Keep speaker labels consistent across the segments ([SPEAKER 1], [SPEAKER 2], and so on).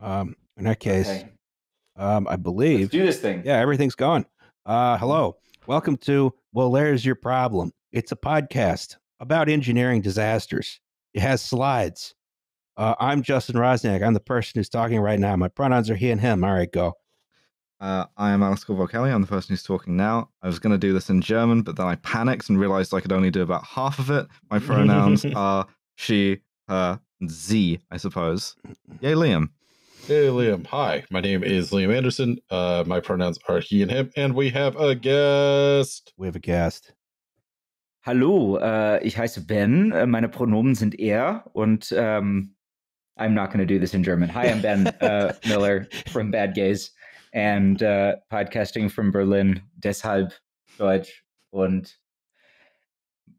[SPEAKER 1] Um, in that case,
[SPEAKER 2] Okay.
[SPEAKER 1] um, I
[SPEAKER 2] Let's
[SPEAKER 1] believe,
[SPEAKER 2] do this thing.
[SPEAKER 1] yeah, everything's gone. Uh, hello, welcome to Well, There's Your Problem. It's a podcast about engineering disasters. It has slides. Uh, I'm Justin Roczniak. I'm the person who's talking right now. My pronouns are he and him. All right, go.
[SPEAKER 3] Uh, I am Alice Caldwell Kelly. I'm the person who's talking now. I was going to do this in German, but then I panicked and realized I could only do about half of it. My pronouns are she, her, and sie, suppose. Yay, Liam.
[SPEAKER 4] Hey, Liam. Hi, my name is Liam Anderson. Uh, my pronouns are he and him, and we have a guest.
[SPEAKER 1] We have a guest.
[SPEAKER 2] Hallo, äh, ich heiße Ben. Äh, meine Pronomen sind er und um, I'm not going to do this in German. Hi, I'm Ben uh, Miller from Bad Gays and uh, podcasting from Berlin. Deshalb Deutsch und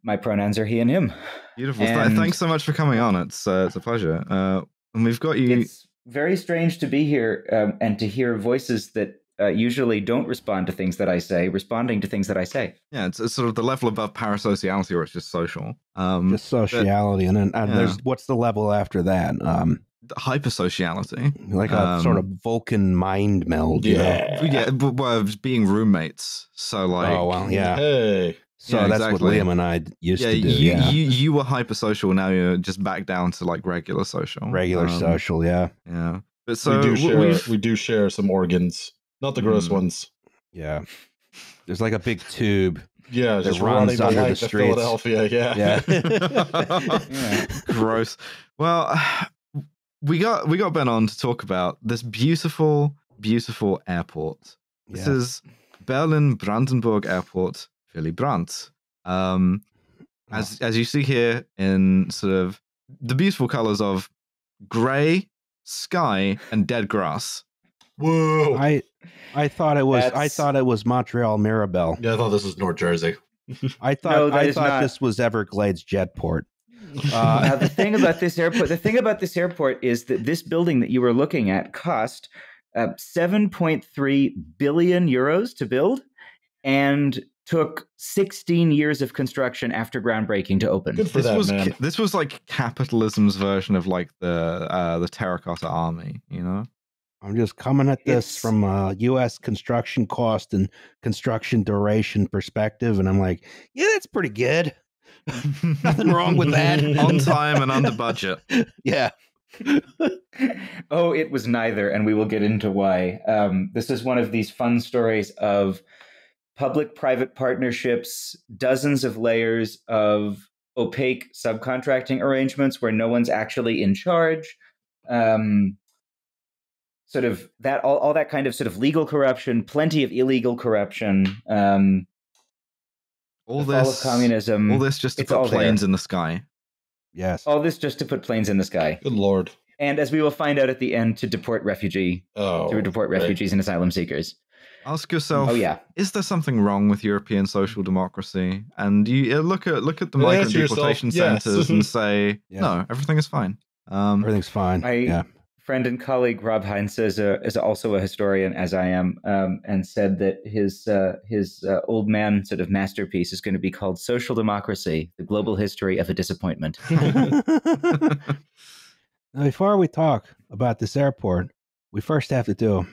[SPEAKER 2] my pronouns are he and him.
[SPEAKER 3] Beautiful.
[SPEAKER 2] And-
[SPEAKER 3] Thanks so much for coming on. It's uh, it's a pleasure. Uh, and we've got you.
[SPEAKER 2] It's very strange to be here um, and to hear voices that uh, usually don't respond to things that I say, responding to things that I say.
[SPEAKER 3] Yeah, it's, it's sort of the level above parasociality, or it's just social. Um,
[SPEAKER 1] Just sociality, and then and
[SPEAKER 3] yeah.
[SPEAKER 1] there's what's the level after that? Um,
[SPEAKER 3] hypersociality.
[SPEAKER 1] like a sort of
[SPEAKER 3] Um,
[SPEAKER 1] Vulcan mind meld. you know?
[SPEAKER 4] Yeah.
[SPEAKER 3] Yeah, but, well, just being roommates. So like,
[SPEAKER 1] oh well, yeah.
[SPEAKER 4] Hey.
[SPEAKER 1] So
[SPEAKER 3] Yeah,
[SPEAKER 1] that's
[SPEAKER 3] exactly.
[SPEAKER 1] what Liam and I used
[SPEAKER 3] yeah,
[SPEAKER 1] to do.
[SPEAKER 3] you,
[SPEAKER 1] yeah,
[SPEAKER 3] you you were hypersocial. Now you're just back down to like regular social.
[SPEAKER 1] regular
[SPEAKER 3] Um,
[SPEAKER 1] social. Yeah,
[SPEAKER 3] Yeah, but so
[SPEAKER 4] we do share.
[SPEAKER 3] we've-
[SPEAKER 4] We do share some organs, not the gross
[SPEAKER 3] Mm.
[SPEAKER 4] ones.
[SPEAKER 1] yeah. There's like a big tube.
[SPEAKER 4] Yeah,
[SPEAKER 1] That
[SPEAKER 4] just
[SPEAKER 1] runs
[SPEAKER 4] running the
[SPEAKER 1] under the
[SPEAKER 4] light
[SPEAKER 1] streets.
[SPEAKER 4] Philadelphia. Yeah.
[SPEAKER 1] Yeah.
[SPEAKER 2] Yeah.
[SPEAKER 3] Gross. Well, we got we got Ben on to talk about this beautiful, beautiful airport. This
[SPEAKER 1] Yeah.
[SPEAKER 3] is Berlin Brandenburg Airport, Willy Brandt. Um, as as you see here in sort of the beautiful colors of gray, sky, and dead grass.
[SPEAKER 4] Whoa.
[SPEAKER 1] I I thought it was I thought it was Montreal Mirabel.
[SPEAKER 4] yeah, I thought this was North Jersey.
[SPEAKER 1] I thought
[SPEAKER 2] No,
[SPEAKER 1] I thought
[SPEAKER 2] not-
[SPEAKER 1] this was Everglades Jetport.
[SPEAKER 2] now,
[SPEAKER 1] Uh,
[SPEAKER 2] the thing about this airport, the thing about this airport is that this building that you were looking at cost uh, 7.3 billion euros to build and took 16 years of construction after groundbreaking to open.
[SPEAKER 4] Good for
[SPEAKER 3] this
[SPEAKER 4] that
[SPEAKER 3] was
[SPEAKER 4] man.
[SPEAKER 3] this was like capitalism's version of like the uh, the terracotta army. You know.
[SPEAKER 1] I'm just coming at this
[SPEAKER 2] It's-
[SPEAKER 1] from a U.S. construction cost and construction duration perspective, and I'm like, yeah, that's pretty good. Nothing wrong with that.
[SPEAKER 3] On time and under budget.
[SPEAKER 1] Yeah,
[SPEAKER 2] oh, it was neither, and we will get into why. Um, this is one of these fun stories of public private partnerships, dozens of layers of opaque subcontracting arrangements where no one's actually in charge. Um, sort of that, all, all that kind of sort of legal corruption, plenty of illegal corruption, um,
[SPEAKER 3] All
[SPEAKER 2] the fall
[SPEAKER 3] this
[SPEAKER 2] of communism.
[SPEAKER 3] All this just to put
[SPEAKER 2] all there.
[SPEAKER 3] planes in the sky.
[SPEAKER 1] yes.
[SPEAKER 2] all this just to put planes in the sky.
[SPEAKER 4] Good lord.
[SPEAKER 2] And as we will find out at the end, to deport refugee,
[SPEAKER 4] Oh.
[SPEAKER 2] to deport
[SPEAKER 4] right.
[SPEAKER 2] refugees and asylum seekers.
[SPEAKER 3] Ask yourself,
[SPEAKER 2] Oh yeah.
[SPEAKER 3] is there something wrong with European social democracy? And you uh, look at look at the
[SPEAKER 4] And
[SPEAKER 3] migrant
[SPEAKER 4] answer yourself,
[SPEAKER 3] deportation
[SPEAKER 4] yes.
[SPEAKER 3] centers and say,
[SPEAKER 1] Yeah.
[SPEAKER 3] no, everything is fine. Um,
[SPEAKER 1] Everything's fine.
[SPEAKER 2] I-
[SPEAKER 1] yeah,
[SPEAKER 2] friend and colleague Rob Heinz is, a, is also a historian, as I am, um, and said that his uh, his uh, old man sort of masterpiece is going to be called "Social Democracy: The Global History of a Disappointment."
[SPEAKER 1] Now, before we talk about this airport, we first have to do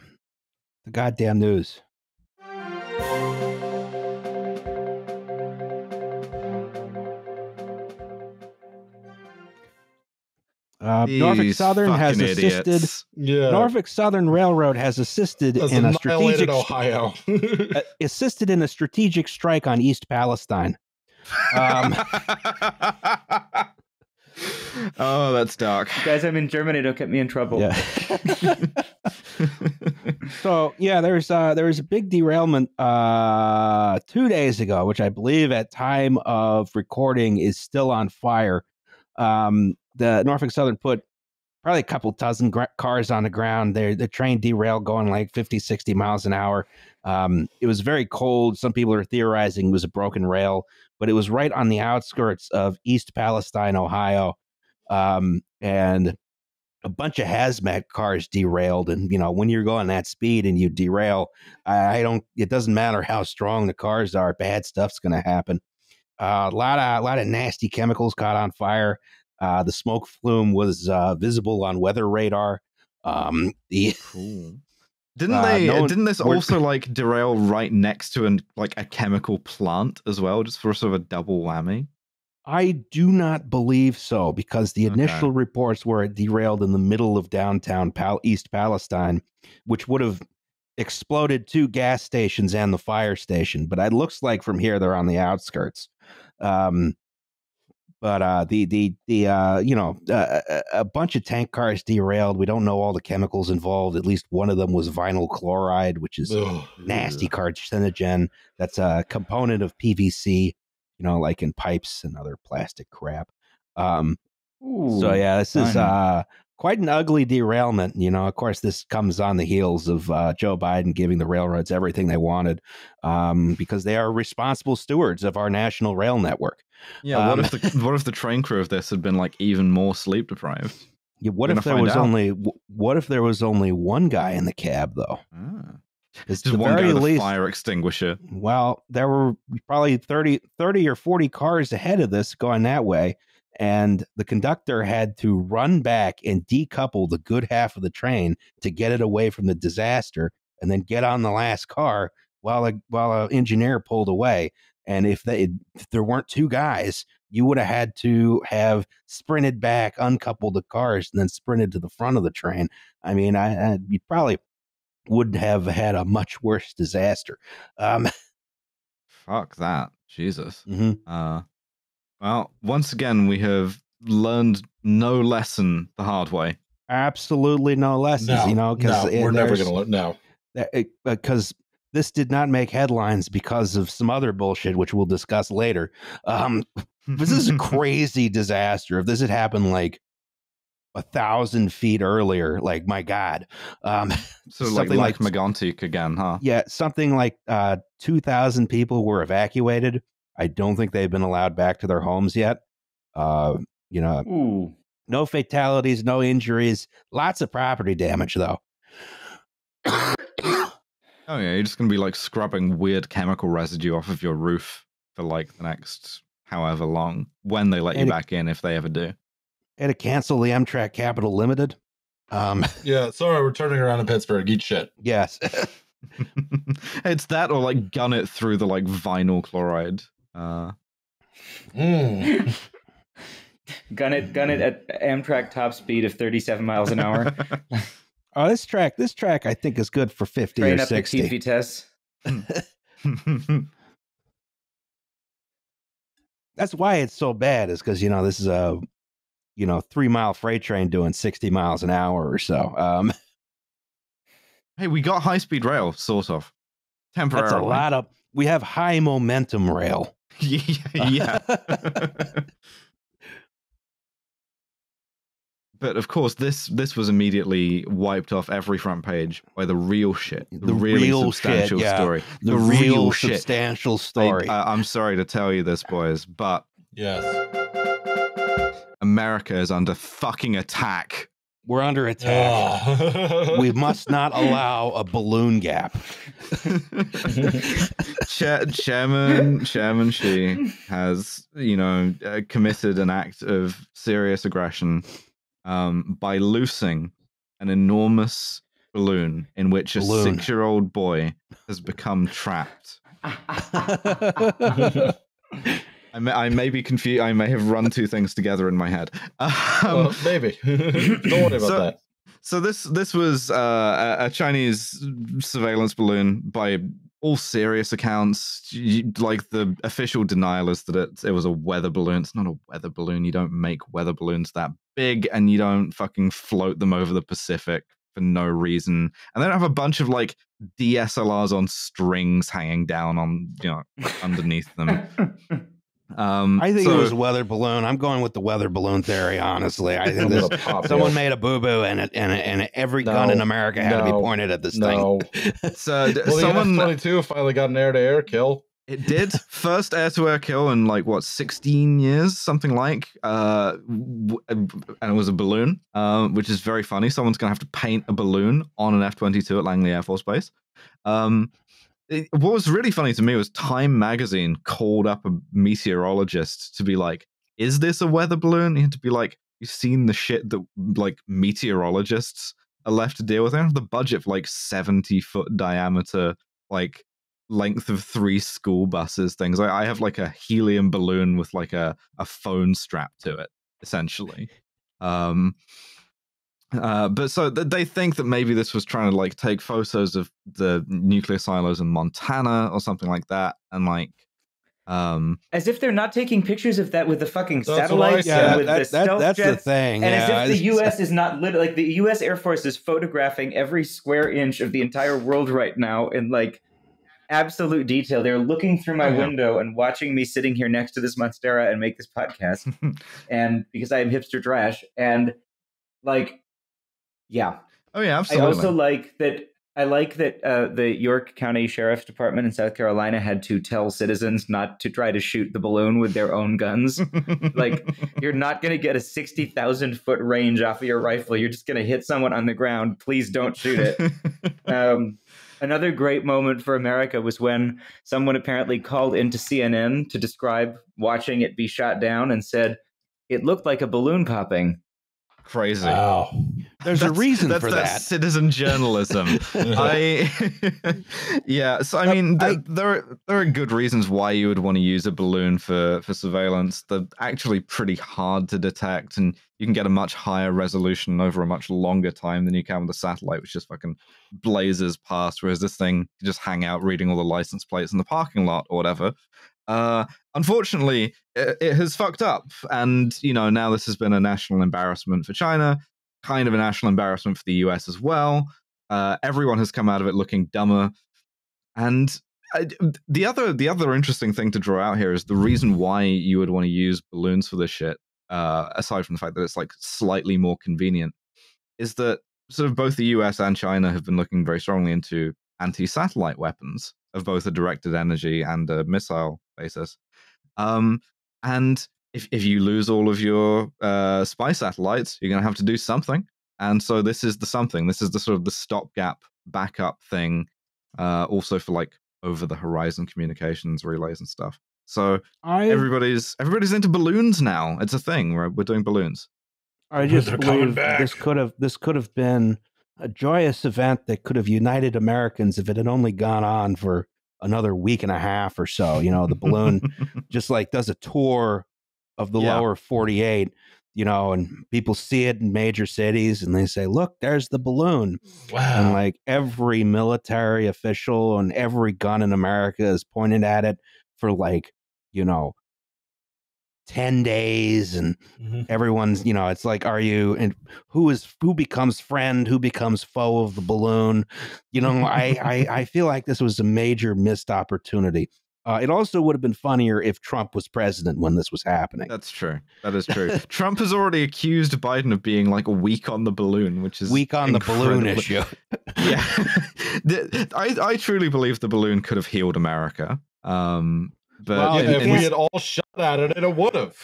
[SPEAKER 1] the goddamn news. Uh, Norfolk Southern has assisted.
[SPEAKER 3] idiots.
[SPEAKER 4] Yeah.
[SPEAKER 1] Norfolk Southern Railroad has assisted
[SPEAKER 4] Has
[SPEAKER 1] in a strategic
[SPEAKER 4] Ohio.
[SPEAKER 1] uh, assisted in a strategic strike on East Palestine. Um,
[SPEAKER 3] oh, that's dark.
[SPEAKER 2] Guys, I'm in Germany. Don't get me in trouble.
[SPEAKER 1] Yeah. so yeah, there's uh there was a big derailment uh two days ago, which I believe at time of recording is still on fire. Um, the Norfolk Southern put probably a couple dozen gra- cars on the ground. There, the train derailed going like 50, 60 miles an hour. Um, it was very cold. Some people are theorizing it was a broken rail, but it was right on the outskirts of East Palestine, Ohio. Um, and a bunch of hazmat cars derailed. And, you know, when you're going that speed and you derail, I, I don't, it doesn't matter how strong the cars are, bad stuff's going to happen. Uh, a lot of, a lot of nasty chemicals caught on fire. Uh, the smoke flume was uh, visible on weather radar. Um, the
[SPEAKER 3] Cool. Didn't
[SPEAKER 1] Uh,
[SPEAKER 3] they?
[SPEAKER 1] no
[SPEAKER 3] didn't this also like derail right next to an like a chemical plant as well, just for sort of a double whammy?
[SPEAKER 1] I do not believe so because the
[SPEAKER 3] Okay.
[SPEAKER 1] initial reports were it derailed in the middle of downtown Pal- East Palestine, which would have exploded two gas stations and the fire station. But it looks like from here they're on the outskirts. Um, but uh, the the the uh, you know uh, a, a bunch of tank cars derailed. We don't know all the chemicals involved. At least one of them was vinyl chloride, which is
[SPEAKER 4] Ugh.
[SPEAKER 1] nasty carcinogen. That's a component of PVC, you know, like in pipes and other plastic crap. Um, so yeah, this is uh, quite an ugly derailment. You know, of course, this comes on the heels of uh, Joe Biden giving the railroads everything they wanted um, because they are responsible stewards of our national rail network.
[SPEAKER 3] Yeah.
[SPEAKER 1] Um,
[SPEAKER 3] what if the what if the train crew of this had been like even more sleep deprived?
[SPEAKER 1] Yeah, what
[SPEAKER 3] We're
[SPEAKER 1] if there was
[SPEAKER 3] out.
[SPEAKER 1] only what if there was only one guy in the cab though?
[SPEAKER 3] Ah.
[SPEAKER 1] It's
[SPEAKER 3] Just
[SPEAKER 1] the
[SPEAKER 3] one guy
[SPEAKER 1] very
[SPEAKER 3] with a
[SPEAKER 1] least.
[SPEAKER 3] fire extinguisher.
[SPEAKER 1] Well, there were probably 30, 30 or 40 cars ahead of this going that way. And the conductor had to run back and decouple the good half of the train to get it away from the disaster and then get on the last car while a, while an engineer pulled away. And if they if there weren't two guys, you would have had to have sprinted back, uncoupled the cars, and then sprinted to the front of the train. I mean, I, I you probably would have had a much worse disaster. Um,
[SPEAKER 3] Fuck that. Jesus.
[SPEAKER 1] mhm.
[SPEAKER 3] Uh, well, once again, we have learned no lesson the hard way.
[SPEAKER 1] absolutely no lessons
[SPEAKER 4] No,
[SPEAKER 1] you know because
[SPEAKER 4] no, we're never going to learn. No.
[SPEAKER 1] because this did not make headlines because of some other bullshit which we'll discuss later um this is a crazy disaster if this had happened like a thousand feet earlier like my god um
[SPEAKER 3] like
[SPEAKER 1] something
[SPEAKER 3] like
[SPEAKER 1] like-
[SPEAKER 3] Megantic again, huh?
[SPEAKER 1] yeah something like uh 2000 people were evacuated i don't think they've been allowed back to their homes yet uh you know
[SPEAKER 2] Ooh.
[SPEAKER 1] no fatalities no injuries lots of property damage though
[SPEAKER 3] Oh yeah, you're just gonna be like scrubbing weird chemical residue off of your roof for like the next however long when they let you
[SPEAKER 1] it-
[SPEAKER 3] back in, if they ever do.
[SPEAKER 1] Had to cancel the Amtrak Capital Limited. Um,
[SPEAKER 4] Yeah, sorry, we're turning around in Pittsburgh. Eat shit.
[SPEAKER 1] yes,
[SPEAKER 3] it's that or like gun it through the like vinyl chloride. Uh,
[SPEAKER 4] Mm.
[SPEAKER 2] gun it, gun it at Amtrak top speed of 37 miles an hour.
[SPEAKER 1] oh, this track, this track, I think is good for fifty
[SPEAKER 2] Train
[SPEAKER 1] or
[SPEAKER 2] up to
[SPEAKER 1] sixty.
[SPEAKER 2] Keith Vitesse.
[SPEAKER 1] That's why it's so bad, is because you know this is a, you know, three mile freight train doing sixty miles an hour or so. Um,
[SPEAKER 3] hey, we got high speed rail, sort of. Temporarily.
[SPEAKER 1] that's a lot of. We have high momentum rail.
[SPEAKER 3] yeah. but of course, this this was immediately wiped off every front page by the real shit, the,
[SPEAKER 1] The
[SPEAKER 3] really
[SPEAKER 1] real shit,
[SPEAKER 3] substantial
[SPEAKER 1] yeah.
[SPEAKER 3] story,
[SPEAKER 1] The,
[SPEAKER 3] real
[SPEAKER 1] real
[SPEAKER 3] shit.
[SPEAKER 1] substantial story.
[SPEAKER 3] I, I'm sorry to tell you this, boys, but
[SPEAKER 4] Yes.
[SPEAKER 3] America is under fucking attack.
[SPEAKER 1] We're under attack.
[SPEAKER 4] Oh.
[SPEAKER 1] we must not allow a balloon gap.
[SPEAKER 3] Chair, chairman Chairman Xi has, you know, uh, committed an act of serious aggression um, by loosing an enormous balloon in which a
[SPEAKER 1] Balloon.
[SPEAKER 3] six-year-old boy has become trapped. I may, I may be confused. I may have run two things together in my head. Um,
[SPEAKER 4] well, maybe. Don't worry about
[SPEAKER 3] So-
[SPEAKER 4] that.
[SPEAKER 3] so this this was uh, a, a Chinese surveillance balloon by all serious accounts. You, like the official denial is that it, it was a weather balloon. It's not a weather balloon. You don't make weather balloons that big, and you don't fucking float them over the Pacific for no reason. And they don't have a bunch of like DSLRs on strings hanging down on you know underneath them. Um,
[SPEAKER 1] I think
[SPEAKER 3] so-
[SPEAKER 1] it was a weather balloon. I'm going with the weather balloon theory. Honestly, I think this, someone
[SPEAKER 4] you.
[SPEAKER 1] made a boo boo, and it, and it, and every gun in America had to be pointed at this
[SPEAKER 4] No.
[SPEAKER 3] so d-
[SPEAKER 4] Well,
[SPEAKER 3] someone
[SPEAKER 4] F-22 finally got an air-to-air kill.
[SPEAKER 3] It did first air-to-air kill in like what 16 years, something like. Uh, and it was a balloon, um, which is very funny. Someone's gonna have to paint a balloon on an F-22 at Langley Air Force Base. Um, it- what was really funny to me was Time Magazine called up a meteorologist to be like, "Is this a weather balloon?" Had to be like, "You've seen the shit that like meteorologists are left to deal with. They have the budget for like 70 foot diameter, like length of three school buses things. I, I have like a helium balloon with like a, a phone strapped to it, essentially. Um, uh, but so th- they think that maybe this was trying to like take photos of the nuclear silos in Montana or something like that, and like, um,
[SPEAKER 2] As if they're not taking pictures of that with the fucking
[SPEAKER 4] That's
[SPEAKER 2] satellites
[SPEAKER 4] said.
[SPEAKER 2] and
[SPEAKER 1] Yeah,
[SPEAKER 2] with
[SPEAKER 1] that,
[SPEAKER 2] the
[SPEAKER 1] that,
[SPEAKER 2] stealth
[SPEAKER 1] that's the thing.
[SPEAKER 2] And
[SPEAKER 1] yeah,
[SPEAKER 2] as if the U.S. is not lit- like the U.S. Air Force is photographing every square inch of the entire world right now in like absolute detail. They're looking through my
[SPEAKER 3] Oh, yeah.
[SPEAKER 2] window and watching me sitting here next to this monstera and make this podcast. and because I am hipster trash, and like, yeah,
[SPEAKER 3] oh yeah,
[SPEAKER 2] I also like that. I like that uh, the York County Sheriff's Department in South Carolina had to tell citizens not to try to shoot the balloon with their own guns. like, You're not going to get a 60,000 foot range off of your rifle. You're just going to hit someone on the ground. Please don't shoot it. Um, another great moment for America was when someone apparently called into CNN to describe watching it be shot down and said, it looked like a balloon popping.
[SPEAKER 3] crazy.
[SPEAKER 4] Wow.
[SPEAKER 1] There's a reason
[SPEAKER 3] that's
[SPEAKER 1] for
[SPEAKER 3] that
[SPEAKER 1] that.
[SPEAKER 3] citizen journalism. I yeah, so I mean, th-
[SPEAKER 1] I-
[SPEAKER 3] there are, there are good reasons why you would want to use a balloon for for surveillance. They're actually pretty hard to detect, and you can get a much higher resolution over a much longer time than you can with a satellite, which just fucking blazes past. Whereas this thing you just hang out reading all the license plates in the parking lot or whatever. Uh, unfortunately, it, it has fucked up, and you know now this has been a national embarrassment for China kind of a national embarrassment for the US as well. Uh, everyone has come out of it looking dumber. And I, the other the other interesting thing to draw out here is the reason why you would want to use balloons for this shit, uh, aside from the fact that it's like slightly more convenient, is that sort of both the US and China have been looking very strongly into anti-satellite weapons of both a directed energy and a missile basis. Um, and if, if you lose all of your uh, spy satellites, you're going to have to do something. And so this is the something. This is the sort of the stopgap backup thing, uh, also for like over the horizon communications relays and stuff. So
[SPEAKER 1] I
[SPEAKER 3] everybody's everybody's into balloons now. It's a thing. We're we're doing balloons.
[SPEAKER 1] I just
[SPEAKER 4] They're
[SPEAKER 1] believe this could have this could have been a joyous event that could have united Americans if it had only gone on for another week and a half or so. You know, the balloon just like does a tour of the
[SPEAKER 3] Yeah.
[SPEAKER 1] lower 48, you know, and people see it in major cities and they say, look, there's the balloon.
[SPEAKER 4] wow And
[SPEAKER 1] like every military official and every gun in America is pointed at it for like, you know, 10 days and
[SPEAKER 4] Mhm.
[SPEAKER 1] everyone's you know it's like are you and who is who becomes friend who becomes foe of the balloon you know I, I i feel like this was a major missed opportunity uh, it also would have been funnier if trump was president when this was happening
[SPEAKER 3] That's true. That is true. Trump has already accused Biden of being like weak on the balloon, which is
[SPEAKER 1] weak on the balloon issue
[SPEAKER 3] yeah, The- I I truly believe the balloon could have healed America. Um, but
[SPEAKER 1] Well,
[SPEAKER 4] Yeah,
[SPEAKER 3] in-
[SPEAKER 4] if
[SPEAKER 3] in-
[SPEAKER 4] we
[SPEAKER 1] can't-
[SPEAKER 4] had all shot at it, it would have.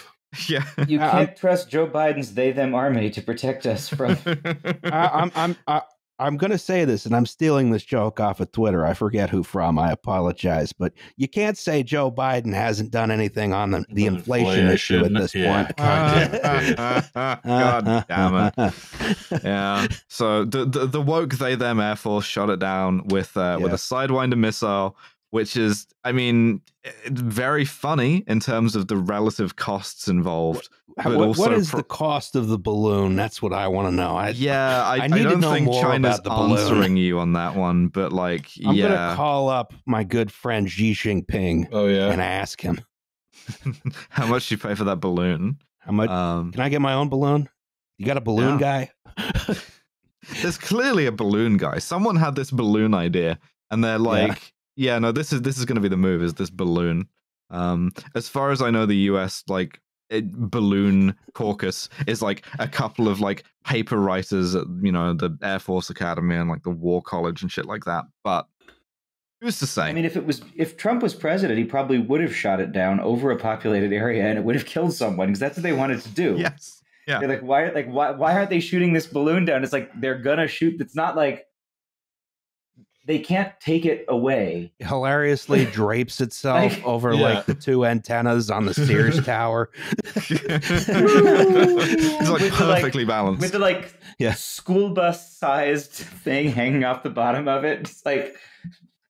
[SPEAKER 3] yeah.
[SPEAKER 2] You
[SPEAKER 1] Uh,
[SPEAKER 2] can't trust Joe Biden's they them army to protect us from.
[SPEAKER 1] I, i'm i'm I, i'm gonna say this and i'm stealing this joke off of twitter i forget who from i apologize but you can't say joe biden hasn't done anything on the, the inflation issue at this
[SPEAKER 4] Yeah.
[SPEAKER 1] point
[SPEAKER 3] God damn it. yeah. So the, the the woke they them Air Force shot it down with uh, with a sidewinder missile, which is, I mean, very funny in terms of the relative costs involved.
[SPEAKER 1] How-
[SPEAKER 3] but
[SPEAKER 1] what,
[SPEAKER 3] also
[SPEAKER 1] what is
[SPEAKER 3] pro-
[SPEAKER 1] the cost of the balloon? That's what I want to know. I,
[SPEAKER 3] yeah, I,
[SPEAKER 1] I
[SPEAKER 3] I,
[SPEAKER 1] need to
[SPEAKER 3] don't
[SPEAKER 1] know
[SPEAKER 3] think
[SPEAKER 1] more
[SPEAKER 3] China's
[SPEAKER 1] about the
[SPEAKER 3] answering you on that one, but like, yeah.
[SPEAKER 1] I'm
[SPEAKER 3] yeah,
[SPEAKER 1] gonna call up my good friend Xi Jinping
[SPEAKER 4] Oh yeah.
[SPEAKER 1] and ask him
[SPEAKER 3] how much do you pay for that balloon?
[SPEAKER 1] how much.
[SPEAKER 3] Um,
[SPEAKER 1] can I get my own balloon? You got a balloon guy?
[SPEAKER 3] there's clearly a balloon guy. Someone had this balloon idea, and they're like, "Yeah, no, this is this is going to be the move. Is this balloon?" Um, as far as I know, the U.S. like it, balloon caucus is like a couple of like paper writers at you know the Air Force Academy and like the War College and shit like that. But who's to say?
[SPEAKER 2] I mean, if it was if Trump was president, he probably would have shot it down over a populated area, and it would have killed someone because that's what they wanted to do.
[SPEAKER 3] yes. Yeah.
[SPEAKER 2] They're like, why? Like, why? Why aren't they shooting this balloon down? It's like they're gonna shoot. It's not like they can't take it away.
[SPEAKER 1] Hilariously drapes itself
[SPEAKER 2] Like-
[SPEAKER 1] over
[SPEAKER 4] Yeah.
[SPEAKER 1] like the two antennas on the Sears Tower.
[SPEAKER 3] it's like
[SPEAKER 2] With the, like-
[SPEAKER 3] perfectly balanced.
[SPEAKER 2] with the like
[SPEAKER 1] Yeah.
[SPEAKER 2] school bus sized thing hanging off the bottom of it. It's like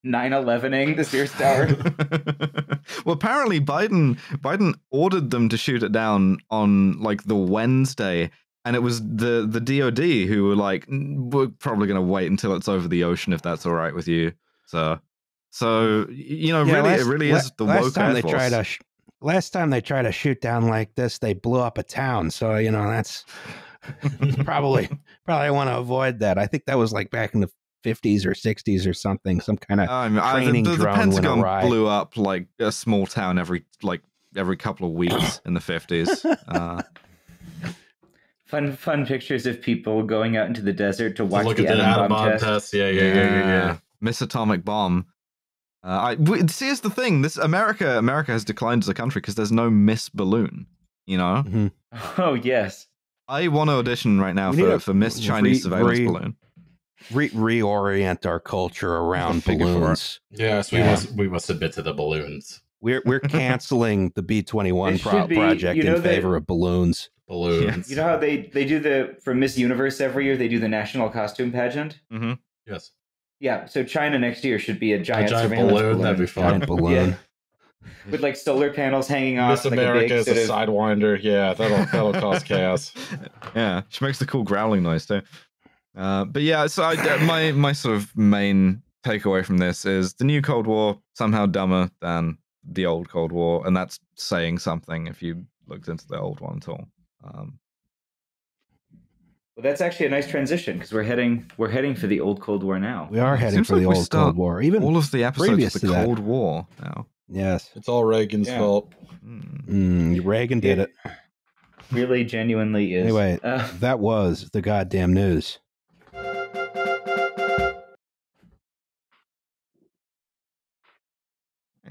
[SPEAKER 2] 9-11ing the Sears Tower.
[SPEAKER 3] well, apparently Biden Biden ordered them to shoot it down on like the Wednesday, and it was the the DoD who were like, "Mm, "We're probably going to wait until it's over the ocean if that's all right with you." So, so you know,
[SPEAKER 1] Yeah,
[SPEAKER 3] really,
[SPEAKER 1] last-
[SPEAKER 3] it really is the
[SPEAKER 1] last
[SPEAKER 3] woke
[SPEAKER 1] time they tried to last time they tried to shoot down like this, they blew up a town. So you know that's probably probably want to avoid that. I think that was like back in the fifties or sixties or something. Some kind of
[SPEAKER 3] I mean, I- the-
[SPEAKER 1] training
[SPEAKER 3] the, the
[SPEAKER 1] drone went
[SPEAKER 3] Pentagon blew up like a small town every like every couple of weeks in the fifties. Uh,
[SPEAKER 2] fun fun pictures of people going out into the desert to
[SPEAKER 4] To
[SPEAKER 2] watch
[SPEAKER 4] look
[SPEAKER 2] the
[SPEAKER 4] at the
[SPEAKER 2] atom
[SPEAKER 4] atom
[SPEAKER 2] bomb
[SPEAKER 4] bomb
[SPEAKER 2] test.
[SPEAKER 4] test. Yeah, yeah, yeah, yeah, yeah.
[SPEAKER 3] Miss atomic bomb. Uh, I w- see. Here's the thing: this America, America has declined as a country because there's no Miss Balloon. You know,
[SPEAKER 1] Mhm.
[SPEAKER 2] Oh yes.
[SPEAKER 3] I want to audition right now
[SPEAKER 1] We
[SPEAKER 3] for,
[SPEAKER 1] a
[SPEAKER 3] for Miss
[SPEAKER 1] re-
[SPEAKER 3] Chinese Surveillance
[SPEAKER 1] re-
[SPEAKER 3] Balloon.
[SPEAKER 1] re- reorient our culture around
[SPEAKER 3] figure for
[SPEAKER 1] balloons.
[SPEAKER 4] Yes, we
[SPEAKER 1] Yeah.
[SPEAKER 4] must we must submit to the balloons.
[SPEAKER 1] We're we're canceling the B twenty one
[SPEAKER 2] It should be-
[SPEAKER 1] project
[SPEAKER 2] you know
[SPEAKER 1] in
[SPEAKER 2] that-
[SPEAKER 1] favor of balloons.
[SPEAKER 4] Balloons.
[SPEAKER 2] You know how they they do the for Miss Universe every year they do the national costume pageant?
[SPEAKER 4] yes.
[SPEAKER 2] Yeah, so China next year should be a
[SPEAKER 4] A
[SPEAKER 2] giant,
[SPEAKER 4] giant balloon,
[SPEAKER 2] balloon,
[SPEAKER 4] that'd be fun.
[SPEAKER 1] Giant balloon.
[SPEAKER 2] with like solar panels hanging off.
[SPEAKER 4] Miss
[SPEAKER 2] like
[SPEAKER 4] America
[SPEAKER 2] a
[SPEAKER 4] is
[SPEAKER 2] big
[SPEAKER 4] a
[SPEAKER 2] sort of-
[SPEAKER 4] sidewinder. Yeah, that'll that'll cause chaos.
[SPEAKER 3] Yeah, she makes the cool growling noise too. Uh, but yeah, so I, uh, my my sort of main takeaway from this is the new Cold War somehow dumber than the old Cold War, and that's saying something if you looked into the old one at all. Um,
[SPEAKER 2] Well, that's actually a nice transition because we're heading we're heading for the old Cold War now.
[SPEAKER 1] We are heading
[SPEAKER 3] Seems
[SPEAKER 1] for
[SPEAKER 3] like
[SPEAKER 1] the old Cold War. Even
[SPEAKER 3] all of the episodes
[SPEAKER 1] previous
[SPEAKER 3] of the
[SPEAKER 1] to that.
[SPEAKER 3] Cold War now.
[SPEAKER 1] yes,
[SPEAKER 4] It's all Reagan's
[SPEAKER 2] Yeah.
[SPEAKER 4] fault.
[SPEAKER 1] Mm, Reagan did
[SPEAKER 2] Yeah.
[SPEAKER 1] it.
[SPEAKER 2] Really, genuinely is.
[SPEAKER 1] Anyway,
[SPEAKER 2] Uh,
[SPEAKER 1] that was the goddamn news.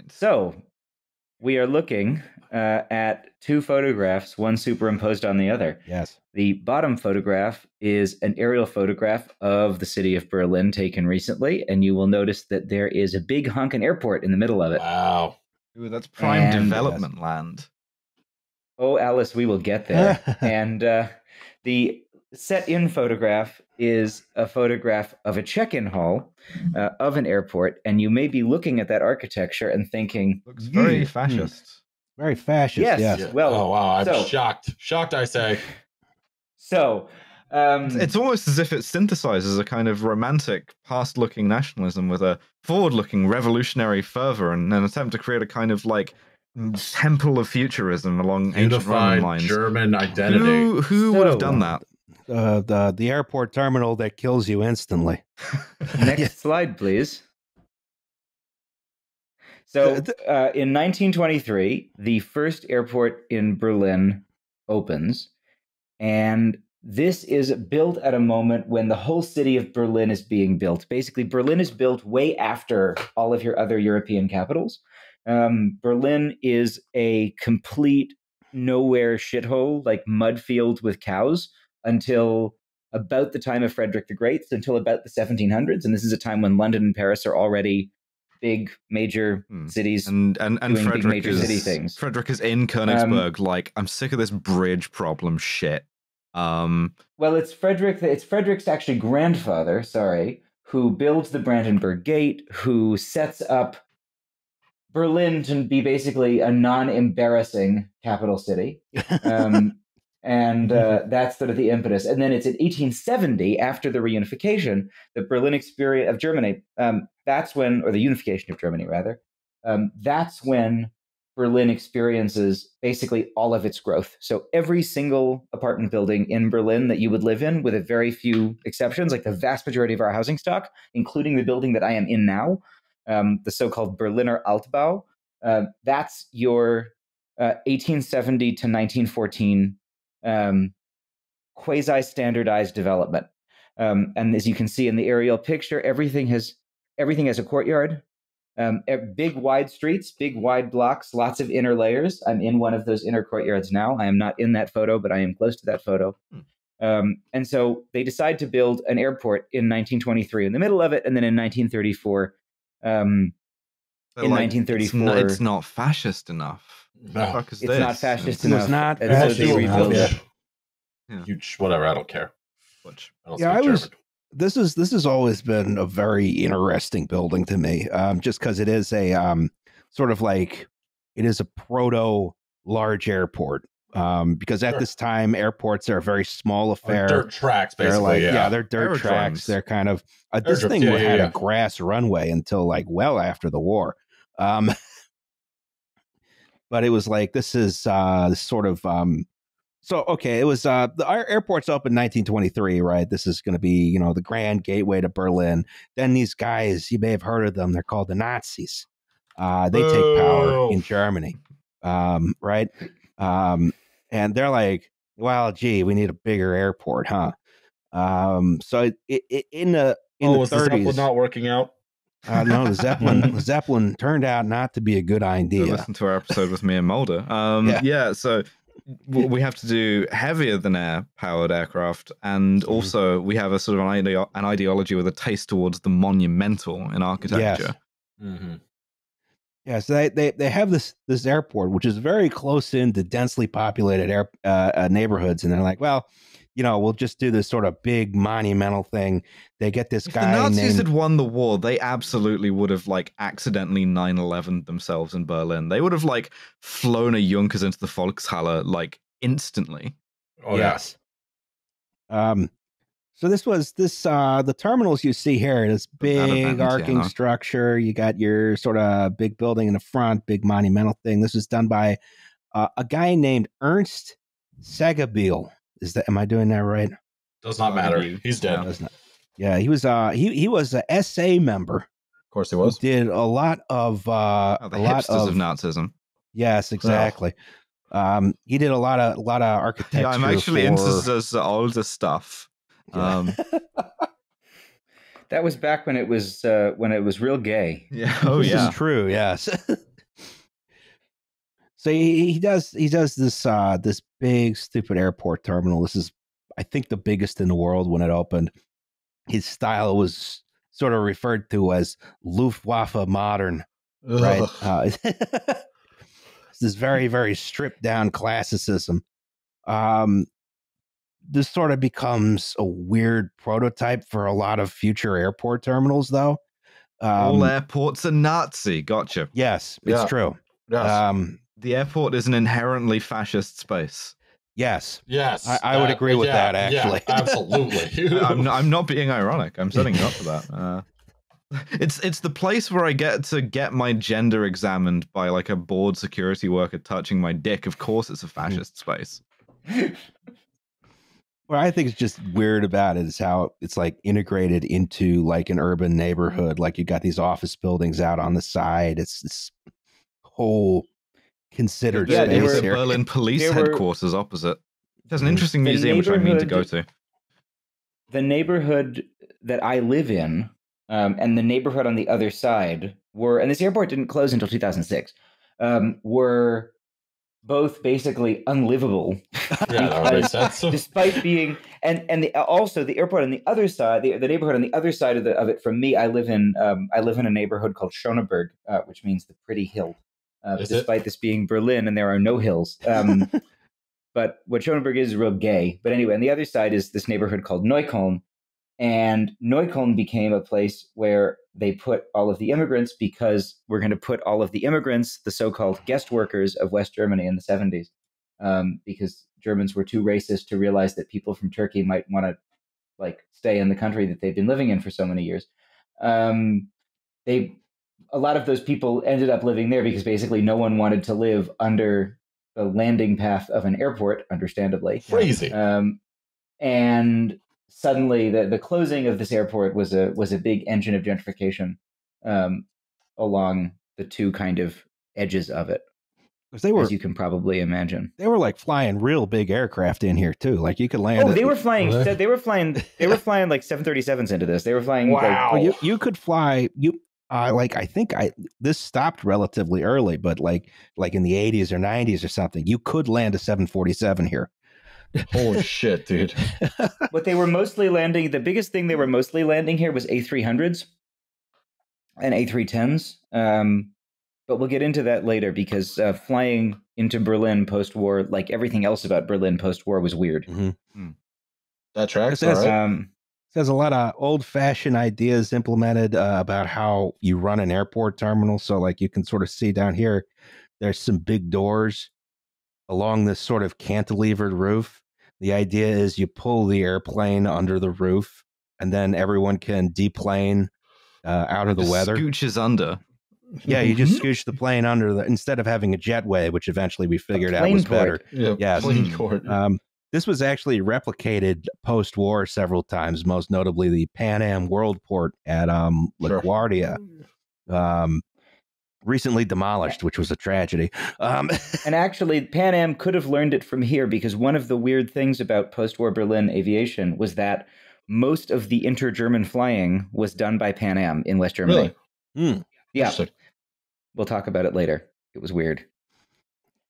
[SPEAKER 2] so we are looking uh, at two photographs, one superimposed on the other.
[SPEAKER 1] Yes.
[SPEAKER 2] The bottom photograph is an aerial photograph of the city of Berlin taken recently, and you will notice that there is a big honkin' airport in the middle of it.
[SPEAKER 4] Wow.
[SPEAKER 3] Ooh, that's prime
[SPEAKER 2] And-
[SPEAKER 3] development land.
[SPEAKER 2] Oh, Alice, we will get there. and uh, the set in photograph is a photograph of a check in hall uh, of an airport. And you may be looking at that architecture and thinking,
[SPEAKER 3] Looks very
[SPEAKER 2] "Hmm,
[SPEAKER 3] fascist.
[SPEAKER 1] Very fascist.
[SPEAKER 2] Yes.
[SPEAKER 1] Yes.
[SPEAKER 2] Well,
[SPEAKER 4] oh wow, I'm
[SPEAKER 2] so-
[SPEAKER 4] shocked. Shocked, I say.
[SPEAKER 2] So, um,
[SPEAKER 3] It's- It's almost as if it synthesizes a kind of romantic, past-looking nationalism with a forward-looking revolutionary fervor and an attempt to create a kind of like temple of futurism along ancient Roman lines.
[SPEAKER 4] German identity.
[SPEAKER 3] Who who would have done that?
[SPEAKER 1] Uh, the the airport terminal that kills you instantly.
[SPEAKER 2] next slide, please. So, uh, in 1923, the first airport in Berlin opens, and this is built at a moment when the whole city of Berlin is being built. Basically, Berlin is built way after all of your other European capitals. Um, Berlin is a complete nowhere shithole, like mud field with cows, until about the time of Frederick the Great, until about the 1700s. And this is a time when London and Paris are already big, major
[SPEAKER 3] Hmm.
[SPEAKER 2] cities.
[SPEAKER 3] And and and Frederick
[SPEAKER 2] major
[SPEAKER 3] is
[SPEAKER 2] city things. Um,
[SPEAKER 3] Frederick is in Königsberg. like I'm sick of this bridge problem shit. Um,
[SPEAKER 2] Well, it's Frederick. It's Frederick's actually grandfather. Sorry, who builds the Brandenburg Gate, who sets up Berlin to be basically a non-embarrassing capital city, um, and uh, that's sort of the impetus. And then it's in 1870, after the reunification, the Berlin experience of Germany. Um, that's when, or the unification of Germany, rather. Um, that's when Berlin experiences basically all of its growth. So every single apartment building in Berlin that you would live in, with a very few exceptions, like the vast majority of our housing stock, including the building that I am in now, um, the so-called Berliner Altbau, uh, that's your uh, 1870 to 1914 um, quasi-standardized development. Um, and as you can see in the aerial picture, everything has everything has a courtyard, um, big wide streets, big wide blocks, lots of inner layers. I'm in one of those inner courtyards now. I am not in that photo, but I am close to that photo.
[SPEAKER 3] Hmm.
[SPEAKER 2] Um, and so they decide to build an airport in 1923 in the middle of it, and then in 1934. Um, in
[SPEAKER 3] like,
[SPEAKER 2] 1934
[SPEAKER 3] It's not, it's not fascist enough. What the
[SPEAKER 4] No.
[SPEAKER 3] fuck is
[SPEAKER 2] it's
[SPEAKER 3] this?
[SPEAKER 2] not fascist
[SPEAKER 1] It was
[SPEAKER 2] enough.
[SPEAKER 1] not
[SPEAKER 2] and so
[SPEAKER 1] fascist enough. Yeah.
[SPEAKER 3] Yeah.
[SPEAKER 4] Huge, whatever. I don't care.
[SPEAKER 3] Which-
[SPEAKER 4] I don't
[SPEAKER 1] Yeah, I was-
[SPEAKER 4] German.
[SPEAKER 1] This is this has always been a very interesting building to me um, just because it is a um, sort of like it is a proto large airport um, because at
[SPEAKER 4] Sure.
[SPEAKER 1] this time airports are a very small
[SPEAKER 4] Like
[SPEAKER 1] affair
[SPEAKER 4] dirt tracks,
[SPEAKER 1] they're
[SPEAKER 4] basically.
[SPEAKER 1] like
[SPEAKER 4] yeah.
[SPEAKER 1] they're dirt
[SPEAKER 3] Aerodromes.
[SPEAKER 1] tracks they're kind of uh, this
[SPEAKER 4] Aerodromes,
[SPEAKER 1] thing
[SPEAKER 4] yeah,
[SPEAKER 1] had
[SPEAKER 4] yeah, yeah.
[SPEAKER 1] a grass runway until like well after the war um, but it was like this is uh this sort of um so okay it was uh the our airport's open 1923 right this is going to be you know the grand gateway to berlin then these guys you may have heard of them they're called the nazis uh they take power in germany um right um and they're like well gee we need a bigger airport huh um so it, it, in the in
[SPEAKER 4] oh,
[SPEAKER 1] the
[SPEAKER 4] was the Zeppelin not working out?
[SPEAKER 1] uh, no the zeppelin the zeppelin turned out not to be a good
[SPEAKER 3] So
[SPEAKER 1] idea
[SPEAKER 3] listen to our episode with me and Mulder. Um,
[SPEAKER 1] Yeah.
[SPEAKER 3] yeah. so we have to do heavier than air powered aircraft, and
[SPEAKER 1] Mhm.
[SPEAKER 3] also we have a sort of an, ideo- an ideology with a taste towards the monumental in architecture.
[SPEAKER 4] Mm-hmm.
[SPEAKER 1] Yeah, so they, they they have this this airport which is very close into densely populated air uh, uh, neighborhoods, and they're like, well, you know, we'll just do this sort of big monumental thing. They get this
[SPEAKER 3] If the
[SPEAKER 1] guy
[SPEAKER 3] Nazis
[SPEAKER 1] named
[SPEAKER 3] had won the war, they absolutely would have like accidentally 9/11 themselves in Berlin. They would have like flown a Junkers into the Volkshalle like instantly.
[SPEAKER 4] Oh
[SPEAKER 1] yes. Um, so this was this uh the terminals you see here, this big
[SPEAKER 3] event, yeah,
[SPEAKER 1] arcing
[SPEAKER 3] no.
[SPEAKER 1] structure. You got your sort of big building in the front, big monumental thing. This was done by uh, a guy named Ernst Sagebiel. Is that am I doing that right?
[SPEAKER 4] Does not matter. He's dead.
[SPEAKER 3] Yeah.
[SPEAKER 1] Does not- Yeah, he was uh he he was a SA member.
[SPEAKER 4] Of course he
[SPEAKER 1] who
[SPEAKER 4] was.
[SPEAKER 1] Did a lot of uh
[SPEAKER 3] Oh, the
[SPEAKER 1] a lot of,
[SPEAKER 3] of Nazism.
[SPEAKER 1] yes, exactly. Um he did a lot of a lot of architecture.
[SPEAKER 3] Yeah, I'm actually into
[SPEAKER 1] for-
[SPEAKER 3] this older stuff.
[SPEAKER 1] Yeah.
[SPEAKER 3] Um,
[SPEAKER 2] That was back when it was uh, when it was real gay.
[SPEAKER 3] yeah. Oh
[SPEAKER 1] this
[SPEAKER 3] yeah.
[SPEAKER 1] is true. Yes. so he, he does he does this uh this big stupid airport terminal. This is I think the biggest in the world when it opened. His style was sort of referred to as Luftwaffe modern, right? Uh, this very very stripped down classicism. Um, this sort of becomes a weird prototype for a lot of future airport terminals, though.
[SPEAKER 3] All
[SPEAKER 1] Um,
[SPEAKER 3] airports are Nazi. Gotcha.
[SPEAKER 1] Yes, it's
[SPEAKER 4] Yeah.
[SPEAKER 1] true.
[SPEAKER 4] Yes.
[SPEAKER 1] Um,
[SPEAKER 3] The airport is an inherently fascist space.
[SPEAKER 1] yes,
[SPEAKER 4] yes.
[SPEAKER 1] I- I would agree with
[SPEAKER 4] yeah,
[SPEAKER 1] that,
[SPEAKER 4] yeah,
[SPEAKER 1] actually.
[SPEAKER 4] absolutely.
[SPEAKER 3] I'm not, I'm not being ironic. I'm setting you up for that. Uh, it's it's the place where I get to get my gender examined by like a bored security worker touching my dick. Of course, it's a fascist space.
[SPEAKER 1] what I think is just weird about it is how it's like integrated into like an urban neighborhood. Like you got these office buildings out on the side. It's this whole considered
[SPEAKER 2] Yeah, they
[SPEAKER 1] space
[SPEAKER 2] were-
[SPEAKER 3] the
[SPEAKER 1] here.
[SPEAKER 3] Berlin police
[SPEAKER 2] there were-
[SPEAKER 3] headquarters opposite. There's an
[SPEAKER 1] Mhm.
[SPEAKER 3] interesting
[SPEAKER 2] The
[SPEAKER 3] museum which I mean to go to.
[SPEAKER 2] the neighborhood that I live in um, and the neighborhood on the other side were, and this airport didn't close until 2006, um, were both basically unlivable.
[SPEAKER 4] yeah, that would sense.
[SPEAKER 2] despite being and and the, also the airport on the other side, the, the neighborhood on the other side of the of it from me, I live in um, I live in a neighborhood called Schöneberg, uh, which means the pretty hill. Uh,
[SPEAKER 4] Is it?
[SPEAKER 2] despite this being Berlin and there are no hills. Um, but what Schöneberg is is real gay. But anyway, on the other side is this neighborhood called Neukölln, and Neukölln became a place where they put all of the immigrants because we're going to put all of the immigrants, the so-called guest workers of West Germany in the 70s, um, because Germans were too racist to realize that people from Turkey might want to like stay in the country that they've been living in for so many years. Um, they a lot of those people ended up living there because basically no one wanted to live under the landing path of an airport, understandably.
[SPEAKER 4] Crazy.
[SPEAKER 2] Um, and suddenly, the, the closing of this airport was a was a big engine of gentrification um, along the two kind of edges of it,
[SPEAKER 1] 'Cause they were
[SPEAKER 2] as you can probably imagine.
[SPEAKER 1] they were like flying real big aircraft in here too. Like you could land.
[SPEAKER 2] Oh, they were flying. They were flying. They were flying like 737s into this. They were flying. like-
[SPEAKER 4] Wow.
[SPEAKER 1] Well, you you could fly you uh, like I think I this stopped relatively early, but like like in the 80s or 90s or something, you could land a 747 here.
[SPEAKER 4] Holy shit, dude.
[SPEAKER 2] what they were mostly landing, the biggest thing they were mostly landing here was A300s and A310s. Um, but we'll get into that later because uh, flying into Berlin post war, like everything else about Berlin post war, was weird.
[SPEAKER 1] Mhm.
[SPEAKER 4] That tracks.
[SPEAKER 1] It says,
[SPEAKER 4] all right.
[SPEAKER 2] Um,
[SPEAKER 1] There's a lot of old fashioned ideas implemented uh, about how you run an airport terminal. So, like, you can sort of see down here, there's some big doors along this sort of cantilevered roof. The idea is you pull the airplane under the roof, and then everyone can deplane uh, out of the
[SPEAKER 3] Just
[SPEAKER 1] weather.
[SPEAKER 3] Scooches under.
[SPEAKER 1] Yeah, you just scooch the plane under the instead of having a jetway, which eventually we figured out was
[SPEAKER 2] port.
[SPEAKER 1] better.
[SPEAKER 4] yeah,
[SPEAKER 1] yes.
[SPEAKER 4] plain court.
[SPEAKER 1] Um, this was actually replicated post war several times, most notably the Pan Am World Port at um,
[SPEAKER 4] Sure.
[SPEAKER 1] LaGuardia, um, recently demolished, which was a tragedy. Um,
[SPEAKER 2] and actually, Pan Am could have learned it from here because one of the weird things about post war Berlin aviation was that most of the inter German flying was done by Pan Am in West Germany.
[SPEAKER 4] Really?
[SPEAKER 1] hmm.
[SPEAKER 2] Yeah, we'll talk about it later. It was weird.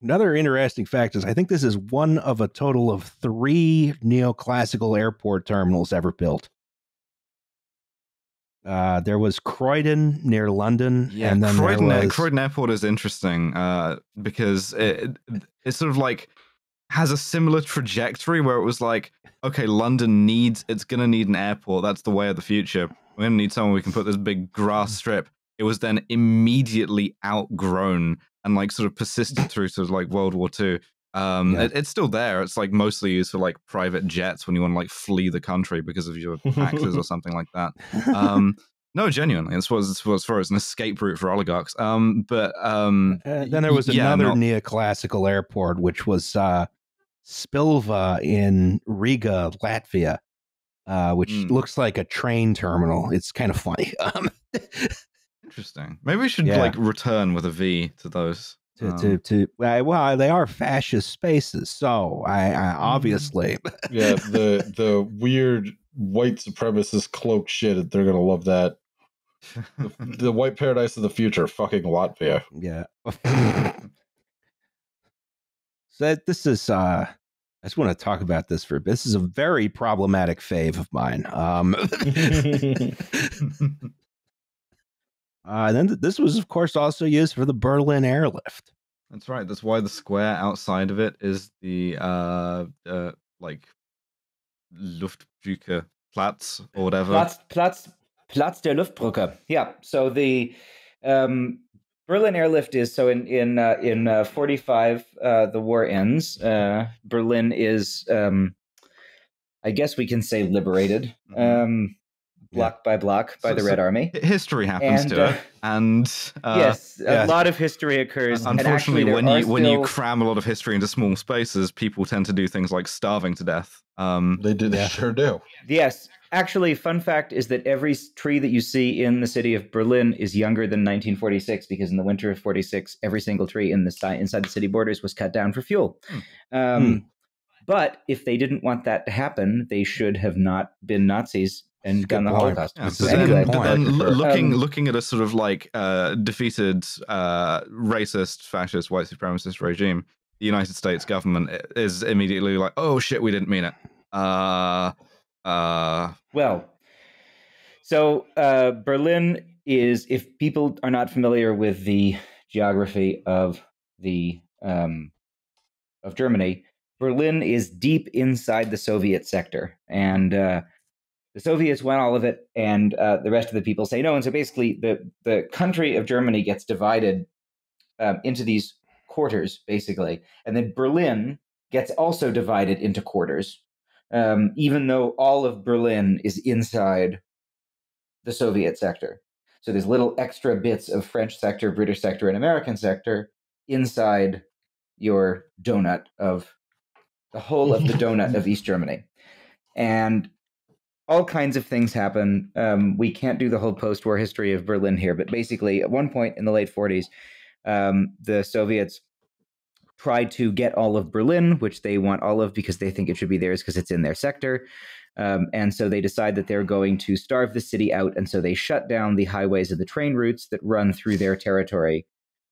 [SPEAKER 1] Another interesting fact is I think this is one of a total of three neoclassical airport terminals ever built. Uh, there was Croydon near London,
[SPEAKER 3] Yeah,
[SPEAKER 1] and then
[SPEAKER 3] Croydon,
[SPEAKER 1] was,
[SPEAKER 3] Croydon Airport is interesting uh, because it, it's sort of like has a similar trajectory where it was like, okay, London needs it's gonna need an airport. That's the way of the future. We're gonna need somewhere we can put this big grass strip. It was then immediately outgrown and like sort of persisted through sort of like World War Two. Um,
[SPEAKER 1] Yeah.
[SPEAKER 3] it- it's still there. It's like mostly used for like private jets when you want to like flee the country because of your taxes or something like that um no genuinely it's was it's was for as an escape route for oligarchs um but um
[SPEAKER 1] Uh, then there was
[SPEAKER 3] yeah,
[SPEAKER 1] another
[SPEAKER 3] no-
[SPEAKER 1] neoclassical airport, which was uh, Spilva in Riga, Latvia, uh, which
[SPEAKER 3] Mm.
[SPEAKER 1] looks like a train terminal. It's kind of funny. Um,
[SPEAKER 3] interesting maybe we should
[SPEAKER 1] Yeah.
[SPEAKER 3] like return with a v to those
[SPEAKER 1] to,
[SPEAKER 3] Um,
[SPEAKER 1] to, to well, well, they are fascist spaces, so I, I obviously
[SPEAKER 4] Yeah, the the weird white supremacist cloak shit. They're gonna love that. The, the white paradise of the future, fucking Latvia.
[SPEAKER 1] yeah. so this is uh, I just want to talk about this for a bit. This is a very problematic fave of mine. Um, Uh, and then th- this was, of course, also used for the Berlin airlift.
[SPEAKER 3] that's right that's why the square outside of it is the uh uh like luftbrücke platz or whatever
[SPEAKER 2] Platz, Platz, Platz der Luftbrücke. Yeah. So the um, Berlin airlift is so in in uh, in uh, 45 uh, the war ends. Uh, Berlin is um, I guess we can say liberated
[SPEAKER 3] Mhm.
[SPEAKER 2] um, block by block by
[SPEAKER 3] So-
[SPEAKER 2] the
[SPEAKER 3] so
[SPEAKER 2] Red Army.
[SPEAKER 3] History happens
[SPEAKER 2] And
[SPEAKER 3] to
[SPEAKER 2] uh,
[SPEAKER 3] it and uh,
[SPEAKER 2] yes, a
[SPEAKER 1] yes.
[SPEAKER 2] lot of history occurs.
[SPEAKER 3] Unfortunately,
[SPEAKER 2] there
[SPEAKER 3] when
[SPEAKER 2] are
[SPEAKER 3] you when you cram a lot of history into small spaces, people tend to do things like starving to death. Um,
[SPEAKER 4] They do. They
[SPEAKER 1] Yeah.
[SPEAKER 4] sure do.
[SPEAKER 2] Yes. Actually, fun fact is that every tree that you see in the city of Berlin is younger than 1946 because in the winter of 46, every single tree in the si- inside the city borders was cut down for fuel. Um,
[SPEAKER 1] Hmm.
[SPEAKER 2] But if they didn't want that to happen, they should have not been Nazis and
[SPEAKER 1] Good
[SPEAKER 2] done the. Holocaust.
[SPEAKER 3] yeah,
[SPEAKER 1] That's
[SPEAKER 3] but then,
[SPEAKER 2] anyway,
[SPEAKER 3] but then looking
[SPEAKER 2] Um,
[SPEAKER 3] looking at a sort of like uh, defeated, uh, racist, fascist, white supremacist regime, the United States government is immediately like, "Oh shit, we didn't mean it." Uh, uh,
[SPEAKER 2] Well, so uh, Berlin is, if people are not familiar with the geography of the um, of Germany, Berlin is deep inside the Soviet sector, and uh, the Soviets want all of it, and uh, the rest of the people say no. And so basically, the the country of Germany gets divided um, into these quarters, basically, and then Berlin gets also divided into quarters um, even though all of Berlin is inside the Soviet sector. So there's little extra bits of French sector, British sector, and American sector inside your donut of the whole of the donut of East Germany. And all kinds of things happen. Um, we can't do the whole post war history of Berlin here, but basically, at one point in the late 40s, um, the Soviets tried to get all of Berlin, which they want all of because they think it should be theirs because it's in their sector. Um, and so they decide that they're going to starve the city out. And so they shut down the highways and the train routes that run through their territory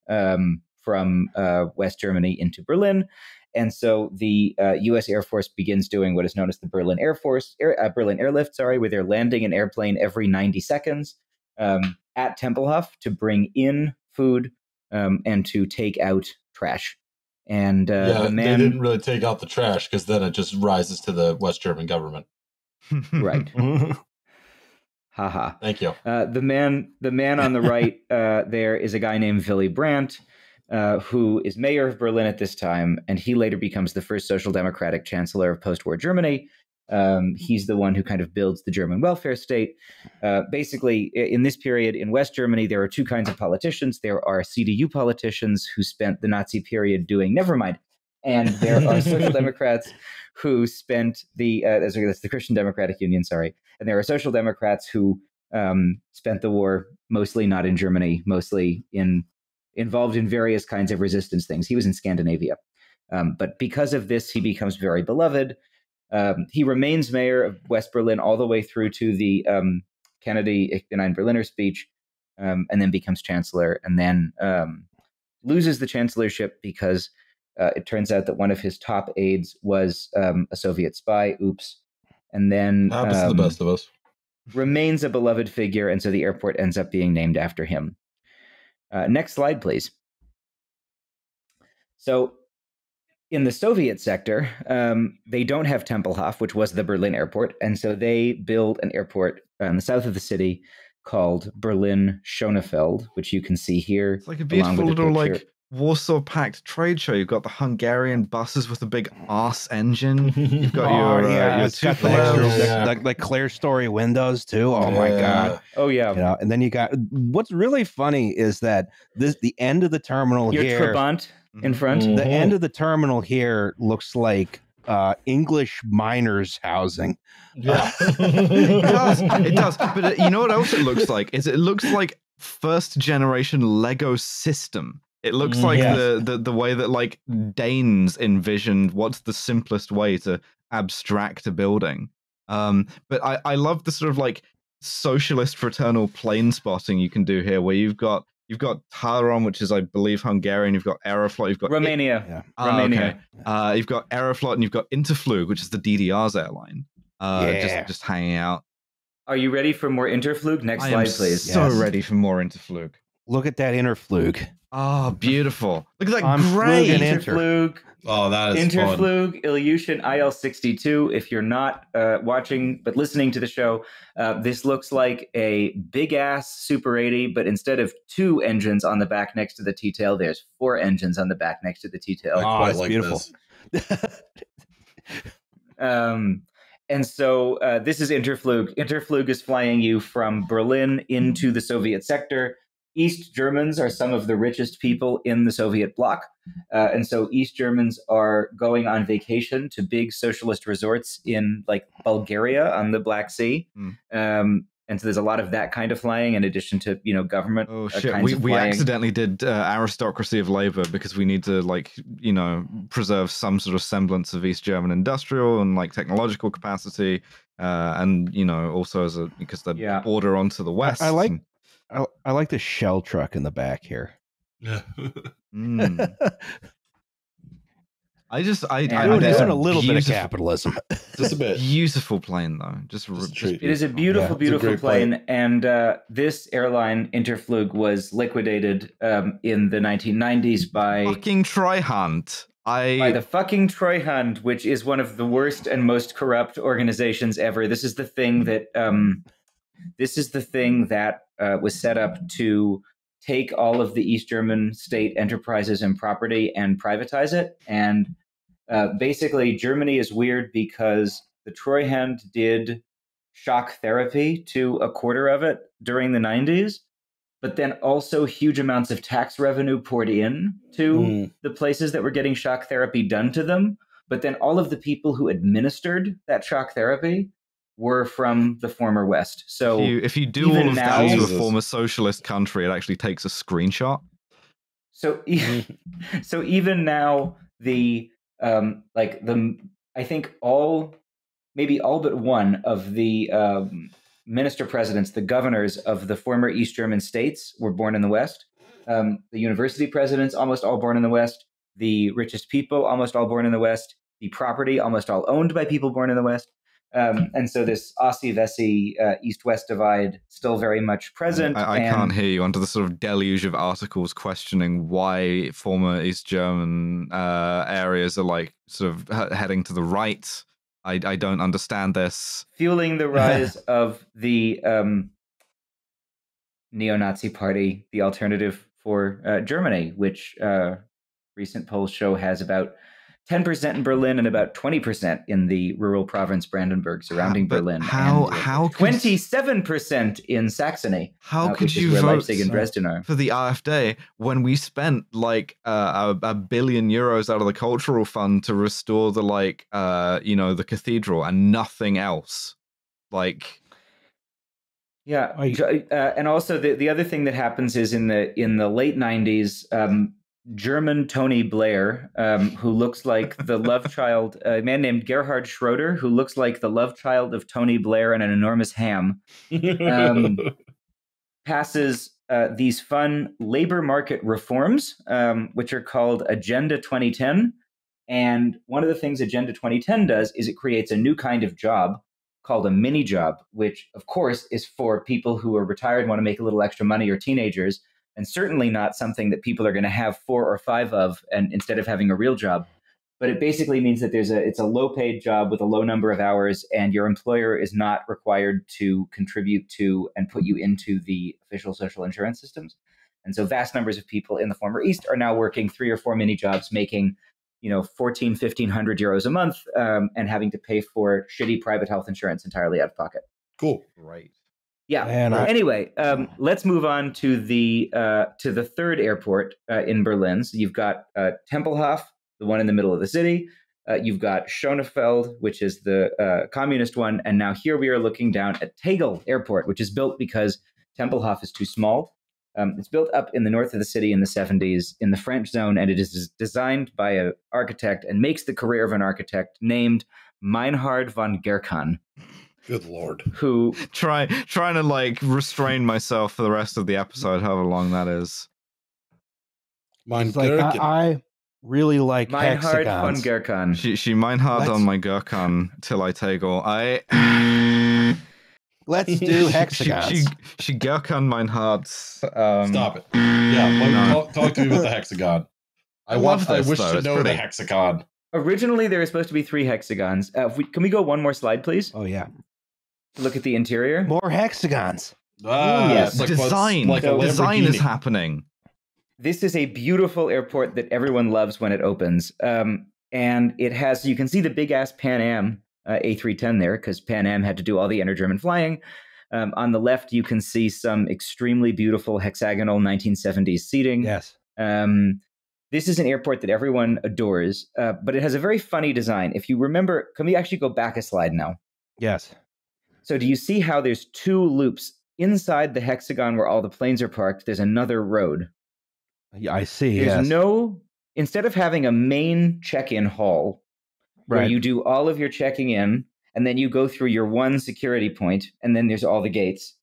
[SPEAKER 2] um, from uh, West Germany into Berlin. And so the uh, U.S. Air Force begins doing what is known as the Berlin Air Force, Air, uh, Berlin Airlift, sorry, where they're landing an airplane every 90 seconds um, at Tempelhof to bring in food um, and to take out trash. And uh,
[SPEAKER 4] yeah,
[SPEAKER 2] the man,
[SPEAKER 4] they didn't really take out the trash because then it just rises to the West German government.
[SPEAKER 2] right? Haha.
[SPEAKER 4] Thank you.
[SPEAKER 2] Uh, the man, the man on the right uh, there is a guy named Willy Brandt, uh, who is mayor of Berlin at this time, and he later becomes the first social democratic chancellor of post-war Germany. Um, he's the one who kind of builds the German welfare state. Uh, basically, in this period in West Germany, there are two kinds of politicians. There are CDU politicians who spent the Nazi period doing never mind, and there are social democrats who spent the uh, that's the Christian Democratic Union, sorry, and there are social democrats who um, spent the war mostly not in Germany, mostly in involved in various kinds of resistance things. He was in Scandinavia, um, but because of this, he becomes very beloved. Um, he remains mayor of West Berlin all the way through to the um, Kennedy Ich bin ein Berliner speech, um, and then becomes chancellor, and then um, loses the chancellorship because uh, it turns out that one of his top aides was um, a Soviet spy. Oops. And then
[SPEAKER 4] happens to the best of us.
[SPEAKER 2] Remains a beloved figure, and so the airport ends up being named after him. Uh, next slide, please. So in the Soviet sector, um, they don't have Tempelhof, which was the Berlin airport, and so they build an airport in the south of the city called Berlin Schönefeld, which you can see here.
[SPEAKER 3] It's like a beautiful little like Warsaw Pact trade show. You've got the Hungarian buses with the big ass engine. You've got
[SPEAKER 1] oh,
[SPEAKER 3] your,
[SPEAKER 1] yeah,
[SPEAKER 3] uh, your
[SPEAKER 1] it's got the, extra,
[SPEAKER 4] Yeah.
[SPEAKER 1] like, like clear story windows too. Oh my god!
[SPEAKER 2] Oh yeah,
[SPEAKER 1] You know, and then you got what's really funny is that this the end of the terminal
[SPEAKER 2] your
[SPEAKER 1] here.
[SPEAKER 2] Trabant in front.
[SPEAKER 4] Mhm.
[SPEAKER 1] The end of the terminal here looks like uh, English miners' housing.
[SPEAKER 4] Yeah.
[SPEAKER 3] it does. It does. But uh, you know what else it looks like? Is it looks like first generation Lego system. It looks
[SPEAKER 4] Mm,
[SPEAKER 3] like
[SPEAKER 1] yes.
[SPEAKER 3] the, the the way that like Danes envisioned what's the simplest way to abstract a building. Um, but I, I love the sort of like socialist fraternal plane spotting you can do here, where you've got you've got Tarom, which is I believe Hungarian. You've got Aeroflot. You've got
[SPEAKER 2] Romania.
[SPEAKER 1] Yeah.
[SPEAKER 3] Ah,
[SPEAKER 2] Romania.
[SPEAKER 3] okay. Uh, you've got Aeroflot and you've got Interflug, which is the DDR's airline. Uh,
[SPEAKER 1] Yeah.
[SPEAKER 3] just just hanging out.
[SPEAKER 2] Are you ready for more Interflug? Next
[SPEAKER 3] I am
[SPEAKER 2] slide, please.
[SPEAKER 3] so
[SPEAKER 1] Yes.
[SPEAKER 3] ready for more Interflug.
[SPEAKER 1] Look at that Interflug.
[SPEAKER 3] Oh, beautiful! Look at that
[SPEAKER 1] I'm
[SPEAKER 3] great.
[SPEAKER 1] fluging Inter.
[SPEAKER 2] Interflug,
[SPEAKER 4] Oh, that is fun.
[SPEAKER 2] Interflug, Ilyushin IL62. If you're not uh, watching but listening to the show, uh, this looks like a big ass Super 80, but instead of two engines on the back next to the T tail, there's four engines on the back next to the T-tail.
[SPEAKER 1] Oh,
[SPEAKER 4] quite
[SPEAKER 1] it's
[SPEAKER 4] like
[SPEAKER 1] beautiful.
[SPEAKER 2] Um, and so uh, this is Interflug. Interflug is flying you from Berlin into the Soviet sector. East Germans are some of the richest people in the Soviet bloc. Uh, and so East Germans are going on vacation to big socialist resorts in like Bulgaria on the Black Sea.
[SPEAKER 3] Hmm.
[SPEAKER 2] Um, and so there's a lot of that kind of flying in addition to, you know, government
[SPEAKER 3] Oh
[SPEAKER 2] uh,
[SPEAKER 3] shit!
[SPEAKER 2] kinds
[SPEAKER 3] We
[SPEAKER 2] of
[SPEAKER 3] we accidentally did uh, aristocracy of labor because we need to like you know preserve some sort of semblance of East German industrial and like technological capacity, uh, and you know also as a because the
[SPEAKER 2] Yeah.
[SPEAKER 3] border onto the west.
[SPEAKER 1] I like-
[SPEAKER 3] and-
[SPEAKER 1] I, I like the shell truck in the back here.
[SPEAKER 4] Yeah.
[SPEAKER 3] Mm. I just I,
[SPEAKER 2] Yeah,
[SPEAKER 3] I
[SPEAKER 1] doing,
[SPEAKER 2] there's
[SPEAKER 1] doing
[SPEAKER 3] a
[SPEAKER 1] a little bit of
[SPEAKER 3] beautiful-
[SPEAKER 1] capitalism.
[SPEAKER 4] Just a bit.
[SPEAKER 3] Beautiful plane though, just,
[SPEAKER 4] Just
[SPEAKER 3] just
[SPEAKER 4] treat.
[SPEAKER 2] It is a beautiful,
[SPEAKER 1] Yeah,
[SPEAKER 2] beautiful
[SPEAKER 4] great plane.
[SPEAKER 2] plane, and uh, this airline Interflug was liquidated um, in the 1990s by
[SPEAKER 3] fucking Treuhand. I
[SPEAKER 2] by the fucking Treuhand, which is one of the worst and most corrupt organizations ever. This is the thing that um, this is the thing that uh, was set up to take all of the East German state enterprises and property and privatize it. And uh, basically, Germany is weird because the Treuhand did shock therapy to a quarter of it during the 90s, but then also huge amounts of tax revenue poured in to
[SPEAKER 4] Mm.
[SPEAKER 2] the places that were getting shock therapy done to them. But then all of the people who administered that shock therapy were from the former West. So
[SPEAKER 3] if you, if you do
[SPEAKER 2] even
[SPEAKER 3] all of
[SPEAKER 2] now-
[SPEAKER 3] that to a former socialist country, it actually takes a screenshot.
[SPEAKER 2] So, e- so even now, the um, like the I think all maybe all but one of the um, minister presidents, the governors of the former East German states, were born in the West. Um, the university presidents, almost all born in the West. the richest people, almost all born in the West, the property, almost all owned by people born in the West. Um, and so this Ossi Wessi uh, East West divide still very much present.
[SPEAKER 3] I, I
[SPEAKER 2] and-
[SPEAKER 3] can't hear you under the sort of deluge of articles questioning why former East German uh, areas are like sort of he- heading to the right. I, I don't understand this.
[SPEAKER 2] fueling the rise of the um, neo-Nazi party, the alternative for uh, Germany, which uh, recent polls show has about 10% in Berlin and about 20% in the rural province Brandenburg surrounding
[SPEAKER 3] But
[SPEAKER 2] Berlin.
[SPEAKER 3] How how could,
[SPEAKER 2] 27% in Saxony,
[SPEAKER 3] how
[SPEAKER 2] uh,
[SPEAKER 3] could you vote
[SPEAKER 2] Leipzig and Dresden are.
[SPEAKER 3] for the AfD when we spent like uh, a, a billion euros out of the cultural fund to restore the like uh you know the cathedral and nothing else? Like
[SPEAKER 2] Yeah,
[SPEAKER 1] I-
[SPEAKER 2] uh, and also the, the other thing that happens is in the in the late '90s, um, German Tony Blair, um, who looks like the love child, a man named Gerhard Schroeder, who looks like the love child of Tony Blair and an enormous ham, Um, passes uh, these fun labor market reforms, um, which are called Agenda 2010. And one of the things Agenda 2010 does is it creates a new kind of job called a mini job, which of course is for people who are retired want to make a little extra money or teenagers, and certainly not something that people are going to have four or five of, and instead of having a real job. But it basically means that there's a it's a low paid job with a low number of hours, and your employer is not required to contribute to and put you into the official social insurance systems. And so vast numbers of people in the former East are now working three or four mini jobs, making you know 14 1500 euros a month um, and having to pay for shitty private health insurance entirely out of pocket
[SPEAKER 4] cool.
[SPEAKER 3] right.
[SPEAKER 2] Yeah.
[SPEAKER 1] Man, I-
[SPEAKER 2] anyway um, let's move on to the uh, to the third airport uh, in berlin. So you've got uh, tempelhof the one in the middle of the city. Uh, you've got schönefeld which is the uh, communist one. And now here we are looking down at tegel airport which is built because tempelhof is too small. Um, it's built up in the north of the city in the 70s in the French zone, and it is designed by an architect and makes the career of an architect named Meinhard von Gerkan,
[SPEAKER 4] Good lord.
[SPEAKER 2] who
[SPEAKER 3] Try trying to like restrain myself for the rest of the episode, however long that is.
[SPEAKER 4] Mine
[SPEAKER 1] It's like I, I really like
[SPEAKER 2] Meinhard von
[SPEAKER 1] on
[SPEAKER 2] Gerkan.
[SPEAKER 3] She she mine hard
[SPEAKER 1] Let's-
[SPEAKER 3] on my Gurkhan till I tegel. I
[SPEAKER 1] Let's do
[SPEAKER 3] she
[SPEAKER 1] hexagons.
[SPEAKER 3] she, she Gurkhan mine hearts. Um,
[SPEAKER 4] Stop it. Yeah, let me,
[SPEAKER 3] no.
[SPEAKER 4] talk, talk to me about the hexagon. I,
[SPEAKER 3] I
[SPEAKER 4] want.
[SPEAKER 3] love
[SPEAKER 4] I wish
[SPEAKER 3] though.
[SPEAKER 4] to
[SPEAKER 3] It's
[SPEAKER 4] know the hexagon.
[SPEAKER 2] Originally, there were supposed to be three hexagons. Uh, if we, can we go one more slide, please?
[SPEAKER 1] oh yeah,
[SPEAKER 2] Look at the interior.
[SPEAKER 1] more hexagons.
[SPEAKER 4] Ah,
[SPEAKER 2] yes.
[SPEAKER 4] like what's-
[SPEAKER 3] design
[SPEAKER 4] like a
[SPEAKER 3] design is happening.
[SPEAKER 2] This is a beautiful airport that everyone loves when it opens. Um, and it has, you can see the big ass Pan Am uh, A310 there because Pan Am had to do all the inter German flying. Um, on the left, you can see some extremely beautiful hexagonal 1970s seating.
[SPEAKER 1] Yes.
[SPEAKER 2] Um, this is an airport that everyone adores, uh, but it has a very funny design. If you remember, can we actually go back a slide now?
[SPEAKER 1] Yes.
[SPEAKER 2] So, do you see how there's two loops inside the hexagon where all the planes are parked? There's another road.
[SPEAKER 1] Yeah, I see.
[SPEAKER 2] There's
[SPEAKER 1] yes.
[SPEAKER 2] no, instead of having a main check in hall where
[SPEAKER 1] Right.
[SPEAKER 2] you do all of your checking in and then you go through your one security point and then there's all the gates.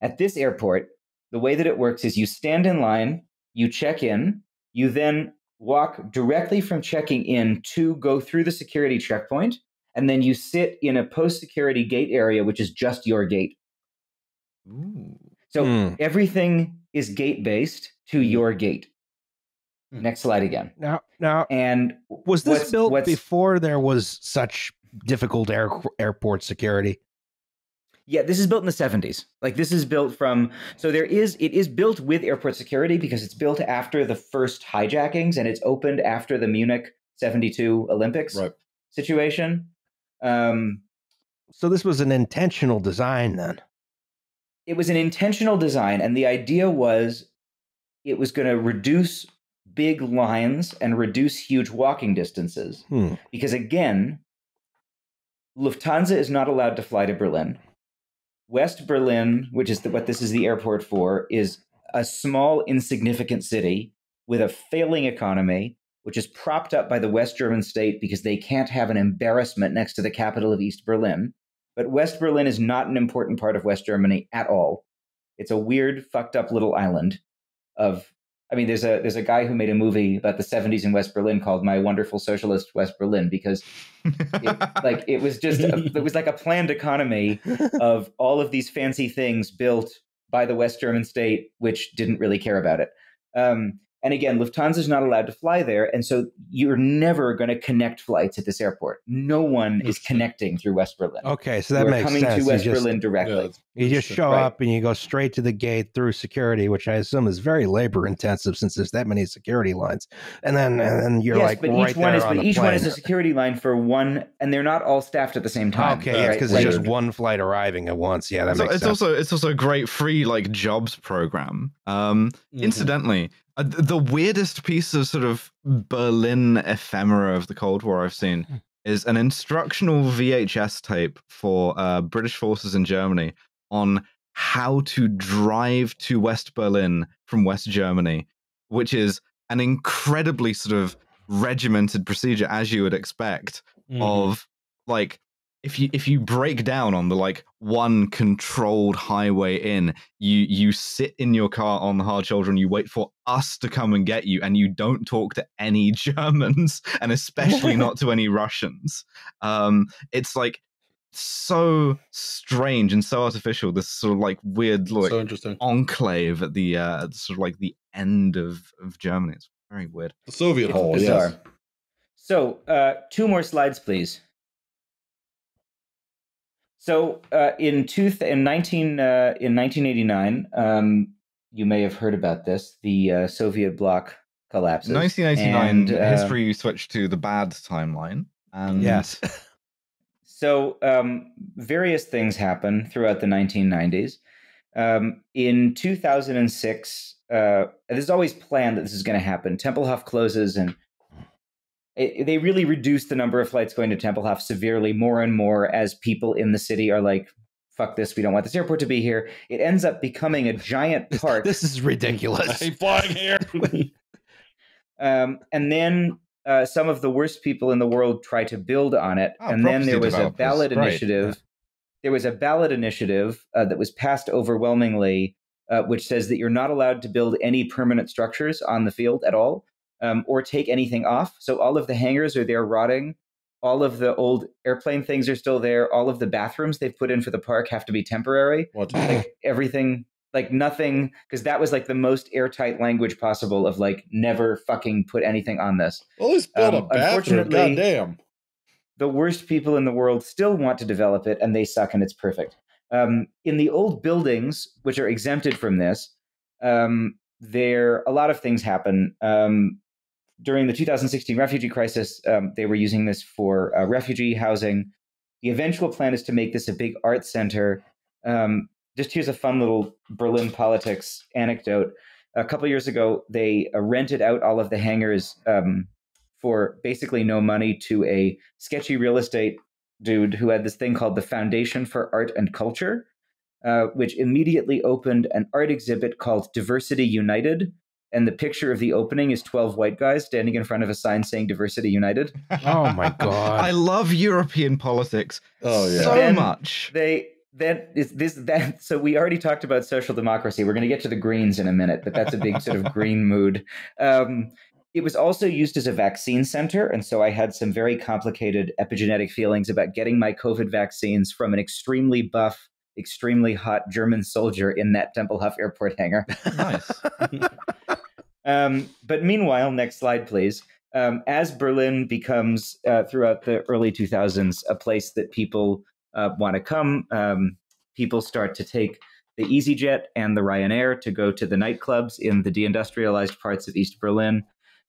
[SPEAKER 2] At this airport, the way that it works is you stand in line, you check in, you then walk directly from checking in to go through the security checkpoint, and then you sit in a post security gate area, which is just your gate.
[SPEAKER 3] Ooh.
[SPEAKER 2] So
[SPEAKER 1] Hmm.
[SPEAKER 2] everything is gate based to your gate.
[SPEAKER 4] Hmm.
[SPEAKER 2] Next slide again.
[SPEAKER 1] Now, now,
[SPEAKER 2] And
[SPEAKER 1] was this
[SPEAKER 2] what's-
[SPEAKER 1] built
[SPEAKER 2] what's-
[SPEAKER 1] before there was such difficult air, airport security?
[SPEAKER 2] Yeah, this is built in the 70s. Like this is built from so there is it is built with airport security because it's built after the first hijackings and it's opened after the Munich 72 Olympics
[SPEAKER 4] Right.
[SPEAKER 2] situation. Um
[SPEAKER 1] So this was an intentional design then.
[SPEAKER 2] it was an intentional design and the idea was it was going to reduce big lines and reduce huge walking distances
[SPEAKER 1] Hmm.
[SPEAKER 2] because again lufthansa is not allowed to fly to berlin west berlin which is the, what this is the airport for is a small insignificant city with a failing economy which is propped up by the west german state because they can't have an embarrassment next to the capital of east berlin but west berlin is not an important part of west germany at all it's a weird fucked up little island of I mean, there's a there's a guy who made a movie about the 70s in West Berlin called My Wonderful Socialist West Berlin because it, like it was just a, it was like a planned economy of all of these fancy things built by the West German state, which didn't really care about it. Um, and again, Lufthansa is not allowed to fly there, and so you're never going to connect flights at this airport. No one is connecting through West Berlin.
[SPEAKER 1] Okay, so that
[SPEAKER 2] We're
[SPEAKER 1] makes
[SPEAKER 2] coming
[SPEAKER 1] sense.
[SPEAKER 2] to
[SPEAKER 1] You
[SPEAKER 2] West
[SPEAKER 1] just-
[SPEAKER 2] Berlin directly.
[SPEAKER 4] Yeah,
[SPEAKER 1] You just show
[SPEAKER 2] Right.
[SPEAKER 1] up and you go straight to the gate through security, which I assume is very labor intensive since there's that many security lines. And then and then you're
[SPEAKER 2] yes,
[SPEAKER 1] like
[SPEAKER 2] but
[SPEAKER 1] right
[SPEAKER 2] each one
[SPEAKER 1] there
[SPEAKER 2] is
[SPEAKER 1] on
[SPEAKER 2] but
[SPEAKER 1] the
[SPEAKER 2] each one is a security line for one, and they're not all staffed at the same time.
[SPEAKER 1] Okay,
[SPEAKER 4] Yeah,
[SPEAKER 1] yeah,
[SPEAKER 2] right?
[SPEAKER 1] because
[SPEAKER 2] Like-
[SPEAKER 1] it's just one flight arriving at once. Yeah, that
[SPEAKER 3] So
[SPEAKER 1] makes
[SPEAKER 3] it's
[SPEAKER 1] sense.
[SPEAKER 3] also it's also a great free like jobs program. Um,
[SPEAKER 4] Mhm.
[SPEAKER 3] Incidentally, th- the weirdest piece of sort of Berlin ephemera of the Cold War I've seen
[SPEAKER 1] Hmm.
[SPEAKER 3] is an instructional VHS tape for uh, British forces in Germany on how to drive to West Berlin from West Germany, which is an incredibly sort of regimented procedure, as you would expect
[SPEAKER 4] Mhm.
[SPEAKER 3] of like if you if you break down on the like one controlled highway in you you sit in your car on the hard shoulder and you wait for us to come and get you and you don't talk to any germans and especially not to any russians um it's like so strange and so artificial this sort of like weird like
[SPEAKER 4] so interesting.
[SPEAKER 3] enclave at the uh at sort of like the end of of germany it's very weird
[SPEAKER 4] The Soviet
[SPEAKER 2] It's
[SPEAKER 4] hole.
[SPEAKER 2] bizarre.
[SPEAKER 4] Yes.
[SPEAKER 2] So, uh, two more slides, please. So, uh, in two th- in nineteen uh, in nineteen eighty nine, um, you may have heard about this. The uh, Soviet bloc collapses.
[SPEAKER 3] 1989
[SPEAKER 2] uh,
[SPEAKER 3] history switched to the bad timeline and
[SPEAKER 1] yes.
[SPEAKER 2] So, um, various things happen throughout the 1990s. Um, in 2006, uh, this always planned that this is going to happen. Tempelhof closes, and it, they really reduce the number of flights going to Tempelhof severely, more and more, as people in the city are like, "Fuck this! We don't want this airport to be here." It ends up becoming a giant park.
[SPEAKER 1] this is
[SPEAKER 4] I
[SPEAKER 1] ridiculous.
[SPEAKER 4] hate flying here.
[SPEAKER 2] Um, and then uh, some of the worst people in the world try to build on it.
[SPEAKER 3] Oh,
[SPEAKER 2] and then there
[SPEAKER 3] property
[SPEAKER 2] was a ballot
[SPEAKER 3] right,
[SPEAKER 2] initiative. There was a ballot initiative uh, that was passed overwhelmingly, uh, which says that you're not allowed to build any permanent structures on the field at all, um, or take anything off. So all of the hangars are there rotting. All of the old airplane things are still there. All of the bathrooms they've put in for the park have to be temporary
[SPEAKER 4] What?
[SPEAKER 2] like everything like nothing because that was like the most airtight language possible of like never fucking put anything on this
[SPEAKER 4] Well, let's build
[SPEAKER 2] Um,
[SPEAKER 4] a bathroom. Goddamn.
[SPEAKER 2] the worst people in the world still want to develop it and they suck and it's perfect um, in the old buildings which are exempted from this um, there a lot of things happen um, during the 2016 refugee crisis um, they were using this for uh, refugee housing the eventual plan is to make this a big art center um, just here's a fun little berlin politics anecdote a couple years ago they uh, rented out all of the hangars um, for basically no money to a sketchy real estate dude who had this thing called the Foundation for Art and Culture, uh, which immediately opened an art exhibit called Diversity United. And the picture of the opening is 12 white guys standing in front of a sign saying Diversity United.
[SPEAKER 1] Oh my God.
[SPEAKER 3] I love European politics
[SPEAKER 4] Oh yeah.
[SPEAKER 3] so
[SPEAKER 2] Then
[SPEAKER 3] much.
[SPEAKER 2] They that is this that so we already talked about social democracy. We're going to get to the Greens in a minute, but that's a big sort of green mood. Um, it was also used as a vaccine center, and so I had some very complicated epigenetic feelings about getting my COVID vaccines from an extremely buff, extremely hot German soldier in that Tempelhof airport hangar.
[SPEAKER 3] nice.
[SPEAKER 2] Um, but meanwhile, next slide, please. Um, as Berlin becomes, uh, throughout the early 2000s, a place that people uh, want to come, um, people start to take the EasyJet and the Ryanair to go to the nightclubs in the deindustrialized parts of East Berlin.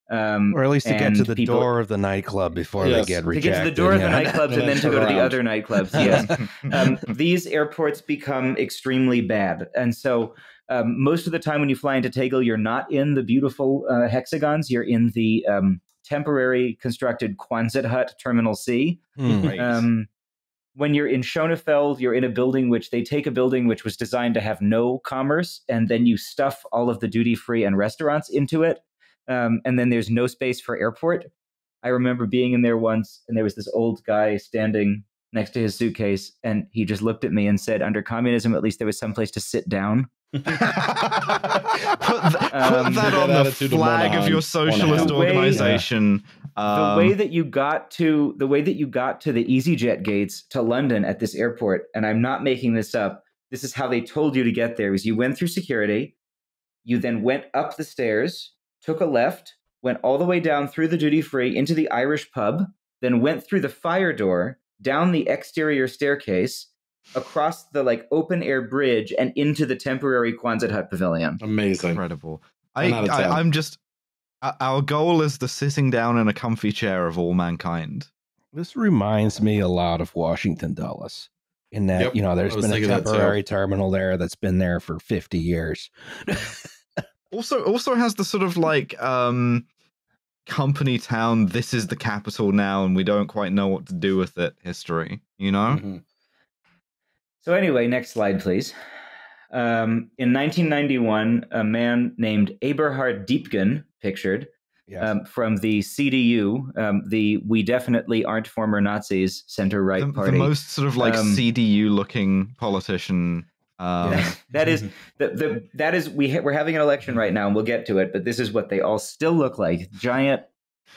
[SPEAKER 2] Um,
[SPEAKER 1] or at least to get to the
[SPEAKER 2] people-
[SPEAKER 1] door of the nightclub before
[SPEAKER 4] Yes.
[SPEAKER 1] they get
[SPEAKER 2] to get to the door of the
[SPEAKER 1] yeah.
[SPEAKER 2] nightclubs and
[SPEAKER 4] And
[SPEAKER 2] then
[SPEAKER 4] then
[SPEAKER 2] to go to the other nightclubs. Yes. um, these airports become extremely bad. And so um, most of the time when you fly into Tegel, you're not in the beautiful uh, hexagons. You're in the um, temporary constructed Quonset hut Terminal C.
[SPEAKER 3] Great.
[SPEAKER 2] Um, when you're in Schönefeld, you're in a building which they take a building which was designed to have no commerce, and then you stuff all of the duty free and restaurants into it. Um, and then there's no space for airport. I remember being in there once, and there was this old guy standing next to his suitcase, and he just looked at me and said, "Under communism, at least there was some place to sit down."
[SPEAKER 3] Put, th-
[SPEAKER 2] Um,
[SPEAKER 3] put that
[SPEAKER 4] that
[SPEAKER 3] on the
[SPEAKER 4] attitude of
[SPEAKER 3] flag of your socialist
[SPEAKER 2] The way-
[SPEAKER 3] organization.
[SPEAKER 2] the
[SPEAKER 3] Um,
[SPEAKER 2] way that you got to the way that you got to the EasyJet gates to London at this airport, and I'm not making this up. This is how they told you to get there: was you went through security, you then went up the stairs, took a left, went all the way down through the duty free into the Irish pub, then went through the fire door, down the exterior staircase, across the like open air bridge, and into the temporary Quonset hut pavilion.
[SPEAKER 4] Amazing.
[SPEAKER 3] incredible. I,
[SPEAKER 4] 10 out of 10.
[SPEAKER 3] I, I'm just. Our goal is the sitting down in a comfy chair of all mankind.
[SPEAKER 1] This reminds me a lot of Washington Dulles. In that,
[SPEAKER 4] Yep,
[SPEAKER 1] you know, there's been a
[SPEAKER 4] thinking that too.
[SPEAKER 1] temporary terminal there that's been there for 50 years.
[SPEAKER 3] Also, also has the sort of like um company town. This is the capital now, and we don't quite know what to do with it. History, you know.
[SPEAKER 4] Mhm.
[SPEAKER 2] So anyway, next slide, please. Um, in 1991, a man named Eberhard Diepgen, pictured
[SPEAKER 1] yes.
[SPEAKER 2] um, from the CDU, um, the "We Definitely Aren't Former Nazis" center-right
[SPEAKER 3] the, the most sort of like
[SPEAKER 2] Um,
[SPEAKER 3] CDU looking politician. Um,
[SPEAKER 2] Yeah, that is the, the that is we ha- we're having an election right now, and we'll get to it. But this is what they all still look like: giant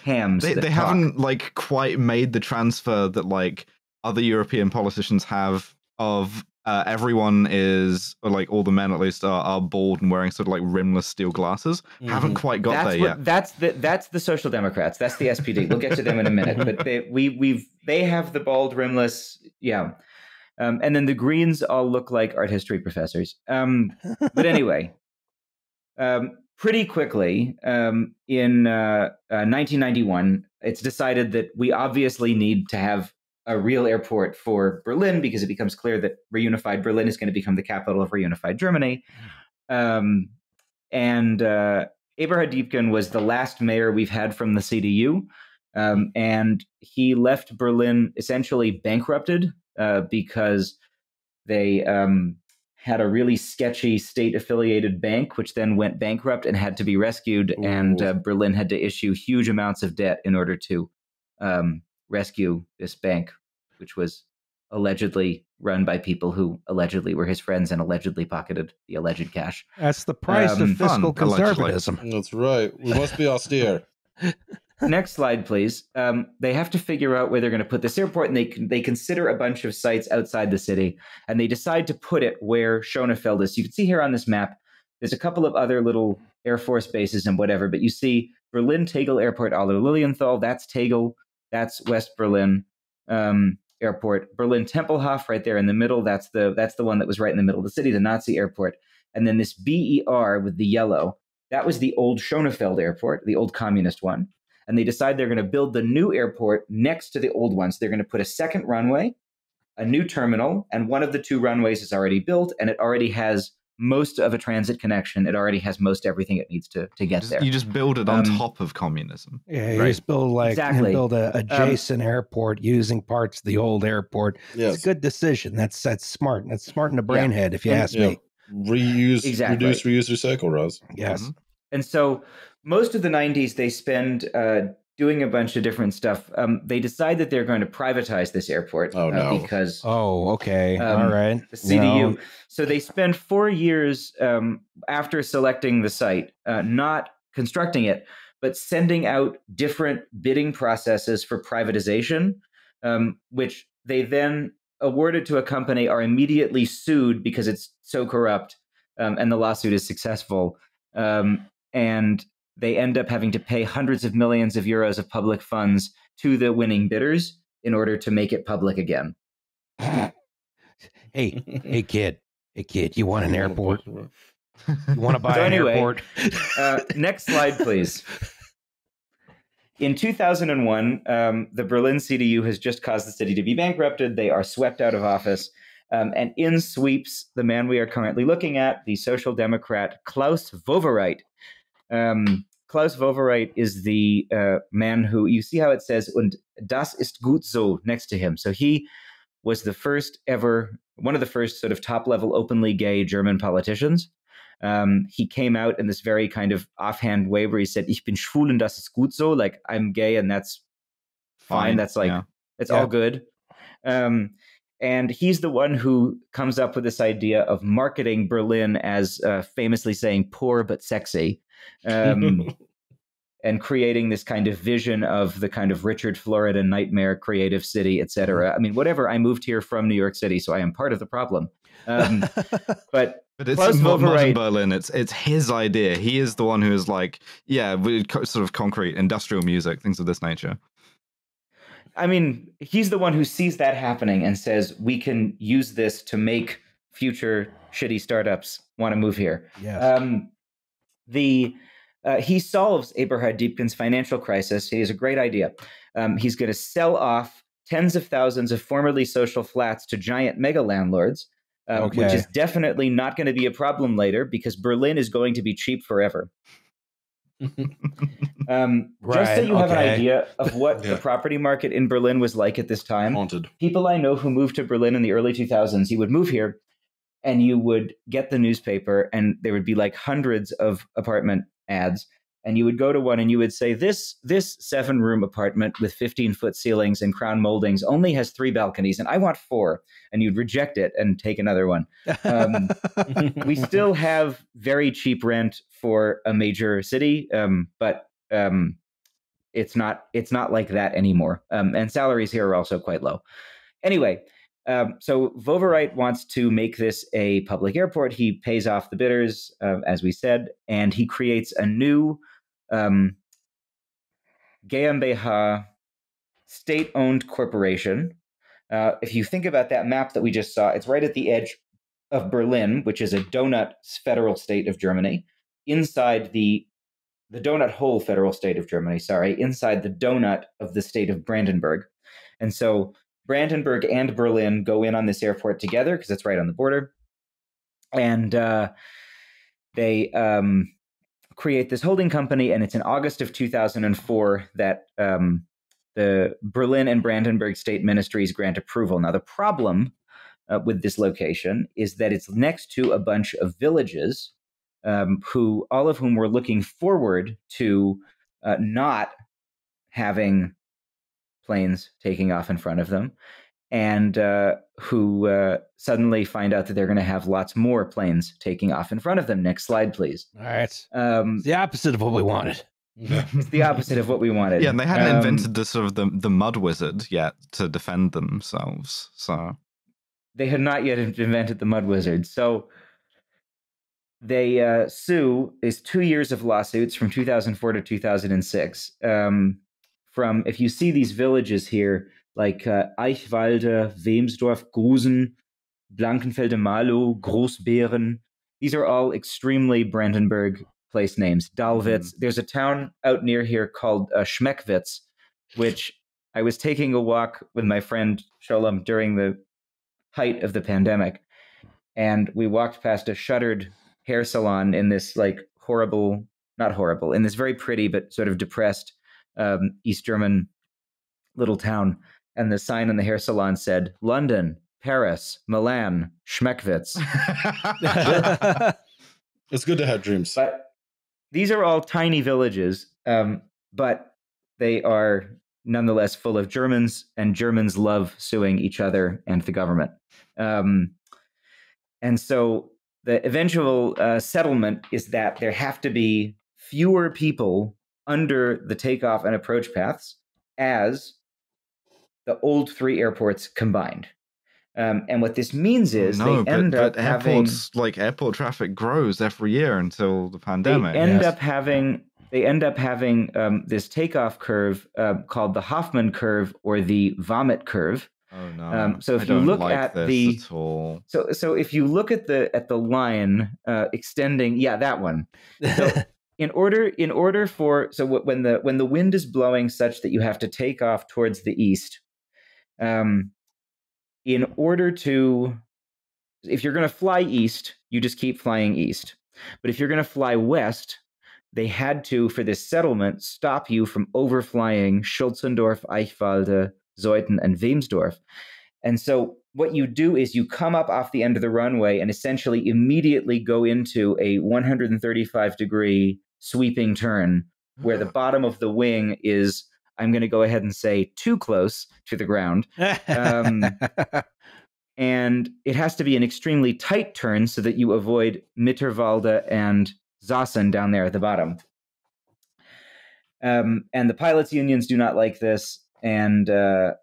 [SPEAKER 2] hams.
[SPEAKER 3] they they haven't like quite made the transfer that like other European politicians have of uh, everyone is or like all the men at least are, are bald and wearing sort of like rimless steel glasses. Haven't
[SPEAKER 4] Mhm.
[SPEAKER 3] quite got
[SPEAKER 2] that's
[SPEAKER 3] there
[SPEAKER 2] what,
[SPEAKER 3] yet.
[SPEAKER 2] That's the that's the Social Democrats. That's the SPD. We'll get to them in a minute. But they we we've they have the bald rimless. Yeah. Um, and then the Greens all look like art history professors. Um, but anyway, um, pretty quickly um, in uh, uh, 1991, it's decided that we obviously need to have a real airport for Berlin because it becomes clear that reunified Berlin is going to become the capital of reunified Germany. Um, and uh, Eberhard Diepgen was the last mayor we've had from the CDU. Um, and he left Berlin essentially bankrupted uh, because they um, had a really sketchy state affiliated bank, which then went bankrupt and had to be rescued. And uh, Berlin had to issue huge amounts of debt in order to um, rescue this bank, which was allegedly run by people who allegedly were his friends and allegedly pocketed the alleged cash.
[SPEAKER 1] That's the price
[SPEAKER 2] um,
[SPEAKER 1] of fiscal
[SPEAKER 3] fun, allegedly.
[SPEAKER 1] conservatism.
[SPEAKER 4] That's right. We must be austere.
[SPEAKER 2] Next slide, please. Um, they have to figure out where they're going to put this airport, and they they consider a bunch of sites outside the city, and they decide to put it where Schönefeld is. You can see here on this map. There's a couple of other little Air Force bases and whatever, but you see Berlin Tegel Airport, Aller Lilienthal. That's Tegel. That's West Berlin um, Airport. Berlin Tempelhof, right there in the middle. That's the that's the one that was right in the middle of the city, the Nazi airport. And then this BER with the yellow. That was the old Schönefeld Airport, the old communist one and they decide they're going to build the new airport next to the old one. So they're going to put a second runway, a new terminal, and one of the two runways is already built, and it already has most of a transit connection. It already has most everything it needs to to get
[SPEAKER 3] Just-
[SPEAKER 2] there.
[SPEAKER 3] you just build it on
[SPEAKER 2] Um,
[SPEAKER 3] top of communism.
[SPEAKER 1] Yeah, you
[SPEAKER 3] Right.
[SPEAKER 1] just build like
[SPEAKER 2] Exactly.
[SPEAKER 1] build a adjacent airport using parts of the old airport. It's a good decision. That's that's smart. That's smart in the brain head, if you
[SPEAKER 2] And-
[SPEAKER 1] ask
[SPEAKER 4] Yeah.
[SPEAKER 1] me.
[SPEAKER 4] Reuse,
[SPEAKER 2] Exactly.
[SPEAKER 4] reduce, reuse, recycle, Roz.
[SPEAKER 1] Yes.
[SPEAKER 3] Mhm.
[SPEAKER 2] And so most of the 90s, they spend uh, doing a bunch of different stuff. Um, they decide that they're going to privatize this airport
[SPEAKER 4] Oh,
[SPEAKER 2] uh,
[SPEAKER 4] no.
[SPEAKER 2] because
[SPEAKER 1] Oh, okay.
[SPEAKER 2] Um,
[SPEAKER 1] All right.
[SPEAKER 2] the CDU.
[SPEAKER 1] No.
[SPEAKER 2] So they spend four years um, after selecting the site, uh, not constructing it, but sending out different bidding processes for privatization, um, which they then awarded to a company, are immediately sued because it's so corrupt, um, and the lawsuit is successful. Um, and they end up having to pay hundreds of millions of euros of public funds to the winning bidders in order to make it public again.
[SPEAKER 1] Hey, hey, kid. Hey, kid. You want an airport? You want to buy
[SPEAKER 2] So
[SPEAKER 1] an
[SPEAKER 2] anyway,
[SPEAKER 1] airport?
[SPEAKER 2] Uh, next slide, please. In 2001, um, the Berlin CDU has just caused the city to be bankrupted. They are swept out of office. Um, and in sweeps the man we are currently looking at, the Social Democrat Klaus Wowereit. Um, Klaus Wowereit is the uh, man who, you see how it says, und das ist gut so next to him. So he was the first ever, one of the first sort of top level openly gay German politicians. Um, he came out in this very kind of offhand way where he said, Ich bin schwul und das ist gut so. Like, I'm gay and that's fine. That's like,
[SPEAKER 3] yeah.
[SPEAKER 2] it's
[SPEAKER 1] Yeah.
[SPEAKER 2] all good. Um, And he's the one who comes up with this idea of marketing Berlin as uh, famously saying poor but sexy. Um, and creating this kind of vision of the kind of Richard Florida nightmare creative city, et cetera. I mean, whatever. I moved here from New York City, so I am part of the problem. Um, but
[SPEAKER 3] But it's
[SPEAKER 2] Klaus
[SPEAKER 3] mo- modern
[SPEAKER 2] Wowereit-
[SPEAKER 3] Berlin. It's it's his idea. He is the one who is like, yeah, we- co- sort of concrete, industrial music, things of this nature.
[SPEAKER 2] I mean, he's the one who sees that happening and says, we can use this to make future shitty startups want to move here.
[SPEAKER 1] yes.
[SPEAKER 2] Um, the uh, he solves Eberhard Diepgen's financial crisis. He has a great idea. Um, he's going to sell off tens of thousands of formerly social flats to giant mega landlords, um, which is definitely not going to be a problem later because Berlin is going to be cheap forever. Um, just so you have an idea of what
[SPEAKER 4] Yeah.
[SPEAKER 2] the property market in Berlin was like at this time,
[SPEAKER 4] Haunted.
[SPEAKER 2] people I know who moved to Berlin in the early 2000s, you would move here and you would get the newspaper and there would be like hundreds of apartment ads and you would go to one and you would say this this seven room apartment with 15 foot ceilings and crown moldings only has three balconies and I want four and you'd reject it and take another one. um, we still have very cheap rent for a major city, um, but um, it's not it's not like that anymore. Um, and salaries here are also quite low. Anyway, um, so Wowereit wants to make this a public airport. He pays off the bidders, uh, as we said, and he creates a new um, GmbH state-owned corporation. Uh, if you think about that map that we just saw, it's right at the edge of Berlin, which is a donut federal state of Germany, inside the the donut hole federal state of Germany, sorry, inside the donut of the state of Brandenburg. And so Brandenburg and Berlin go in on this airport together because it's right on the border. And uh, they um, create this holding company, and it's in August of 2004 that um, the Berlin and Brandenburg state ministries grant approval. Now, the problem uh, with this location is that it's next to a bunch of villages um, who all of whom were looking forward to uh, not having planes taking off in front of them and uh, who uh, suddenly find out that they're going to have lots more planes taking off in front of them next slide please
[SPEAKER 1] All right.
[SPEAKER 2] um,
[SPEAKER 1] It's the opposite of what we wanted.
[SPEAKER 2] it's the opposite of what we wanted
[SPEAKER 3] Yeah, and they hadn't
[SPEAKER 2] Um,
[SPEAKER 3] invented the sort of the, the mud wizard yet to defend themselves. So
[SPEAKER 2] they had not yet invented the mud wizard so they uh, sue is two years of lawsuits from 2004 to 2006 um, from if you see these villages here like uh, eichwalde wernsdorf grusen blankenfelde mahlow großbeeren these are all extremely brandenburg place names. Dahlewitz there's a town out near here called uh, schmöckwitz which i was taking a walk with my friend sholem during the height of the pandemic and we walked past a shuttered hair salon in this like horrible not horrible in this very pretty but sort of depressed um, east german little town and the sign in the hair salon said london paris milan schmöckwitz
[SPEAKER 4] It's good to have dreams.
[SPEAKER 2] but these are all tiny villages um, but they are nonetheless full of germans and germans love suing each other and the government um, and so the eventual uh, settlement is that there have to be fewer people under the takeoff and approach paths as the old three airports combined. Um, and what this means is
[SPEAKER 3] no,
[SPEAKER 2] they
[SPEAKER 3] but,
[SPEAKER 2] end
[SPEAKER 3] but
[SPEAKER 2] up having
[SPEAKER 3] airports like airport traffic grows every year until the
[SPEAKER 2] they
[SPEAKER 3] pandemic.
[SPEAKER 2] end
[SPEAKER 1] yes.
[SPEAKER 2] up having they end up having um, this takeoff curve uh, called the Hoffman curve or the vomit curve.
[SPEAKER 3] oh no!
[SPEAKER 2] um, so if
[SPEAKER 3] I
[SPEAKER 2] you
[SPEAKER 3] don't
[SPEAKER 2] look
[SPEAKER 3] like
[SPEAKER 2] at the-
[SPEAKER 3] at all.
[SPEAKER 2] So so if you look at the at the line uh, extending, yeah, that one. So in order in order for so when the when the wind is blowing such that you have to take off towards the east, um, in order to if you're going to fly east, you just keep flying east. But if you're going to fly west, they had to for this settlement stop you from overflying Schulzendorf, Eichwalde, Zeuthen, and Wernsdorf. And so what you do is you come up off the end of the runway and essentially immediately go into a 135 degree sweeping turn where the bottom of the wing is I'm going to go ahead and say too close to the ground. Um, and it has to be an extremely tight turn so that you avoid Mittenwalde and Zossen down there at the bottom. Um, and the pilots' unions do not like this, and uh,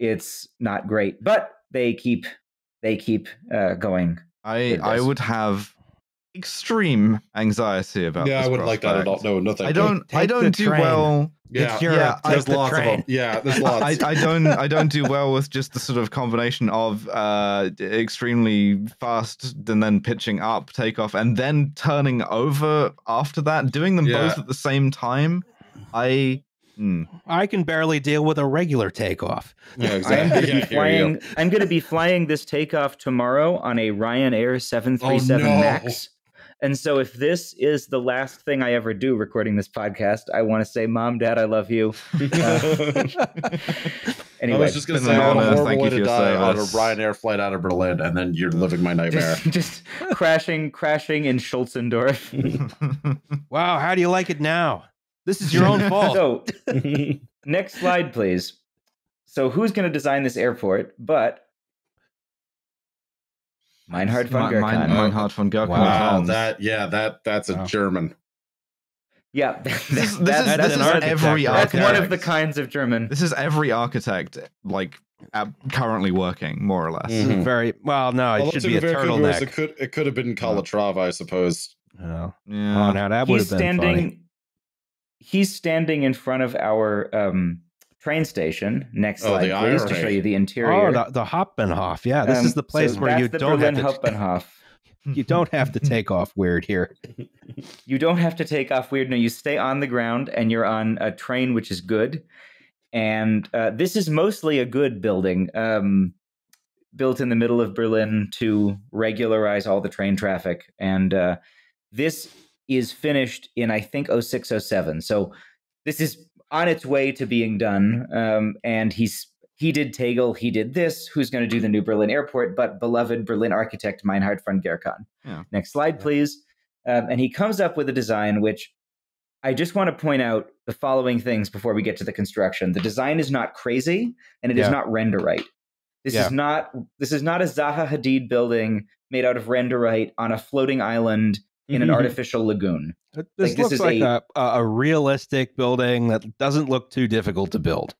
[SPEAKER 2] it's not great. But they keep they keep uh, going.
[SPEAKER 3] I I would have extreme anxiety about.
[SPEAKER 4] yeah,
[SPEAKER 3] this
[SPEAKER 4] I wouldn't like that at all. No, nothing.
[SPEAKER 3] I don't. I
[SPEAKER 1] Take the
[SPEAKER 3] don't do
[SPEAKER 1] train.
[SPEAKER 3] well.
[SPEAKER 4] Yeah,
[SPEAKER 1] It's your-
[SPEAKER 3] yeah,
[SPEAKER 1] take
[SPEAKER 4] there's
[SPEAKER 1] the
[SPEAKER 4] lots of them. Yeah, there's
[SPEAKER 3] I,
[SPEAKER 4] lots.
[SPEAKER 3] I don't I don't do well with just the sort of combination of uh extremely fast and then pitching up, takeoff, and then turning over after that, doing them
[SPEAKER 4] Yeah.
[SPEAKER 3] both at the same time. I hmm.
[SPEAKER 1] I can barely deal with a regular takeoff.
[SPEAKER 4] yeah, exactly.
[SPEAKER 2] I am going to
[SPEAKER 4] Yeah,
[SPEAKER 2] be flying. I'm going to be flying this takeoff tomorrow on a Ryanair 737
[SPEAKER 4] Oh, no.
[SPEAKER 2] Max. And so, if this is the last thing I ever do recording this podcast, I want to say, Mom, Dad, I love you.
[SPEAKER 4] Uh, I
[SPEAKER 2] Anyway,
[SPEAKER 4] was just going to say,
[SPEAKER 3] an
[SPEAKER 4] I a horrible
[SPEAKER 3] Thank
[SPEAKER 4] way
[SPEAKER 3] you
[SPEAKER 4] to
[SPEAKER 3] for
[SPEAKER 4] die on a. Ryanair flight out of Berlin, and then you're living my nightmare.
[SPEAKER 2] just, just crashing, crashing in Schulzendorf.
[SPEAKER 1] Wow, how do you like it now? This is your own fault.
[SPEAKER 2] so, next slide, please. So, who's going to design this airport? But Meinhard von
[SPEAKER 3] Mi- Mein-
[SPEAKER 2] Gerkan.
[SPEAKER 3] Meinhard von Gerkan.
[SPEAKER 1] Wow,
[SPEAKER 4] Wow, that yeah, that that's a
[SPEAKER 1] Wow.
[SPEAKER 4] German.
[SPEAKER 2] Yeah,
[SPEAKER 3] This is,
[SPEAKER 2] that-
[SPEAKER 3] this is,
[SPEAKER 2] that's-
[SPEAKER 3] this is
[SPEAKER 1] an architect,
[SPEAKER 3] every
[SPEAKER 1] right
[SPEAKER 2] That's one of the kinds of German.
[SPEAKER 3] This is every architect like ab- currently working, more or less.
[SPEAKER 1] This is
[SPEAKER 4] Mhm.
[SPEAKER 1] very well. No, it
[SPEAKER 4] Although
[SPEAKER 1] should be a
[SPEAKER 4] very good worse,
[SPEAKER 1] turtleneck.
[SPEAKER 4] It could it could have been Calatrava, I suppose.
[SPEAKER 1] Oh,
[SPEAKER 3] Yeah.
[SPEAKER 1] oh, now that would have been
[SPEAKER 2] standing.
[SPEAKER 1] funny.
[SPEAKER 2] He's standing in front of our um, train station. Next
[SPEAKER 4] Oh,
[SPEAKER 2] slide, please, to show you the interior.
[SPEAKER 1] Oh, the, the Hoppenhof. Yeah, this
[SPEAKER 2] Um,
[SPEAKER 1] is the place
[SPEAKER 2] so
[SPEAKER 1] where you don't
[SPEAKER 2] Berlin
[SPEAKER 1] have to.
[SPEAKER 2] Hauptbahnhof.
[SPEAKER 1] You don't have to take off weird here.
[SPEAKER 2] You don't have to take off weird. No, you stay on the ground, and you're on a train, which is good. And uh, this is mostly a good building, um, built in the middle of Berlin to regularize all the train traffic. And uh, this is finished in, I think, 0607. So this is on its way to being done. Um, and he's he did Tegel, he did this. Who's going to do the new Berlin airport? But beloved Berlin architect Meinhard von Gerkan.
[SPEAKER 3] Yeah.
[SPEAKER 2] Next slide, please. Um, and he comes up with a design which I just want to point out the following things before we get to the construction. The design is not crazy, and it is
[SPEAKER 1] Yeah.
[SPEAKER 2] not renderite. This
[SPEAKER 1] Yeah.
[SPEAKER 2] is not this is not a Zaha Hadid building made out of renderite on a floating island in an artificial lagoon.
[SPEAKER 1] This
[SPEAKER 2] Like, this
[SPEAKER 1] looks
[SPEAKER 2] is
[SPEAKER 1] like
[SPEAKER 2] a-
[SPEAKER 1] a, a, a realistic building that doesn't look too difficult to build.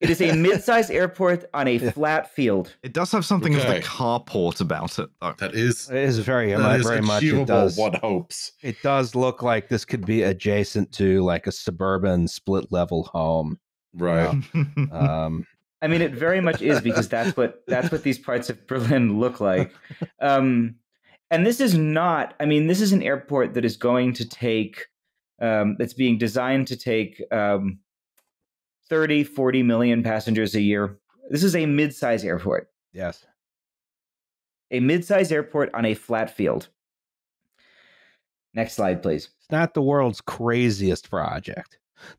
[SPEAKER 2] It is a mid-sized airport on a
[SPEAKER 1] Yeah.
[SPEAKER 2] flat field.
[SPEAKER 3] It does have something of
[SPEAKER 4] Okay.
[SPEAKER 3] the carport about it, though.
[SPEAKER 4] That is
[SPEAKER 1] It is very,
[SPEAKER 4] that is
[SPEAKER 1] very much. It
[SPEAKER 4] achievable.
[SPEAKER 1] does.
[SPEAKER 4] One hopes.
[SPEAKER 1] It does look like this could be adjacent to like a suburban split level home.
[SPEAKER 4] Right.
[SPEAKER 1] Um,
[SPEAKER 2] I mean, it very much is because that's what that's what these parts of Berlin look like. Um, and this is not. I mean, this is an airport that is going to take. Um, that's being designed to take um, 30, 40 million passengers a year. This is a mid-size airport.
[SPEAKER 1] yes.
[SPEAKER 2] A mid-size airport on a flat field. Next slide, please.
[SPEAKER 1] It's not the world's craziest project.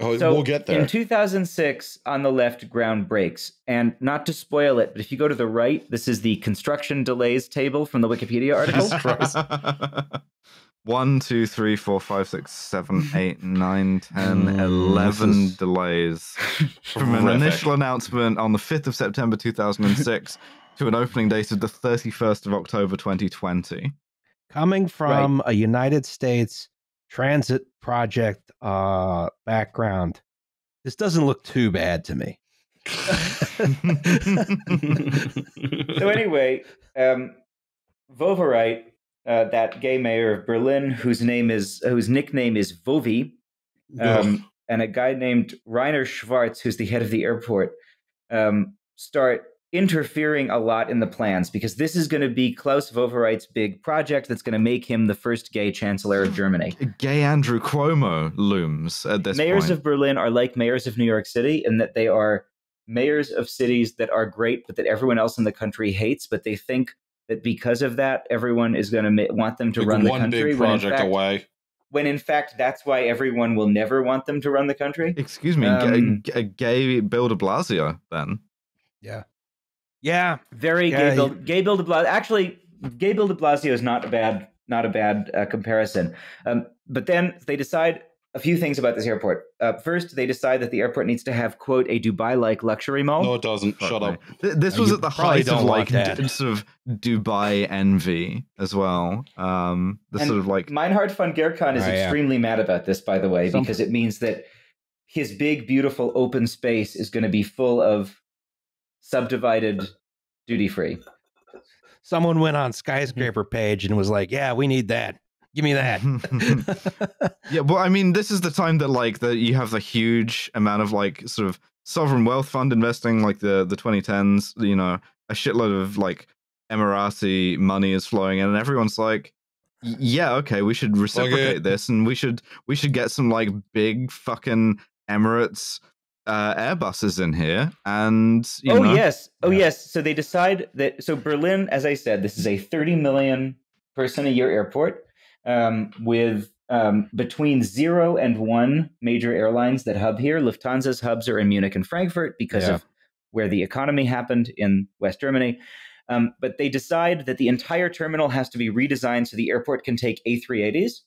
[SPEAKER 4] Oh,
[SPEAKER 2] So
[SPEAKER 4] we'll get there.
[SPEAKER 2] In 2006, on the left, ground breaks. And not to spoil it, but if you go to the right, this is the construction delays table from the Wikipedia article.
[SPEAKER 4] Jesus Christ.
[SPEAKER 3] One, two, three, four, five, six, seven, eight, nine, ten,
[SPEAKER 1] Mm,
[SPEAKER 3] eleven delays. From an initial announcement on the 5th of September 2006 to an opening date of the 31st of October 2020.
[SPEAKER 1] Coming from a United States transit project uh, background, this doesn't look too bad to me.
[SPEAKER 2] so anyway, um, Wowereit, uh, that gay mayor of Berlin, whose name is whose nickname is Wowi, um, and a guy named Rainer Schwarz, who's the head of the airport, um, start interfering a lot in the plans because this is going to be Klaus Wowereit's big project that's going to make him the first gay chancellor of Germany.
[SPEAKER 3] Gay Andrew Cuomo looms at this
[SPEAKER 2] mayors
[SPEAKER 3] point.
[SPEAKER 2] of Berlin are like mayors of New York City in that they are mayors of cities that are great, but that everyone else in the country hates. But they think that because of that, everyone is going to ma- want them to
[SPEAKER 4] Like
[SPEAKER 2] run the country.
[SPEAKER 4] one
[SPEAKER 2] country.
[SPEAKER 4] big
[SPEAKER 2] when
[SPEAKER 4] project
[SPEAKER 2] fact-
[SPEAKER 4] away.
[SPEAKER 2] When in fact, that's why everyone will never want them to run the country.
[SPEAKER 3] Excuse me,
[SPEAKER 2] Um,
[SPEAKER 3] g- a gay Bill de Blasio, then.
[SPEAKER 1] Yeah. Yeah.
[SPEAKER 2] Very
[SPEAKER 1] Yeah,
[SPEAKER 2] gay Bill. Gay Bill de Blasio. Actually, gay Bill de Blasio is not a bad, not a bad uh, comparison. Um, but then they decide a few things about this airport. Uh, first, they decide that the airport needs to have quote a Dubai-like luxury mall.
[SPEAKER 4] No, it doesn't.
[SPEAKER 3] Fuck
[SPEAKER 4] Shut
[SPEAKER 3] me.
[SPEAKER 4] up.
[SPEAKER 3] Th- This
[SPEAKER 1] Uh,
[SPEAKER 3] was at the height of like d- sort of Dubai envy as well. Um, the
[SPEAKER 2] And
[SPEAKER 3] sort of like
[SPEAKER 2] Meinhard von Gerkan is
[SPEAKER 1] Oh, yeah.
[SPEAKER 2] extremely mad about this, by the way,
[SPEAKER 1] Some-
[SPEAKER 2] because it means that his big, beautiful open space is going to be full of subdivided duty free.
[SPEAKER 1] Someone went on mm-hmm. skyscraper page and was like, "Yeah, we need that. Give me that."
[SPEAKER 3] yeah, well, I mean, this is the time that like that you have the huge amount of like sort of sovereign wealth fund investing, like the the 2010s. You know, a shitload of like Emirati money is flowing in, and everyone's like, "Yeah, okay, we should reciprocate this, and we should we should get some like big fucking Emirates uh, Airbuses in here." And you
[SPEAKER 2] oh
[SPEAKER 3] know,
[SPEAKER 2] yes, oh
[SPEAKER 1] Yeah.
[SPEAKER 2] yes. So they decide that. So Berlin, as I said, this is a 30 million person a year airport um, with um, between zero and one major airlines that hub here. Lufthansa's hubs are in Munich and Frankfurt because
[SPEAKER 1] Yeah.
[SPEAKER 2] of where the economy happened in West Germany. Um, but they decide that the entire terminal has to be redesigned so the airport can take A380s.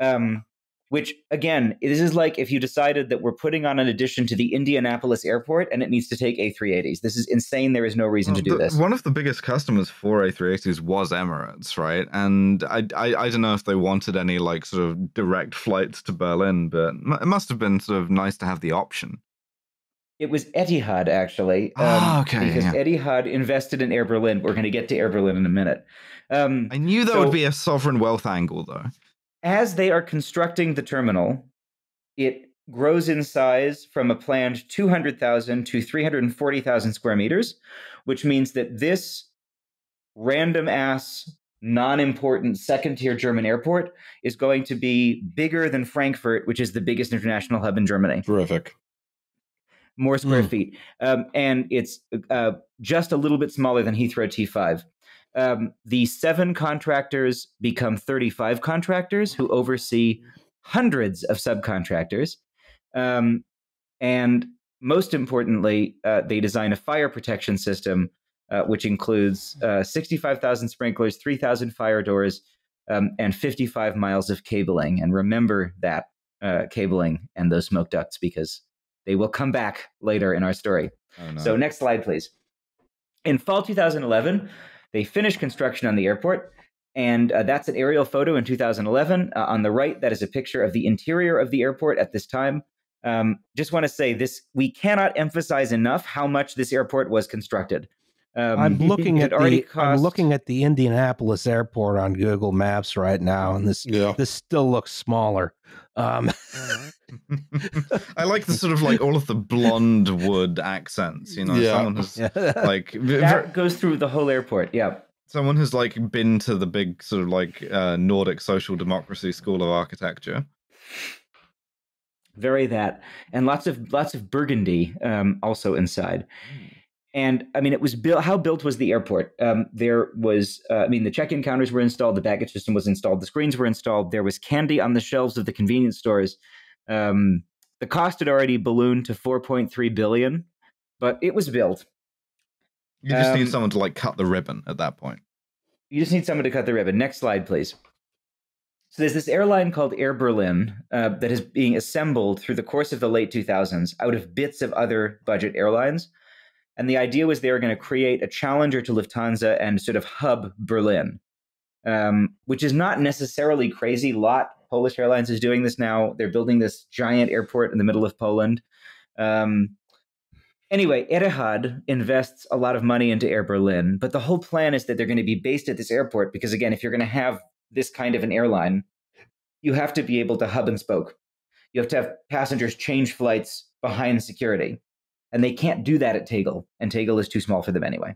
[SPEAKER 2] Um, which again, this is like if you decided that we're putting on an addition to the Indianapolis airport and it needs to take A380s. This is insane. There is no reason to do
[SPEAKER 3] the-
[SPEAKER 2] this.
[SPEAKER 3] One of the biggest customers for A380s was Emirates, right? And I, I, I don't know if they wanted any like sort of direct flights to Berlin, but it must have been sort of nice to have the option.
[SPEAKER 2] It was Etihad actually. um,
[SPEAKER 3] Ah, okay,
[SPEAKER 2] Because
[SPEAKER 3] yeah.
[SPEAKER 2] Etihad invested in Air Berlin. We're going to get to Air Berlin in a minute. Um,
[SPEAKER 3] I knew there
[SPEAKER 2] So-
[SPEAKER 3] would be a sovereign wealth angle, though.
[SPEAKER 2] As they are constructing the terminal, it grows in size from a planned 200,000 to 340,000 square meters, which means that this random ass, non important second tier German airport is going to be bigger than Frankfurt, which is the biggest international hub in Germany.
[SPEAKER 4] Terrific.
[SPEAKER 2] More square
[SPEAKER 1] Hmm.
[SPEAKER 2] feet. Um, and it's uh, just a little bit smaller than Heathrow T5. Um, the seven contractors become 35 contractors who oversee hundreds of subcontractors. Um, and most importantly, uh, they design a fire protection system, uh, which includes uh, 65,000 sprinklers, 3,000 fire doors, um, and 55 miles of cabling. And remember that uh, cabling and those smoke ducts because they will come back later in our story.
[SPEAKER 3] Oh, no.
[SPEAKER 2] So, next slide, please. In fall 2011, they finished construction on the airport. And uh, that's an aerial photo in 2011. Uh, on the right, that is a picture of the interior of the airport at this time. Um, just want to say this: we cannot emphasize enough how much this airport was constructed. Um,
[SPEAKER 1] I'm looking at
[SPEAKER 2] already
[SPEAKER 1] the I'm looking at the Indianapolis airport on Google Maps right now, and this
[SPEAKER 4] Yeah.
[SPEAKER 1] this still looks smaller. Um,
[SPEAKER 3] I like the sort of like all of the blonde wood accents. You know,
[SPEAKER 4] Yeah.
[SPEAKER 3] someone has
[SPEAKER 1] yeah.
[SPEAKER 3] like v-
[SPEAKER 2] that goes through the whole airport. Yeah.
[SPEAKER 3] someone who's like been to the big sort of like uh, Nordic social democracy school of architecture.
[SPEAKER 2] very that and lots of lots of burgundy um, also inside and i mean it was built how built was the airport um, there was uh, i mean the check-in counters were installed the baggage system was installed the screens were installed there was candy on the shelves of the convenience stores um, the cost had already ballooned to 4.3 billion but it was built
[SPEAKER 3] You just
[SPEAKER 2] Um,
[SPEAKER 3] need someone to like cut the ribbon at that point.
[SPEAKER 2] You just need someone to cut the ribbon. Next slide, please. So there's this airline called Air Berlin uh, that is being assembled through the course of the late 2000s out of bits of other budget airlines. And the idea was they were going to create a challenger to Lufthansa and sort of hub Berlin, um, which is not necessarily crazy. Lot Polish Airlines is doing this now. They're building this giant airport in the middle of Poland. Um, Anyway, Etihad invests a lot of money into Air Berlin, but the whole plan is that they're going to be based at this airport because, again, if you're going to have this kind of an airline, you have to be able to hub and spoke. You have to have passengers change flights behind security, and they can't do that at Tegel, and Tegel is too small for them anyway.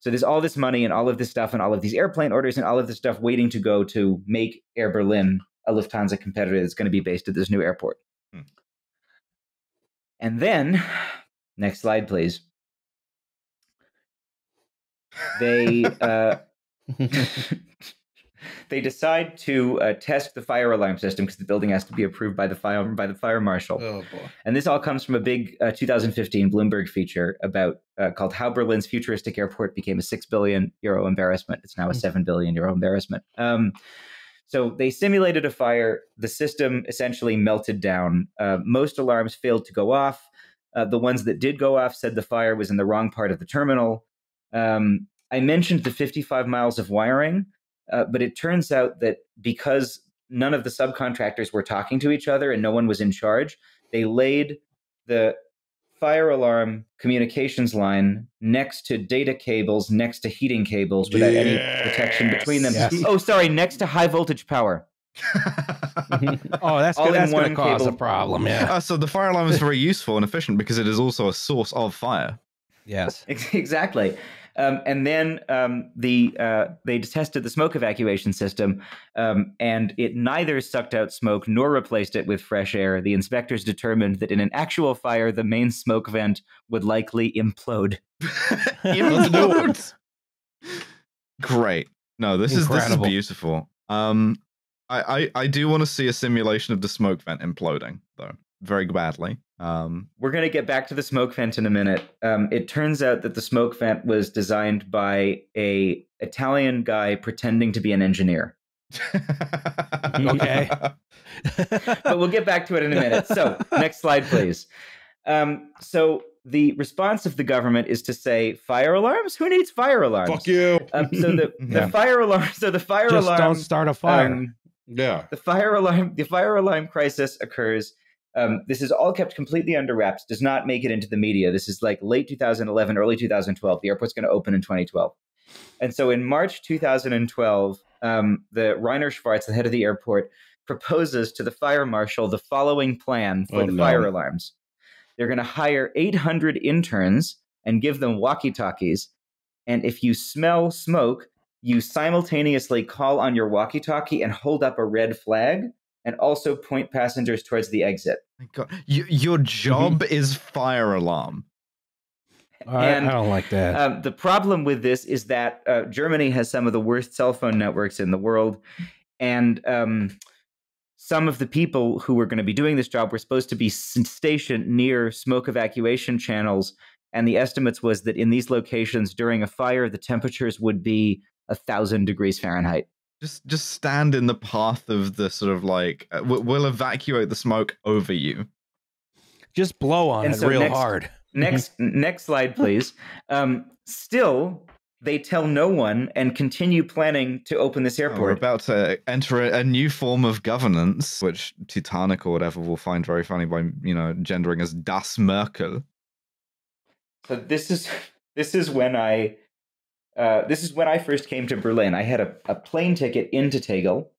[SPEAKER 2] So there's all this money and all of this stuff and all of these airplane orders and all of this stuff waiting to go to make Air Berlin a Lufthansa competitor that's going to be based at this new airport.
[SPEAKER 3] Hmm.
[SPEAKER 2] And then, next slide, please. They uh, they decide to uh, test the fire alarm system because the building has to be approved by the fire by the fire marshal.
[SPEAKER 4] Oh boy.
[SPEAKER 2] And this all comes from a big uh, 2015 Bloomberg feature about uh, called "How Berlin's Futuristic Airport Became a Six Billion Euro Embarrassment." It's now a Seven Billion Euro embarrassment. Um, So they simulated a fire. The system essentially melted down. Uh, most alarms failed to go off. Uh, the ones that did go off said the fire was in the wrong part of the terminal. Um, I mentioned the 55 miles of wiring, uh, but it turns out that because none of the subcontractors were talking to each other and no one was in charge, they laid the fire alarm communications line next to data cables, next to heating cables without any protection between them.
[SPEAKER 1] Yes.
[SPEAKER 2] Oh, sorry, next to high voltage power.
[SPEAKER 1] Oh, that's
[SPEAKER 2] All
[SPEAKER 1] good.
[SPEAKER 2] in
[SPEAKER 1] That's going
[SPEAKER 2] one
[SPEAKER 1] to cause a problem. Yeah.
[SPEAKER 3] Uh, so the fire alarm is very useful and efficient because it is also a source of fire.
[SPEAKER 1] yes.
[SPEAKER 2] Exactly. Um, and then um, the uh, they tested the smoke evacuation system, um, and it neither sucked out smoke nor replaced it with fresh air. The inspectors determined that in an actual fire, the main smoke vent would likely implode.
[SPEAKER 3] Implode. Great. No, this is this is beautiful. Um, I I, I do want to see a simulation of the smoke vent imploding though, very badly. Um,
[SPEAKER 2] We're going to get back to the smoke vent in a minute. Um, it turns out that the smoke vent was designed by a Italian guy pretending to be an engineer.
[SPEAKER 1] Okay.
[SPEAKER 2] but we'll get back to it in a minute. So, next slide, please. Um, so, the response of the government is to say, fire alarms? Who needs fire alarms?
[SPEAKER 4] Fuck you.
[SPEAKER 2] Um, so the, the
[SPEAKER 3] Yeah.
[SPEAKER 2] fire alarm. So the fire
[SPEAKER 1] Just
[SPEAKER 2] alarm.
[SPEAKER 1] don't start a fire.
[SPEAKER 2] um,
[SPEAKER 4] Yeah.
[SPEAKER 2] the fire alarm. The fire alarm crisis occurs. Um, this is all kept completely under wraps. Does not make it into the media. This is like late 2011, early 2012. The airport's going to open in 2012. And so in March 2012, um, the Rainer Schwarz, the head of the airport, proposes to the fire marshal the following plan for
[SPEAKER 4] Oh,
[SPEAKER 2] the
[SPEAKER 4] no.
[SPEAKER 2] fire alarms. They're going to hire 800 interns and give them walkie talkies. And if you smell smoke, you simultaneously call on your walkie talkie and hold up a red flag and also point passengers towards the exit.
[SPEAKER 3] My God. Y- your job is fire alarm.
[SPEAKER 1] I,
[SPEAKER 2] and,
[SPEAKER 1] I don't like that.
[SPEAKER 2] Um, the problem with this is that uh, Germany has some of the worst cell phone networks in the world, and um, some of the people who were going to be doing this job were supposed to be stationed near smoke evacuation channels. And the estimates was that in these locations during a fire, the temperatures would be a thousand degrees Fahrenheit.
[SPEAKER 3] Just just stand in the path of the sort of like uh, we- we'll evacuate the smoke over you.
[SPEAKER 1] Just blow on
[SPEAKER 2] and
[SPEAKER 1] it
[SPEAKER 2] so
[SPEAKER 1] real
[SPEAKER 2] next-
[SPEAKER 1] hard.
[SPEAKER 2] Next, next slide, please. Um, still, they tell no one and continue planning to open this
[SPEAKER 3] Oh, We're about to enter a, a new form of governance, which Titanic or whatever will find very funny by you know gendering as Das Merkel.
[SPEAKER 2] So this is this is when I uh, this is when I first came to Berlin. I had a, a plane ticket into Tegel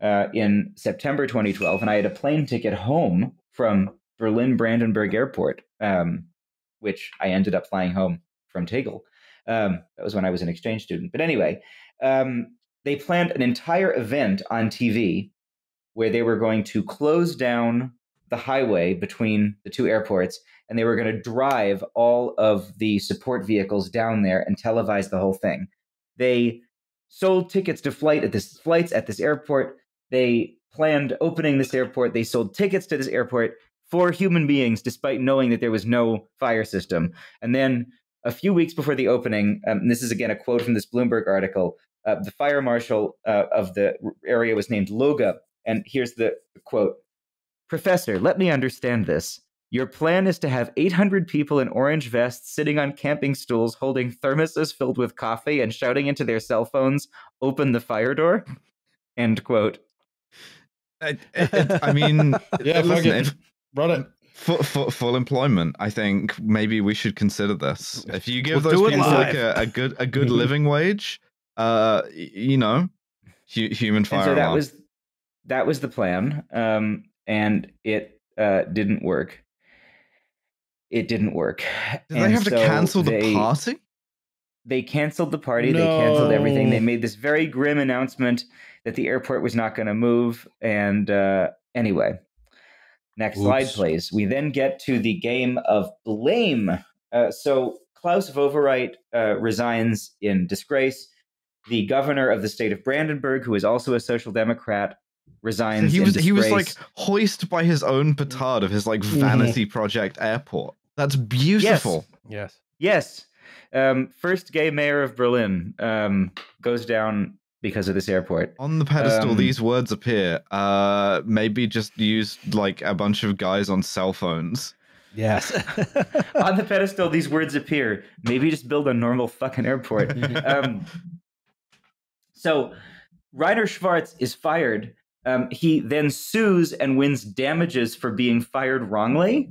[SPEAKER 2] uh, in September 2012, and I had a plane ticket home from Berlin Brandenburg Airport, um, which I ended up flying home from Tegel. Um, that was when I was an exchange student. But anyway, um, they planned an entire event on TV where they were going to close down the highway between the two airports and they were going to drive all of the support vehicles down there and televise the whole thing. They sold tickets to flight at this flights at this airport. They planned opening this airport. They sold tickets to this airport for human beings, despite knowing that there was no fire system. And then a few weeks before the opening, um, this is again a quote from this Bloomberg article. Uh, the fire marshal uh, of the area was named Loga, and here's the quote: "Professor, let me understand this." Your plan is to have 800 people in orange vests sitting on camping stools holding thermoses filled with coffee and shouting into their cell phones, open the fire door? End quote.
[SPEAKER 3] I, I- I mean,
[SPEAKER 4] Yeah, fuck
[SPEAKER 3] listen,
[SPEAKER 4] it.
[SPEAKER 3] if
[SPEAKER 4] Run it.
[SPEAKER 3] full, full, full employment, I think maybe we should consider this. If you give
[SPEAKER 1] We'll
[SPEAKER 3] those
[SPEAKER 1] do it
[SPEAKER 3] people like a, a good a good living wage, uh, you know, hu- human fire
[SPEAKER 2] and so that
[SPEAKER 3] alarm.
[SPEAKER 2] was that was the plan, um, and it uh, didn't work. It didn't work.
[SPEAKER 3] Did they
[SPEAKER 2] And
[SPEAKER 3] have to
[SPEAKER 2] so
[SPEAKER 3] cancel the
[SPEAKER 2] they-
[SPEAKER 3] party?
[SPEAKER 2] they canceled the party. They canceled everything. They made this very grim announcement that the airport was not going to move. And uh, anyway, next slide, please. We then get to the game of blame. Uh, so Klaus Wowereit uh, resigns in disgrace. The governor of the state of Brandenburg, who is also a social democrat, resigns.
[SPEAKER 3] he
[SPEAKER 2] in
[SPEAKER 3] was he was like
[SPEAKER 2] disgrace.
[SPEAKER 3] hoist by his own petard of his like
[SPEAKER 2] Mm-hmm.
[SPEAKER 3] vanity project airport. That's beautiful.
[SPEAKER 1] Yes.
[SPEAKER 2] Yes. Um, first gay mayor of Berlin um, goes down because of this airport.
[SPEAKER 3] On the pedestal,
[SPEAKER 2] Um,
[SPEAKER 3] these words appear. Uh, maybe just use like a bunch of guys on cell phones.
[SPEAKER 1] Yes.
[SPEAKER 2] On the pedestal, these words appear. Maybe just build a normal fucking airport. um, so Rainer Schwarz is fired. Um, he then sues and wins damages for being fired wrongly.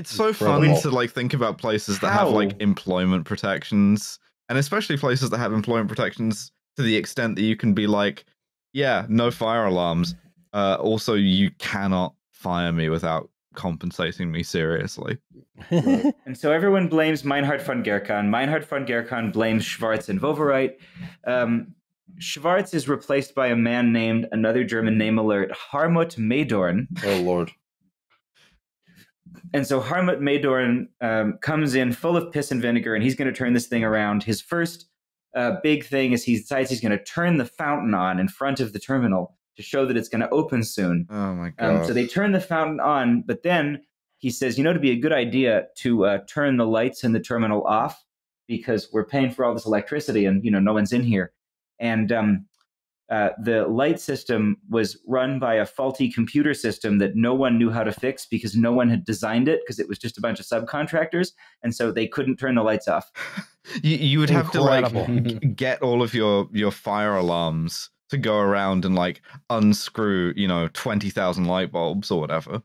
[SPEAKER 3] It's so fun to like think about places that have like employment protections, and especially places that have employment protections to the extent that you can be like, yeah, no fire alarms. Uh, also, you cannot fire me without compensating me seriously.
[SPEAKER 2] And so everyone blames Meinhard von Gerkan. Meinhard von Gerkan blames Schwarz and Wowereit. Um, Schwarz is replaced by a man named another German name alert, Hartmut Mehdorn.
[SPEAKER 4] Oh lord.
[SPEAKER 2] And so Hartmut Mehdorn um, comes in full of piss and vinegar, and he's going to turn this thing around. His first uh, big thing is he decides he's going to turn the fountain on in front of the terminal to show that it's going to open soon.
[SPEAKER 3] Oh my god!
[SPEAKER 2] Um, so they turn the fountain on, but then he says, you know, it'd be a good idea to uh, turn the lights in the terminal off because we're paying for all this electricity and, you know, no one's in here. And um, uh, the light system was run by a faulty computer system that no one knew how to fix because no one had designed it because it was just a bunch of subcontractors. And so they couldn't turn the lights off.
[SPEAKER 3] you, you would have to like get all of your your fire alarms to go around and like unscrew, you know, twenty thousand light bulbs or whatever.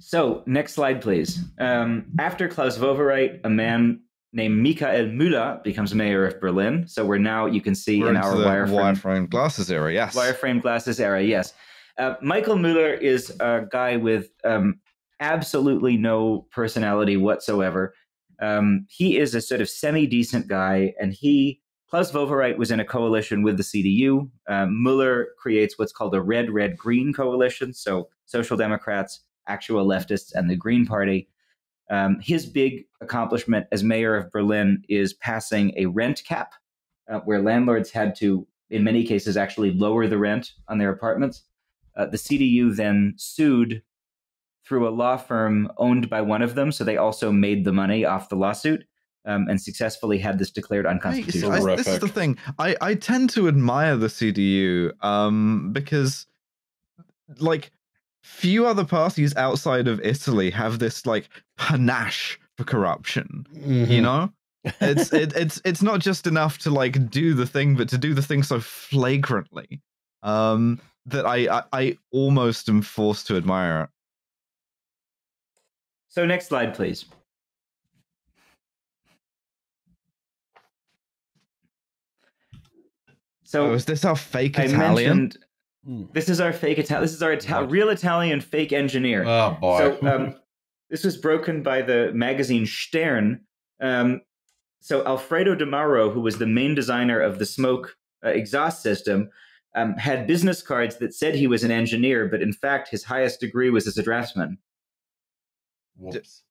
[SPEAKER 2] So, next slide, please. Um, after Klaus Wowereit, a man named Michael Müller becomes mayor of Berlin. So we're now, you can see
[SPEAKER 3] We're
[SPEAKER 2] in our wireframe,
[SPEAKER 3] wireframe glasses era. Yes.
[SPEAKER 2] wireframe glasses era, yes. Uh, Michael Müller is a guy with um, absolutely no personality whatsoever. Um, he is a sort of semi-decent guy, and he Klaus Wowereit was in a coalition with the CDU. Um, Mueller creates what's called a red, red, green coalition. So social democrats, actual leftists, and the Green Party. Um, his big accomplishment as mayor of Berlin is passing a rent cap, uh, where landlords had to, in many cases, actually lower the rent on their apartments. Uh, the CDU then sued through a law firm owned by one of them, so they also made the money off the lawsuit um, and successfully had this declared unconstitutional.
[SPEAKER 3] I- this is the thing. I, I tend to admire the CDU um, because, like, few other parties outside of Italy have this like panache for corruption.
[SPEAKER 4] Mm-hmm.
[SPEAKER 3] You know, it's it, it's it's not just enough to like do the thing, but to do the thing so flagrantly um, that I, I I almost am forced to admire it.
[SPEAKER 2] So next slide, please. So
[SPEAKER 3] Oh, is this our fake
[SPEAKER 2] I
[SPEAKER 3] Italian?
[SPEAKER 2] mentioned
[SPEAKER 1] Hmm.
[SPEAKER 2] this is our fake Italian. This is our real Italian fake engineer.
[SPEAKER 4] Oh boy.
[SPEAKER 2] So um, this was broken by the magazine Stern. Um, so Alfredo De Mauro, who was the main designer of the smoke uh, exhaust system, um, had business cards that said he was an engineer, but in fact, his highest degree was as a draftsman.
[SPEAKER 4] Whoops.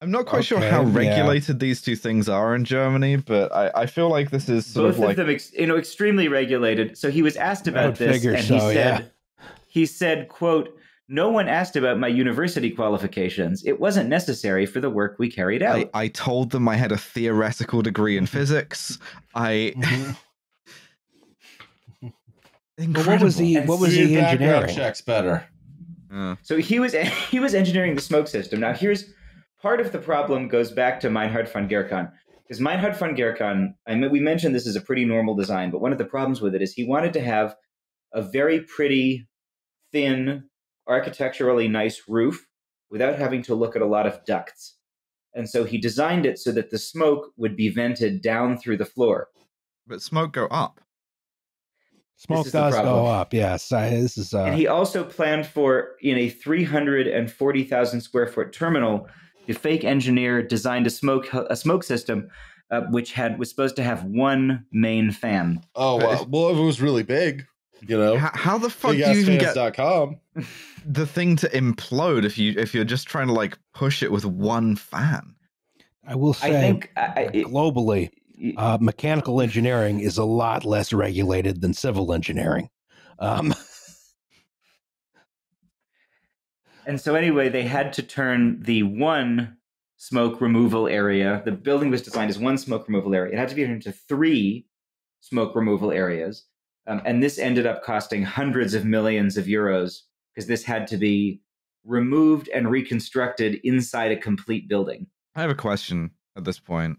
[SPEAKER 3] I'm not quite sure
[SPEAKER 1] Okay,
[SPEAKER 3] how
[SPEAKER 1] yeah.
[SPEAKER 3] regulated these two things are in Germany, but I, I feel like this is sort
[SPEAKER 2] Both
[SPEAKER 3] of
[SPEAKER 2] of,
[SPEAKER 3] like
[SPEAKER 2] them, ex- you know, extremely regulated. So he was asked about this, and
[SPEAKER 1] so,
[SPEAKER 2] he said,
[SPEAKER 1] yeah.
[SPEAKER 2] he said, "quote." No one asked about my university qualifications. It wasn't necessary for the work we carried out.
[SPEAKER 3] I, I told them I had a theoretical degree in physics. I
[SPEAKER 1] Mhm.
[SPEAKER 3] incredible.
[SPEAKER 1] But what was the
[SPEAKER 2] And
[SPEAKER 1] what was the engineering?
[SPEAKER 4] Checks better.
[SPEAKER 3] Uh,
[SPEAKER 2] So he was he was engineering the smoke system. Now here's part of the problem goes back to Meinhard von Gerkan because Meinhard von Gerkan. I mean, we mentioned this is a pretty normal design, but one of the problems with it is he wanted to have a very pretty, thin, architecturally nice roof without having to look at a lot of ducts. And so he designed it so that the smoke would be vented down through the floor.
[SPEAKER 3] but smoke go up.
[SPEAKER 1] Smoke does go up. Yes, I, this is. Uh,
[SPEAKER 2] and he also planned for in a 340,000 square foot terminal. The fake engineer designed a smoke a smoke system, uh, which had was supposed to have one main fan.
[SPEAKER 4] Oh
[SPEAKER 3] But
[SPEAKER 4] well, well, if it was really big, you know,
[SPEAKER 3] How, how the fuck do you even get
[SPEAKER 4] bigassfans.com.
[SPEAKER 3] the thing to implode if you if you're just trying to like push it with one fan?
[SPEAKER 1] I will
[SPEAKER 2] I
[SPEAKER 1] say,
[SPEAKER 2] think I, I, it-
[SPEAKER 1] globally, uh, mechanical engineering is a lot less regulated than civil engineering. Um,
[SPEAKER 2] and so anyway, they had to turn the one smoke removal area. The building was designed as one smoke removal area. It had to be turned into three smoke removal areas. Um, and this ended up costing hundreds of millions of euros because this had to be removed and reconstructed inside a complete building.
[SPEAKER 3] I have a question at this point.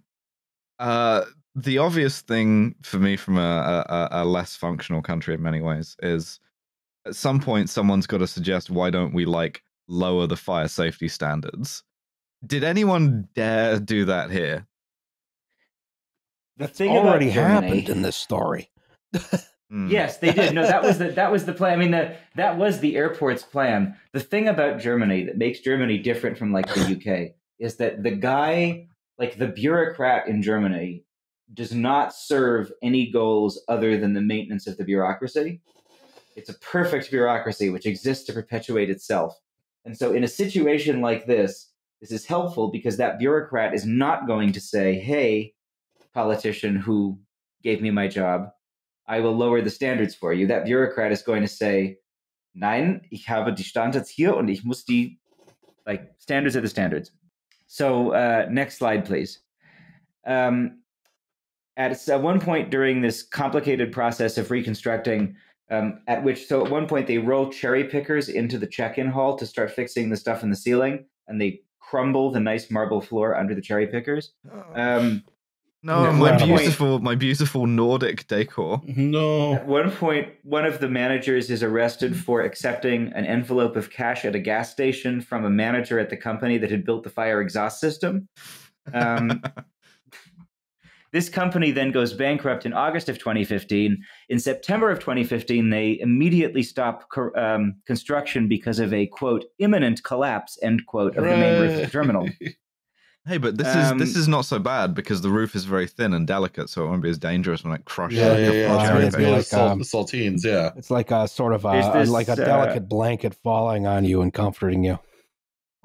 [SPEAKER 3] Uh, the obvious thing for me from a, a, a less functional country in many ways is at some point someone's got to suggest why don't we like lower the fire safety standards. Did anyone dare do that here?
[SPEAKER 2] The
[SPEAKER 1] That's
[SPEAKER 2] thing
[SPEAKER 1] already
[SPEAKER 2] about Germany,
[SPEAKER 1] happened in this story.
[SPEAKER 3] Hmm.
[SPEAKER 2] Yes, they did. No, that was the that was the plan. I mean, the that was the airport's plan. The thing about Germany that makes Germany different from like the UK is that the guy, like the bureaucrat in Germany, does not serve any goals other than the maintenance of the bureaucracy. It's a perfect bureaucracy which exists to perpetuate itself. And so, in a situation like this, this is helpful because that bureaucrat is not going to say, "Hey, politician who gave me my job." I will lower the standards for you. That bureaucrat is going to say, Nein, ich habe die Standards hier und ich muss die, like, standards are the standards. So, uh, next slide, please. Um, at, at one point during this complicated process of reconstructing, um, at which, so at one point they roll cherry pickers into the check in hall to start fixing the stuff in the ceiling, and they crumble the nice marble floor under the cherry pickers. Um,
[SPEAKER 3] no,
[SPEAKER 2] at
[SPEAKER 3] my
[SPEAKER 2] one point-
[SPEAKER 3] beautiful, my beautiful Nordic decor.
[SPEAKER 4] No.
[SPEAKER 2] At one point, one of the managers is arrested for accepting an envelope of cash at a gas station from a manager at the company that had built the fire exhaust system. Um, this company then goes bankrupt in August of 2015. In September of 2015, they immediately stop co- um, construction because of a quote imminent collapse end quote of the main roof of the terminal.
[SPEAKER 3] hey, but this
[SPEAKER 2] Um,
[SPEAKER 3] is this is not so bad because the roof is very thin and delicate, so it won't be as dangerous when it crushes.
[SPEAKER 4] Yeah,
[SPEAKER 3] like
[SPEAKER 4] yeah,
[SPEAKER 3] a
[SPEAKER 4] yeah.
[SPEAKER 3] full
[SPEAKER 1] Well,
[SPEAKER 3] cherry
[SPEAKER 1] it'd be like,
[SPEAKER 4] Salt-
[SPEAKER 1] um,
[SPEAKER 4] saltines, yeah.
[SPEAKER 1] It's like a sort of a,
[SPEAKER 2] this,
[SPEAKER 1] like a
[SPEAKER 2] uh,
[SPEAKER 1] delicate blanket falling on you and comforting you.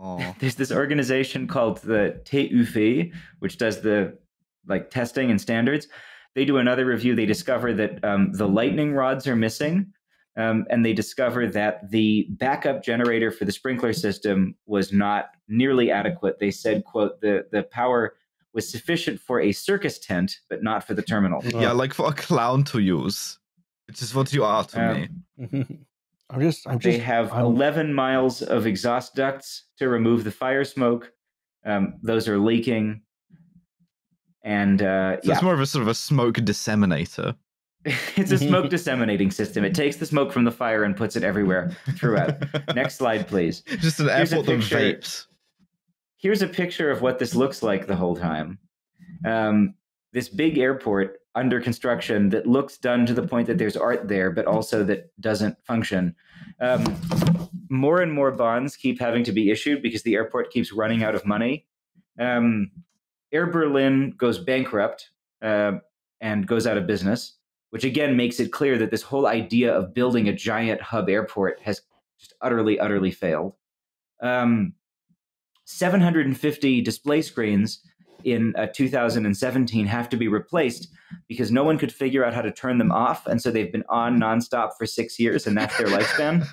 [SPEAKER 3] Aw.
[SPEAKER 2] there's this organization called the TÜV, which does the like testing and standards. They do another review. They discover that um, the lightning rods are missing, um, and they discover that the backup generator for the sprinkler system was not nearly adequate. They said, "quote the the power." Was sufficient for a circus tent, but not for the terminal.
[SPEAKER 3] Yeah, like for a clown to use, which is what you are to
[SPEAKER 2] Um,
[SPEAKER 3] me.
[SPEAKER 1] I'm just, I'm just,
[SPEAKER 2] They
[SPEAKER 1] just,
[SPEAKER 2] have
[SPEAKER 1] I'm-
[SPEAKER 2] 11 miles of exhaust ducts to remove the fire smoke. Um, those are leaking. And uh,
[SPEAKER 3] So
[SPEAKER 2] yeah,
[SPEAKER 3] it's more of a sort of a smoke disseminator.
[SPEAKER 2] it's a smoke disseminating system. It takes the smoke from the fire and puts it everywhere throughout. Next slide, please.
[SPEAKER 3] Just an
[SPEAKER 2] Here's
[SPEAKER 3] airport that vapes.
[SPEAKER 2] Here's a picture of what this looks like the whole time. Um, this big airport under construction that looks done to the point that there's art there, but also that doesn't function. Um, more and more bonds keep having to be issued because the airport keeps running out of money. Um, Air Berlin goes bankrupt uh, and goes out of business, which again makes it clear that this whole idea of building a giant hub airport has just utterly, utterly failed. Um, 750 display screens in uh, 2017 have to be replaced because no one could figure out how to turn them off, and so they've been on nonstop for six years, and that's their lifespan.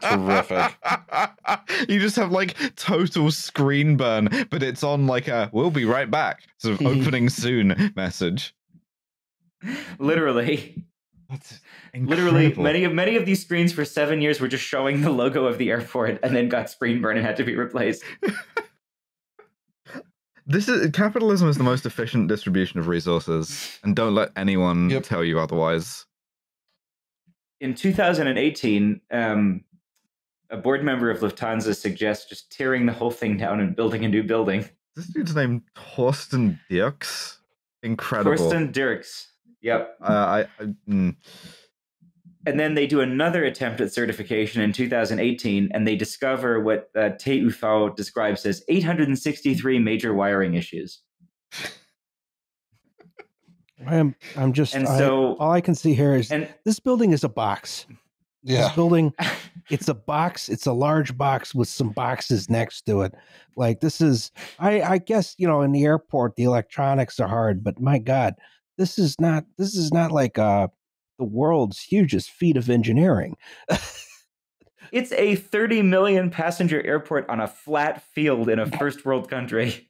[SPEAKER 4] Terrific.
[SPEAKER 3] You just have like total screen burn, but it's on like a "We'll be right back" sort of opening soon message.
[SPEAKER 2] Literally,
[SPEAKER 3] That's
[SPEAKER 2] literally, many of many of these screens for seven years were just showing the logo of the airport, and then got screen burn and had to be replaced.
[SPEAKER 3] This is capitalism is the most efficient distribution of resources, and don't let anyone
[SPEAKER 4] Yep.
[SPEAKER 3] tell you otherwise.
[SPEAKER 2] In 2018, um, a board member of Lufthansa suggests just tearing the whole thing down and building a new building.
[SPEAKER 3] This dude's name Thorsten Dirks. Incredible.
[SPEAKER 2] Thorsten Dirks. Yep.
[SPEAKER 3] Uh, I, I mm.
[SPEAKER 2] And then they do another attempt at certification in 2018, and they discover what uh, TÜV describes as 863 major wiring issues.
[SPEAKER 1] I'm, I'm just,
[SPEAKER 2] And
[SPEAKER 1] I-
[SPEAKER 2] so,
[SPEAKER 1] all I can see here is
[SPEAKER 2] and
[SPEAKER 1] this building is a box.
[SPEAKER 4] Yeah.
[SPEAKER 1] This building, it's a box. It's a large box with some boxes next to it. Like this is, I, I guess you know, in the airport, the electronics are hard, but my God, this is not. This is not like uh the world's hugest feat of engineering.
[SPEAKER 2] it's a 30 million passenger airport on a flat field in a first world country.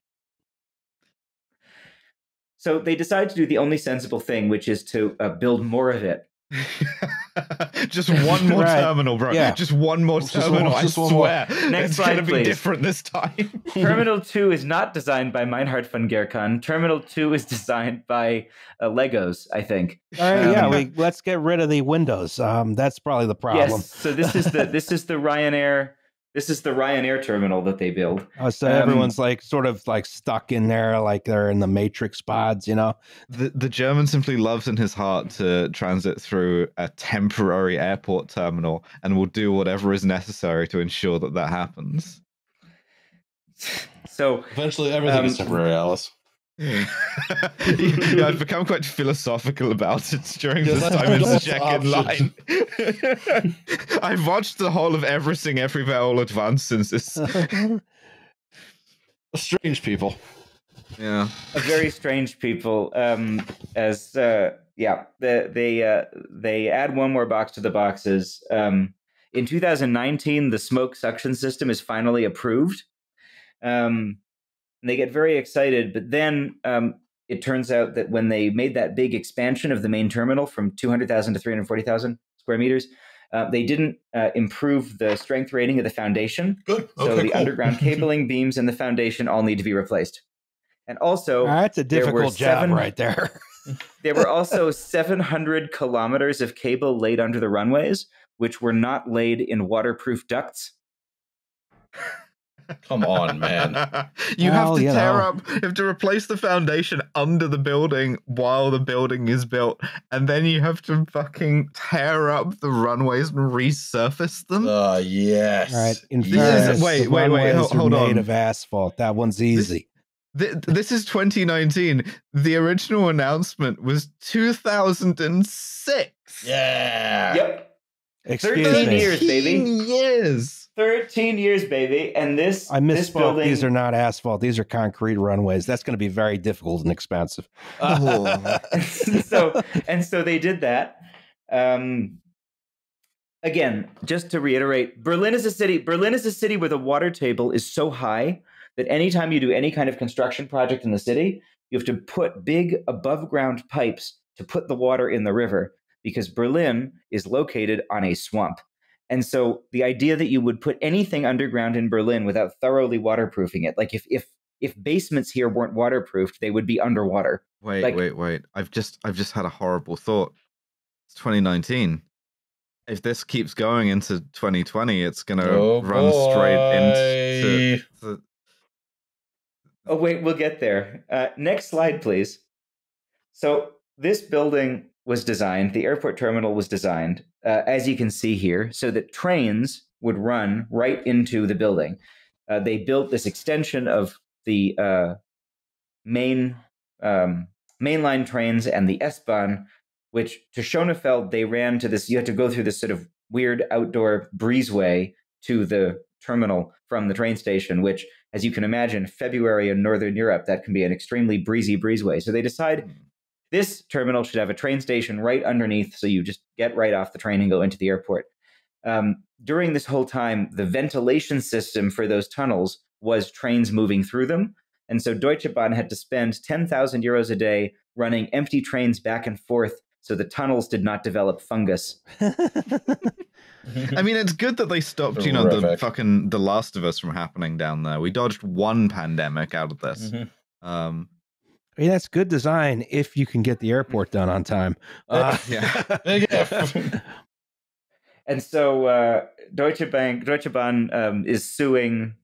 [SPEAKER 2] So they decide to do the only sensible thing, which is to uh, build more of it.
[SPEAKER 3] just one more
[SPEAKER 1] Right.
[SPEAKER 3] terminal, bro.
[SPEAKER 1] Yeah.
[SPEAKER 3] Just one more
[SPEAKER 4] Just
[SPEAKER 3] terminal.
[SPEAKER 4] more-
[SPEAKER 3] I
[SPEAKER 4] just one more.
[SPEAKER 3] swear.
[SPEAKER 2] Next
[SPEAKER 3] it's
[SPEAKER 2] slide,
[SPEAKER 3] gonna be different this time.
[SPEAKER 2] Terminal 2 is not designed by Meinhard von Gerkan. Terminal 2 is designed by uh, Legos, I think.
[SPEAKER 1] All right, yeah,
[SPEAKER 2] Um,
[SPEAKER 1] we let's get rid of the windows. Um, that's probably the problem.
[SPEAKER 2] Yes. So this is the this is the Ryanair this is the Ryanair terminal that they build.
[SPEAKER 1] Uh, so
[SPEAKER 2] Um,
[SPEAKER 1] everyone's like sort of like stuck in there, like they're in the Matrix pods, you know.
[SPEAKER 3] The the German simply loves in his heart to transit through a temporary airport terminal and will do whatever is necessary to ensure that that happens.
[SPEAKER 2] So
[SPEAKER 4] Eventually, everything is
[SPEAKER 2] Um,
[SPEAKER 4] temporary, Alice.
[SPEAKER 3] yeah, I've become quite philosophical about it during
[SPEAKER 4] Yeah,
[SPEAKER 3] this time in
[SPEAKER 4] the
[SPEAKER 3] the second line. I've watched the whole of Everything Everywhere All at Once since this.
[SPEAKER 4] Strange people.
[SPEAKER 3] Yeah.
[SPEAKER 2] a very strange people. Um, as uh, yeah, the, they uh, they add one more box to the boxes. Um, in 2019, the smoke suction system is finally approved. Um, and they get very excited, but then um, it turns out that when they made that big expansion of the main terminal from 200,000 to 340,000 square meters, uh, they didn't uh, improve the strength rating of the foundation.
[SPEAKER 4] Good.
[SPEAKER 2] So
[SPEAKER 4] Okay,
[SPEAKER 2] the
[SPEAKER 4] cool.
[SPEAKER 2] underground cabling beams and the foundation all need to be replaced. And also,
[SPEAKER 1] That's a difficult job
[SPEAKER 2] seven-
[SPEAKER 1] right there.
[SPEAKER 2] there were also 700 kilometers of cable laid under the runways, which were not laid in waterproof ducts.
[SPEAKER 4] Come on, man.
[SPEAKER 3] you have to
[SPEAKER 1] you
[SPEAKER 3] tear
[SPEAKER 1] know.
[SPEAKER 3] up, you have to replace the foundation under the building while the building is built, and then you have to fucking tear up the runways and resurface them.
[SPEAKER 4] Uh, yes.
[SPEAKER 1] All right, in
[SPEAKER 3] This is-
[SPEAKER 1] fairness,
[SPEAKER 3] wait,
[SPEAKER 1] the
[SPEAKER 3] wait, wait,
[SPEAKER 1] runways
[SPEAKER 3] hold- hold
[SPEAKER 1] made
[SPEAKER 3] on.
[SPEAKER 1] of asphalt. That one's easy.
[SPEAKER 3] Th- this is 2019. The original announcement was 2006.
[SPEAKER 4] Yeah.
[SPEAKER 2] Yep.
[SPEAKER 1] Excuse
[SPEAKER 2] 13
[SPEAKER 1] me.
[SPEAKER 2] years, baby.
[SPEAKER 3] 13 years.
[SPEAKER 2] 13 years, baby. And this,
[SPEAKER 1] I
[SPEAKER 2] this
[SPEAKER 1] misspoke.
[SPEAKER 2] building.
[SPEAKER 1] These are not asphalt. These are concrete runways. That's going to be very difficult and expensive.
[SPEAKER 3] Oh.
[SPEAKER 2] so and so they did that. Um, again, just to reiterate, Berlin is a city. Berlin is a city where the water table is so high that anytime you do any kind of construction project in the city, you have to put big above ground pipes to put the water in the river because Berlin is located on a swamp. And so the idea that you would put anything underground in Berlin without thoroughly waterproofing it, like if if if basements here weren't waterproofed, they would be underwater.
[SPEAKER 3] Wait,
[SPEAKER 2] Like-
[SPEAKER 3] wait, wait. I've just I've just had a horrible thought. It's 2019. If this keeps going into 2020, it's gonna
[SPEAKER 4] Oh,
[SPEAKER 3] run straight into.
[SPEAKER 4] boy.
[SPEAKER 3] to-
[SPEAKER 2] Oh, wait, we'll get there. Uh, next slide, please. So, this building was designed, the airport terminal was designed, uh, as you can see here, so that trains would run right into the building. Uh, they built this extension of the uh, main um, mainline trains and the S-Bahn, which to Schönefeld, they ran to this, you had to go through this sort of weird outdoor breezeway to the terminal from the train station, which, as you can imagine, February in Northern Europe, that can be an extremely breezy breezeway. So they decide this terminal should have a train station right underneath, so you just get right off the train and go into the airport. Um, during this whole time, the ventilation system for those tunnels was trains moving through them. And so Deutsche Bahn had to spend 10,000 euros a day running empty trains back and forth so the tunnels did not develop fungus.
[SPEAKER 3] I mean, it's good that they stopped, you know, the fucking The Last of Us from happening down there. We dodged one pandemic out of this.
[SPEAKER 4] Mhm.
[SPEAKER 3] Um,
[SPEAKER 1] I mean, that's good design if you can get the airport done on time. Uh,
[SPEAKER 3] Yeah.
[SPEAKER 4] Big.
[SPEAKER 2] And so uh, Deutsche Bank, Deutsche Bahn um, is suing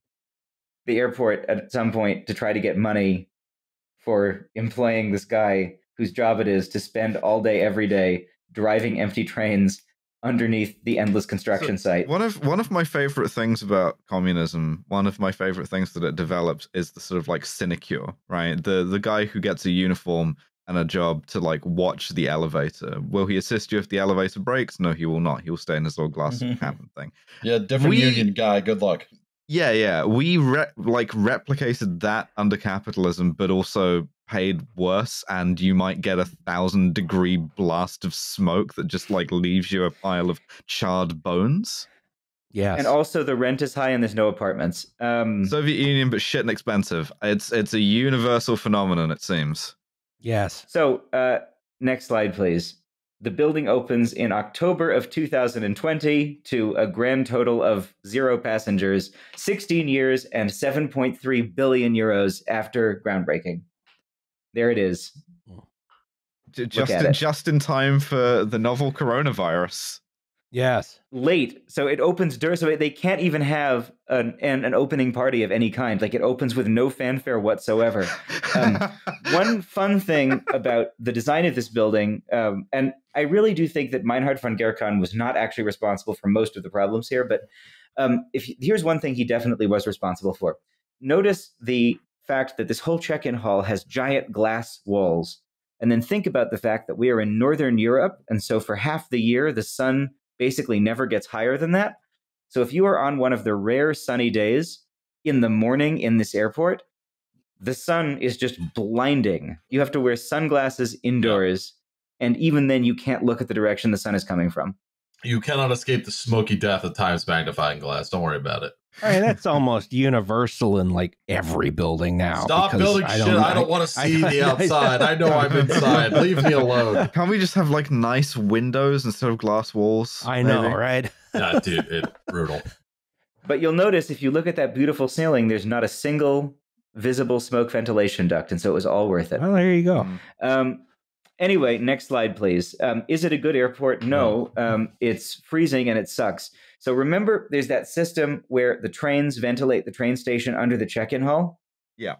[SPEAKER 2] the airport at some point to try to get money for employing this guy whose job it is to spend all day, every day, driving empty trains underneath the endless construction site.
[SPEAKER 3] One of one of my favorite things about communism, one of my favorite things that it develops is the sort of like sinecure, right? The the guy who gets a uniform and a job to like watch the elevator. Will he assist you if the elevator breaks? No, he will not. He will stay in his little glass cabin thing.
[SPEAKER 4] Yeah, different
[SPEAKER 3] We-
[SPEAKER 4] union guy. Good luck.
[SPEAKER 3] Yeah, yeah. We re- like replicated that under capitalism, but also paid worse. And you might get a thousand degree blast of smoke that just like leaves you a pile of charred bones.
[SPEAKER 1] yes.
[SPEAKER 2] And also, the rent is high and there's no apartments. Um,
[SPEAKER 3] Soviet Union, but shit and expensive. It's it's a universal phenomenon, it seems.
[SPEAKER 1] Yes.
[SPEAKER 2] So, uh, next slide, please. The building opens in October of 2020 to a grand total of zero passengers, 16 years and 7.3 billion euros after groundbreaking. There it is.
[SPEAKER 3] Just in, just in time for the novel coronavirus.
[SPEAKER 1] Yes.
[SPEAKER 2] Late, so it opens dur So they can't even have an, an an opening party of any kind. Like it opens with no fanfare whatsoever. Um, one fun thing about the design of this building, um, and I really do think that Meinhard von Gerkan was not actually responsible for most of the problems here, but um, if here's one thing he definitely was responsible for. Notice the fact that this whole check-in hall has giant glass walls, and then think about the fact that we are in northern Europe, and so for half the year the sun basically never gets higher than that. So if you are on one of the rare sunny days in the morning in this airport, the sun is just blinding. You have to wear sunglasses indoors, and even then, you can't look at the direction the sun is coming from.
[SPEAKER 5] You cannot escape the smoky death of time's magnifying glass. Don't worry about it.
[SPEAKER 1] I mean, that's almost universal in like every building now.
[SPEAKER 5] Stop
[SPEAKER 1] because
[SPEAKER 5] building shit. I don't want to
[SPEAKER 1] I-
[SPEAKER 5] see the outside. I know I'm inside. Leave me alone.
[SPEAKER 3] Can't we just have like nice windows instead of glass walls?
[SPEAKER 1] I know,
[SPEAKER 3] maybe?
[SPEAKER 1] right?
[SPEAKER 5] Yeah, dude, it brutal.
[SPEAKER 2] But you'll notice if you look at that beautiful ceiling, there's not a single visible smoke ventilation duct, and so it was all worth it.
[SPEAKER 1] Well, there you go.
[SPEAKER 3] Mm.
[SPEAKER 2] Um, anyway, next slide, please. Um, is it a good airport? No, um, it's freezing and it sucks. So remember, there's that system where the trains ventilate the train station under the check-in hall.
[SPEAKER 3] Yeah.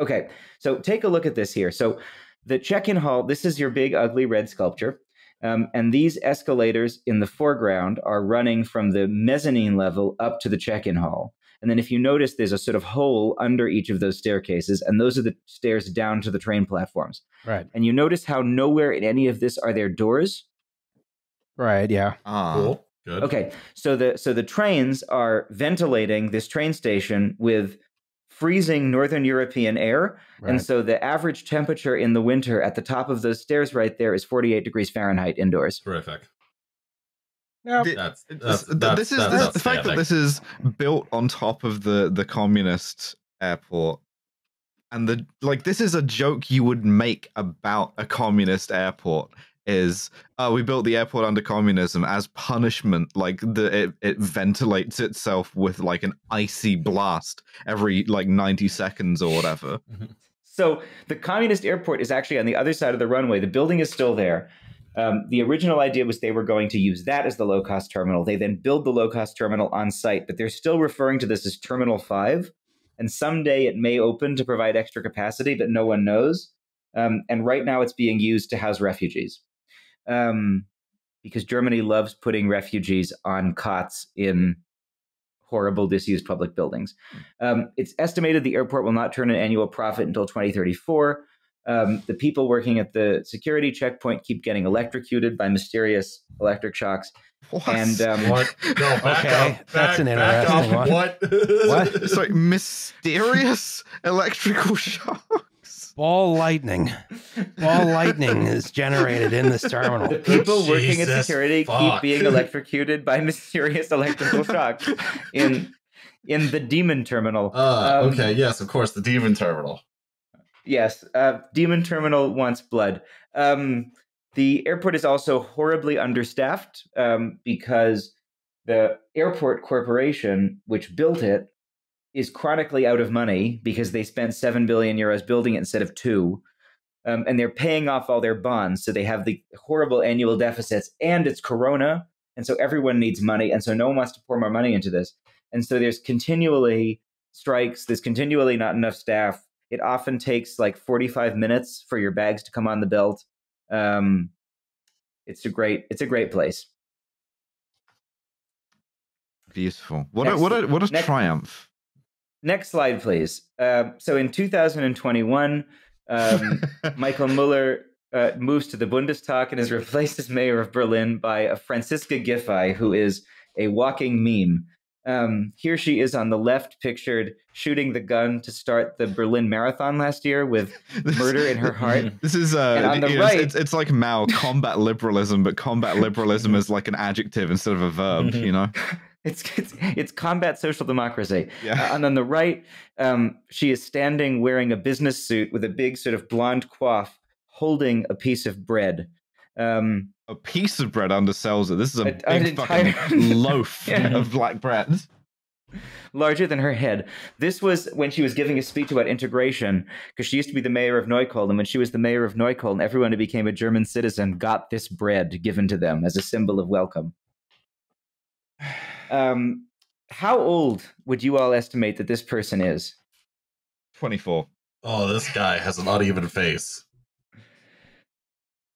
[SPEAKER 2] Okay, so take a look at this here. So the check-in hall. This is your big, ugly red sculpture. Um, and these escalators in the foreground are running from the mezzanine level up to the check in hall. And then, if you notice, there's a sort of hole under each of those staircases, and those are the stairs down to the train platforms.
[SPEAKER 1] Right.
[SPEAKER 2] And you notice how nowhere in any of this are there doors.
[SPEAKER 1] Right. Yeah.
[SPEAKER 3] Ah.
[SPEAKER 5] Cool. Good.
[SPEAKER 2] Okay, so the so the trains are ventilating this train station with freezing northern European air,
[SPEAKER 1] Right.
[SPEAKER 2] and so the average temperature in the winter at the top of those stairs right there is 48 degrees Fahrenheit indoors.
[SPEAKER 5] Terrific.
[SPEAKER 1] Yep.
[SPEAKER 3] Di-
[SPEAKER 5] That's,
[SPEAKER 3] This-
[SPEAKER 5] that's, that's,
[SPEAKER 3] this is
[SPEAKER 5] that's
[SPEAKER 3] this, the fact that
[SPEAKER 5] outstanding.
[SPEAKER 3] this is built on top of the the communist airport and the like this is a joke you would make about a communist airport is uh, we built the airport under communism as punishment like the it, it ventilates itself with like an icy blast every like 90 seconds or whatever
[SPEAKER 2] So the communist airport is actually on the other side of the runway. The building is still there. Um, the original idea was they were going to use that as the low cost terminal. They then build the low cost terminal on site, but they're still referring to this as Terminal 5. And someday it may open to provide extra capacity, but no one knows. Um, and right now it's being used to house refugees. Um, because Germany loves putting refugees on cots in horrible, disused public buildings. Um, it's estimated the airport will not turn an annual profit until 2034. Um, the people working at the security checkpoint keep getting electrocuted by mysterious electric shocks.
[SPEAKER 3] What?
[SPEAKER 2] And um,
[SPEAKER 5] What? No, back
[SPEAKER 1] Okay,
[SPEAKER 5] up.
[SPEAKER 1] that's
[SPEAKER 5] Back-
[SPEAKER 1] an
[SPEAKER 5] back
[SPEAKER 1] interesting one.
[SPEAKER 5] What?
[SPEAKER 1] What?
[SPEAKER 3] it's like mysterious electrical shocks
[SPEAKER 1] Ball lightning. Ball lightning is generated in this terminal.
[SPEAKER 2] the people working at
[SPEAKER 5] Jesus
[SPEAKER 2] security keep being electrocuted by mysterious electrical shocks in in the demon terminal.
[SPEAKER 5] Uh,
[SPEAKER 2] Um,
[SPEAKER 5] okay, yes, of course, the demon terminal.
[SPEAKER 2] Yes, uh, Demon Terminal wants blood. Um, the airport is also horribly understaffed um, because the airport corporation, which built it, is chronically out of money because they spent seven billion euros building it instead of two, um, and they're paying off all their bonds, so they have the horrible annual deficits, and it's Corona, and so everyone needs money, and so no one wants to pour more money into this, and so there's continually strikes. There's continually not enough staff. It often takes like 45 minutes for your bags to come on the belt. Um, it's a great, it's a great place.
[SPEAKER 3] beautiful what
[SPEAKER 2] Next-
[SPEAKER 3] a what a what a
[SPEAKER 2] next-
[SPEAKER 3] triumph
[SPEAKER 2] Next slide, please. Uh, so in 2021, um, Michael Mueller uh, moves to the Bundestag and is replaced as mayor of Berlin by a Franziska Giffey, who is a walking meme. Um, here she is on the left, pictured shooting the gun to start the Berlin Marathon last year with
[SPEAKER 3] This-
[SPEAKER 2] murder in her heart.
[SPEAKER 3] This is uh,
[SPEAKER 2] on the
[SPEAKER 3] it's-
[SPEAKER 2] right-
[SPEAKER 3] it's, it's like Mao combat liberalism, but combat liberalism is like an adjective instead of a verb. You know,
[SPEAKER 2] It's, it's it's combat social democracy.
[SPEAKER 3] Yeah.
[SPEAKER 2] Uh, and on the right, um, she is standing wearing a business suit with a big sort of blonde coif, holding a piece of bread. Um,
[SPEAKER 3] a piece of bread undersells it. This is a
[SPEAKER 2] A-
[SPEAKER 3] big fucking
[SPEAKER 2] entire-
[SPEAKER 3] loaf
[SPEAKER 2] Yeah.
[SPEAKER 3] of black bread.
[SPEAKER 2] larger than her head. This was when she was giving a speech about integration, because she used to be the mayor of Neukölln. And when she was the mayor of Neukölln, everyone who became a German citizen got this bread given to them as a symbol of welcome. Um, how old would you all estimate that this person is?
[SPEAKER 3] 24.
[SPEAKER 5] Oh, this guy has an uneven face.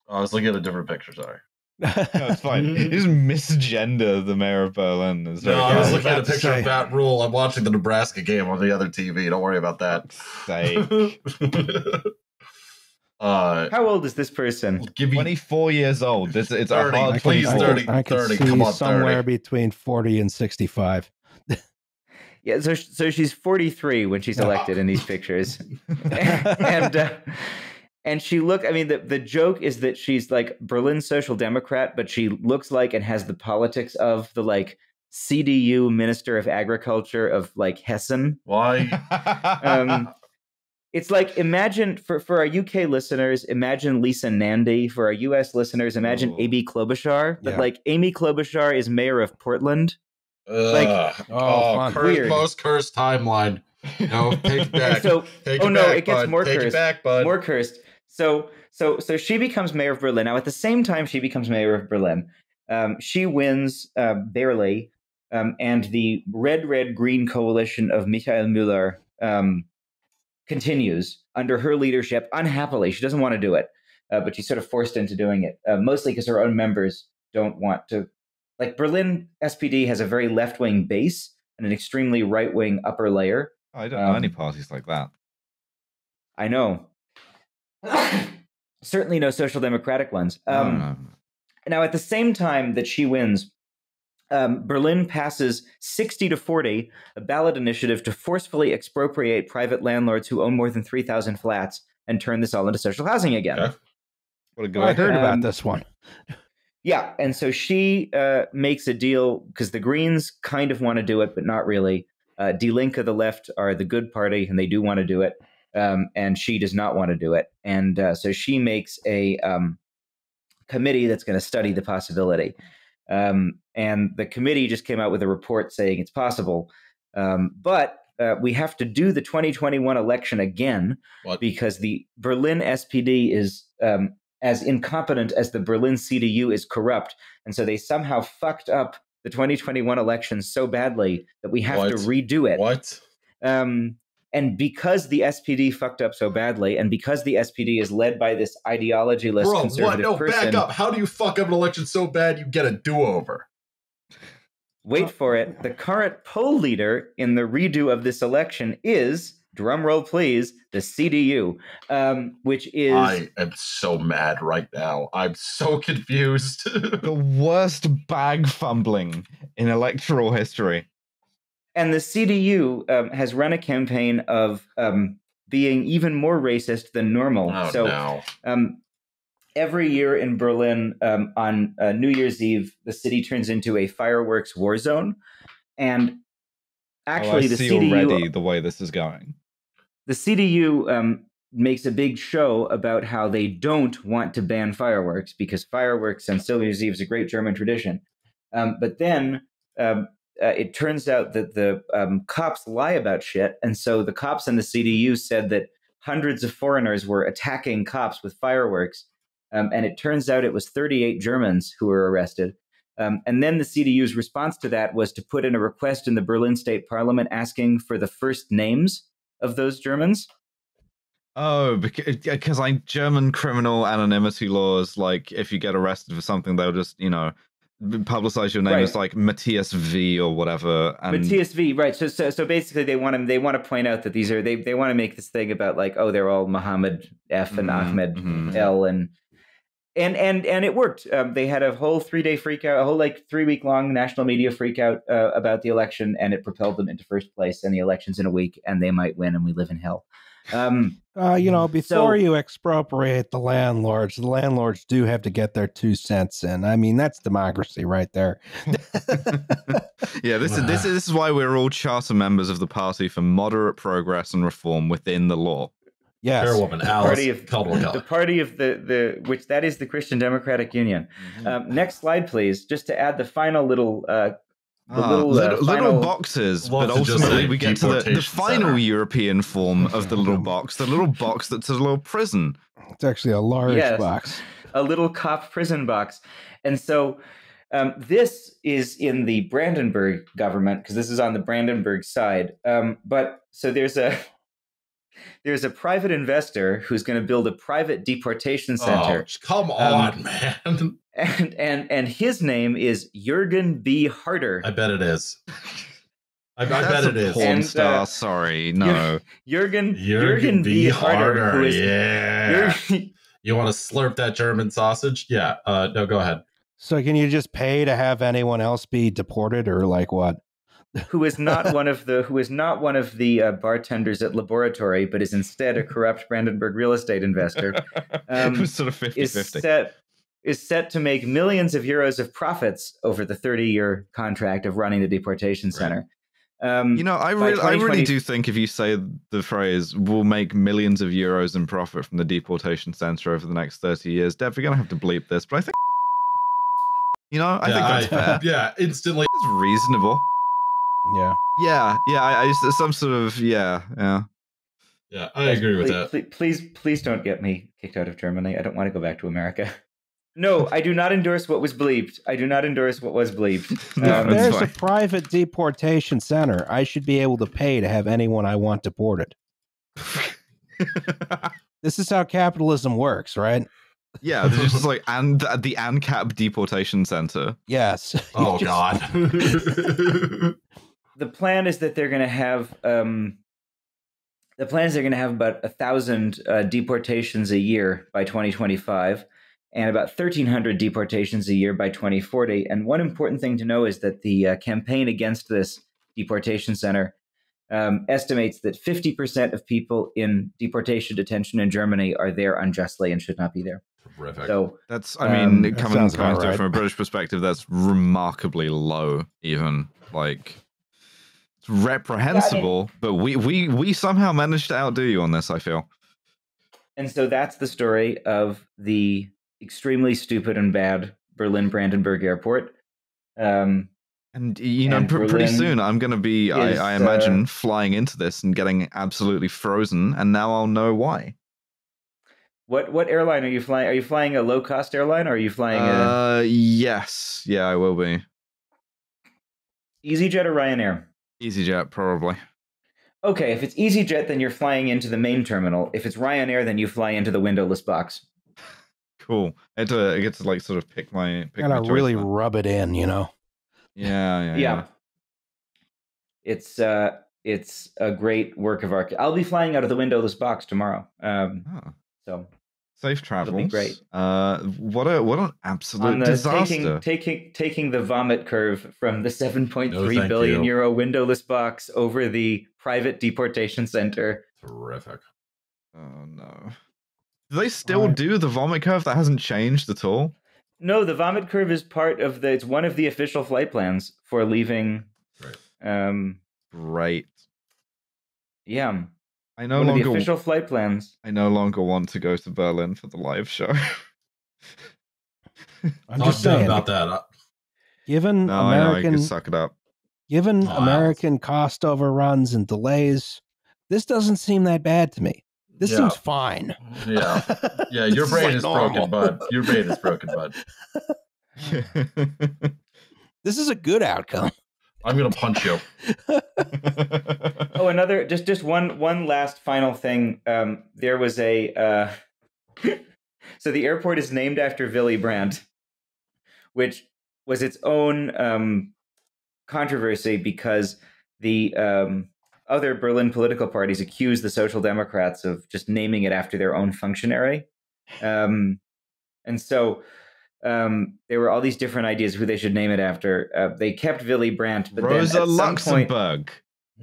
[SPEAKER 4] Oh, I was looking at a different picture. Sorry.
[SPEAKER 3] No, it's fine. you just misgender the mayor of Berlin. It's
[SPEAKER 5] No,
[SPEAKER 3] very
[SPEAKER 5] I was looking at a picture
[SPEAKER 1] say.
[SPEAKER 5] of Matt Rhule. I'm watching the Nebraska game on the other TV. Don't worry about that.
[SPEAKER 3] Say,
[SPEAKER 5] uh,
[SPEAKER 2] How old is this person?
[SPEAKER 5] give me
[SPEAKER 3] 24 years old. It's, it's a
[SPEAKER 5] 30,
[SPEAKER 3] hard
[SPEAKER 1] I can,
[SPEAKER 5] please,
[SPEAKER 1] I can,
[SPEAKER 5] 30,
[SPEAKER 1] I can
[SPEAKER 5] 30,
[SPEAKER 1] see
[SPEAKER 5] come on,
[SPEAKER 1] somewhere
[SPEAKER 5] 30.
[SPEAKER 1] between 40 and 65.
[SPEAKER 2] Yeah, so so she's 43 when she's elected in these pictures. and uh, and she look i mean the, the joke is that she's like berlin social democrat but she looks like and has the politics of the like cdu minister of agriculture of like hessen
[SPEAKER 5] why.
[SPEAKER 2] um, it's like imagine for, for our uk listeners imagine lisa nandy for our us listeners imagine
[SPEAKER 3] Ooh.
[SPEAKER 2] amy klobuchar but
[SPEAKER 1] Yeah.
[SPEAKER 2] like amy klobuchar is mayor of portland
[SPEAKER 5] Like,
[SPEAKER 1] Oh,
[SPEAKER 5] oh,
[SPEAKER 1] fun.
[SPEAKER 5] curse, most cursed timeline. No, take it back.
[SPEAKER 2] so
[SPEAKER 5] take
[SPEAKER 2] oh
[SPEAKER 5] it
[SPEAKER 2] no,
[SPEAKER 5] back,
[SPEAKER 2] it gets
[SPEAKER 5] bud.
[SPEAKER 2] more
[SPEAKER 5] Take
[SPEAKER 2] cursed.
[SPEAKER 5] it back, bud.
[SPEAKER 2] more cursed. So so so she becomes mayor of Berlin. Now at the same time she becomes mayor of Berlin, um, she wins uh, barely, um, and the red red green coalition of Michael Müller um, continues under her leadership. Unhappily, she doesn't want to do it, uh, but she's sort of forced into doing it, uh, mostly because her own members don't want to. Like Berlin SPD has a very left wing base and an extremely right wing upper layer.
[SPEAKER 3] I don't know any
[SPEAKER 2] Um,
[SPEAKER 3] parties like that.
[SPEAKER 2] I know. Certainly no social democratic ones.
[SPEAKER 3] No,
[SPEAKER 2] Um,
[SPEAKER 3] no.
[SPEAKER 2] Now, at the same time that she wins, um, Berlin passes 60 to 40, a ballot initiative to forcefully expropriate private landlords who own more than 3,000 flats and turn this all into social housing again.
[SPEAKER 5] Okay.
[SPEAKER 3] What a good
[SPEAKER 1] I
[SPEAKER 3] idea.
[SPEAKER 1] heard
[SPEAKER 2] Um,
[SPEAKER 1] about this one.
[SPEAKER 2] Yeah, and so she uh, makes a deal because the Greens kind of want to do it, but not really. Uh, Die Linke, the left, are the good party, and they do want to do it, um, and she does not want to do it. And uh, so she makes a um, committee that's going to study the possibility. Um, and the committee just came out with a report saying it's possible, um, but uh, we have to do the 2021 election again
[SPEAKER 5] What?
[SPEAKER 2] because the Berlin SPD is um, as incompetent as the Berlin CDU is corrupt. And so they somehow fucked up the 2021 election so badly that we have to redo it.
[SPEAKER 5] What?
[SPEAKER 2] Um, and because the SPD fucked up so badly, and because the SPD is led by this ideology-less
[SPEAKER 5] Bro, what? No,
[SPEAKER 2] person,
[SPEAKER 5] back up. How do you fuck up an election so bad you get a do over?
[SPEAKER 2] wait for it. The current poll leader in the redo of this election is, drumroll please, the CDU, um, which is
[SPEAKER 5] I am so mad right now. I'm so confused.
[SPEAKER 3] the worst bag fumbling in electoral history.
[SPEAKER 2] And the CDU um, has run a campaign of um, being even more racist than normal.
[SPEAKER 5] oh
[SPEAKER 2] so
[SPEAKER 5] no.
[SPEAKER 2] um, every year in Berlin um, on uh, New Year's Eve, the city turns into a fireworks war zone, and actually,
[SPEAKER 3] oh, I
[SPEAKER 2] the CDU
[SPEAKER 3] already the way this is going.
[SPEAKER 2] the CDU um, makes a big show about how they don't want to ban fireworks because fireworks on New Year's Eve is a great German tradition. Um, but then um, uh, it turns out that the um, cops lie about shit, and so the cops and the CDU said that hundreds of foreigners were attacking cops with fireworks, um, and it turns out it was 38 Germans who were arrested. Um, and then the CDU's response to that was to put in a request in the Berlin State Parliament asking for the first names of those Germans.
[SPEAKER 3] Oh, because like German criminal anonymity laws, like if you get arrested for something, they'll just you know publicize your name
[SPEAKER 2] Right.
[SPEAKER 3] as like Matthias V or whatever. And
[SPEAKER 2] but TSV, right? So, so, so basically, they want to they want to point out that these are they they want to make this thing about like oh they're all Muhammad F and
[SPEAKER 3] Mhm,
[SPEAKER 2] Ahmed
[SPEAKER 3] mhm.
[SPEAKER 2] L and and and and it worked. Um, they had a whole three day freak out, a whole like three week long national media freak out uh, about the election, and it propelled them into first place. And the election's in a week, and they might win, and we live in hell. Um,
[SPEAKER 1] Uh, you know, before
[SPEAKER 2] So-
[SPEAKER 1] you expropriate the landlords, the landlords do have to get their two cents in. I mean, that's democracy right there.
[SPEAKER 3] yeah, this is this is this is why we're all charter members of the party for moderate progress and reform within the law.
[SPEAKER 1] Yes.
[SPEAKER 5] Chairwoman
[SPEAKER 2] party
[SPEAKER 5] Alice
[SPEAKER 2] of
[SPEAKER 5] Caldwell
[SPEAKER 2] the party of the the which that is the Christian Democratic Union. Um, next slide, please, just to add the final little. Uh, the
[SPEAKER 3] Ah,
[SPEAKER 2] little, uh,
[SPEAKER 3] little, little boxes, but ultimately we get to the, the final
[SPEAKER 5] center.
[SPEAKER 3] European form of the little box, the little box that's a little prison.
[SPEAKER 1] It's actually a large
[SPEAKER 2] Yes.
[SPEAKER 1] box.
[SPEAKER 2] a little cop prison box. And so um, this is in the Brandenburg government because this is on the Brandenburg side. Um, but so there's a there's a private investor who's going to build a private deportation
[SPEAKER 5] Oh,
[SPEAKER 2] center,
[SPEAKER 5] come
[SPEAKER 2] Um,
[SPEAKER 5] on, man.
[SPEAKER 2] and and and his name is Jürgen B. Harder.
[SPEAKER 5] I bet it is. I, I bet it is.
[SPEAKER 3] Porn
[SPEAKER 2] And, uh,
[SPEAKER 3] star, sorry, no.
[SPEAKER 2] Jürgen
[SPEAKER 5] Jurgen B. Harder.
[SPEAKER 2] who is
[SPEAKER 5] yeah.
[SPEAKER 2] Jürgen-
[SPEAKER 5] You want to slurp that German sausage? Yeah. Uh, no, go ahead.
[SPEAKER 1] So can you just pay to have anyone else be deported or like what?
[SPEAKER 2] Who is not one of the who is not one of the uh, bartenders at Laboratory, but is instead a corrupt Brandenburg real estate investor, um,
[SPEAKER 3] sort of 50
[SPEAKER 2] is
[SPEAKER 3] 50.
[SPEAKER 2] set is set to make millions of euros of profits over the 30 year contract of running the deportation center. Um,
[SPEAKER 3] You know, I,
[SPEAKER 2] by
[SPEAKER 3] really, I really do think if you say the phrase, we'll make millions of euros in profit from the deportation center over the next 30 years, Dev, you're going to have to bleep this, but I think, you know, I
[SPEAKER 5] yeah,
[SPEAKER 3] think that's fair.
[SPEAKER 5] yeah, instantly.
[SPEAKER 3] It's reasonable.
[SPEAKER 1] Yeah.
[SPEAKER 3] Yeah, yeah, I, I just- some sort of, yeah, yeah.
[SPEAKER 5] Yeah, I agree with
[SPEAKER 2] please,
[SPEAKER 5] that.
[SPEAKER 2] Please, please, please don't get me kicked out of Germany. I don't want to go back to America. No, I do not endorse what was bleeped. I do not endorse what was bleeped.
[SPEAKER 3] No,
[SPEAKER 2] Um,
[SPEAKER 3] that's
[SPEAKER 1] There's
[SPEAKER 3] fine.
[SPEAKER 1] a private deportation center. I should be able to pay to have anyone I want deported. This is how capitalism works, right?
[SPEAKER 3] yeah, there's just like, and the ANCAP deportation center.
[SPEAKER 1] Yes.
[SPEAKER 5] Oh
[SPEAKER 1] just-
[SPEAKER 5] God.
[SPEAKER 2] The plan is that they're going to have um, the plan is they're going to have about a thousand uh, deportations a year by 2025 and about 1300 deportations a year by 2040 and one important thing to know is that the uh, campaign against this deportation center um, estimates that 50% of people in deportation detention in germany are there unjustly and should not be there
[SPEAKER 5] Terrific.
[SPEAKER 2] so
[SPEAKER 3] That's, I mean,
[SPEAKER 2] Um,
[SPEAKER 3] coming, coming
[SPEAKER 1] about
[SPEAKER 3] to it
[SPEAKER 1] right.
[SPEAKER 3] from a British perspective, that's remarkably low, even. Like, reprehensible, but we, we, we somehow managed to outdo you on this, I feel.
[SPEAKER 2] And so that's the story of the extremely stupid and bad Berlin Brandenburg airport. Um,
[SPEAKER 3] And you know,
[SPEAKER 2] And
[SPEAKER 3] pr- pretty soon I'm going to be,
[SPEAKER 2] is,
[SPEAKER 3] I, I imagine,
[SPEAKER 2] uh,
[SPEAKER 3] flying into this and getting absolutely frozen, and now I'll know why.
[SPEAKER 2] what what airline are you flying? Are you flying a low cost airline or are you flying a
[SPEAKER 3] Uh, yes, yeah, I will be.
[SPEAKER 2] EasyJet or Ryanair?
[SPEAKER 3] EasyJet, probably.
[SPEAKER 2] Okay, if it's EasyJet, then you're flying into the main terminal. If it's Ryanair, then you fly into the windowless box.
[SPEAKER 3] Cool. I get to, I get to like sort of pick my. Pick my
[SPEAKER 1] Gotta
[SPEAKER 3] choice
[SPEAKER 1] really
[SPEAKER 3] then.
[SPEAKER 1] rub it in, you know.
[SPEAKER 3] Yeah, yeah,
[SPEAKER 2] Yeah.
[SPEAKER 3] yeah.
[SPEAKER 2] It's uh it's a great work of art. I'll be flying out of the windowless box tomorrow. Um,
[SPEAKER 3] Oh,
[SPEAKER 2] so
[SPEAKER 3] safe
[SPEAKER 2] It'll
[SPEAKER 3] travels.
[SPEAKER 2] be great.
[SPEAKER 3] Uh, what a what an absolute
[SPEAKER 2] the
[SPEAKER 3] disaster.
[SPEAKER 2] taking taking taking the vomit curve from the seven point
[SPEAKER 5] No,
[SPEAKER 2] billion
[SPEAKER 5] you.
[SPEAKER 2] euro windowless box over the private deportation center.
[SPEAKER 5] Terrific.
[SPEAKER 3] Oh no. Do they still
[SPEAKER 1] Alright.
[SPEAKER 3] do the vomit curve? That hasn't changed at all.
[SPEAKER 2] No, the vomit curve is part of the. It's one of the official flight plans for leaving.
[SPEAKER 5] Right.
[SPEAKER 2] Um,
[SPEAKER 3] Great.
[SPEAKER 2] yeah,
[SPEAKER 3] I no
[SPEAKER 2] one of the
[SPEAKER 3] longer
[SPEAKER 2] official flight plans.
[SPEAKER 3] I no longer want to go to Berlin for the live show.
[SPEAKER 1] I'm
[SPEAKER 5] Talk
[SPEAKER 1] just saying,
[SPEAKER 5] about that. Uh,
[SPEAKER 1] given
[SPEAKER 3] no, I know you
[SPEAKER 1] American
[SPEAKER 3] can suck it up.
[SPEAKER 1] given
[SPEAKER 5] Wow.
[SPEAKER 1] American cost overruns and delays, this doesn't seem that bad to me. This
[SPEAKER 5] Yeah.
[SPEAKER 1] seems fine.
[SPEAKER 5] Yeah. Yeah,
[SPEAKER 1] This
[SPEAKER 5] your
[SPEAKER 1] is
[SPEAKER 5] brain
[SPEAKER 1] like
[SPEAKER 5] is broken, bud. Your brain is broken, bud.
[SPEAKER 1] This is a good outcome.
[SPEAKER 5] I'm gonna punch you.
[SPEAKER 2] Oh, another just just one one last final thing. Um, there was a uh, so the airport is named after Willy Brandt, which was its own um, controversy because the um, other Berlin political parties accused the Social Democrats of just naming it after their own functionary, um, and so. Um, there were all these different ideas who they should name it after. Uh, they kept Willy Brandt, but then
[SPEAKER 3] Rosa
[SPEAKER 2] at some point,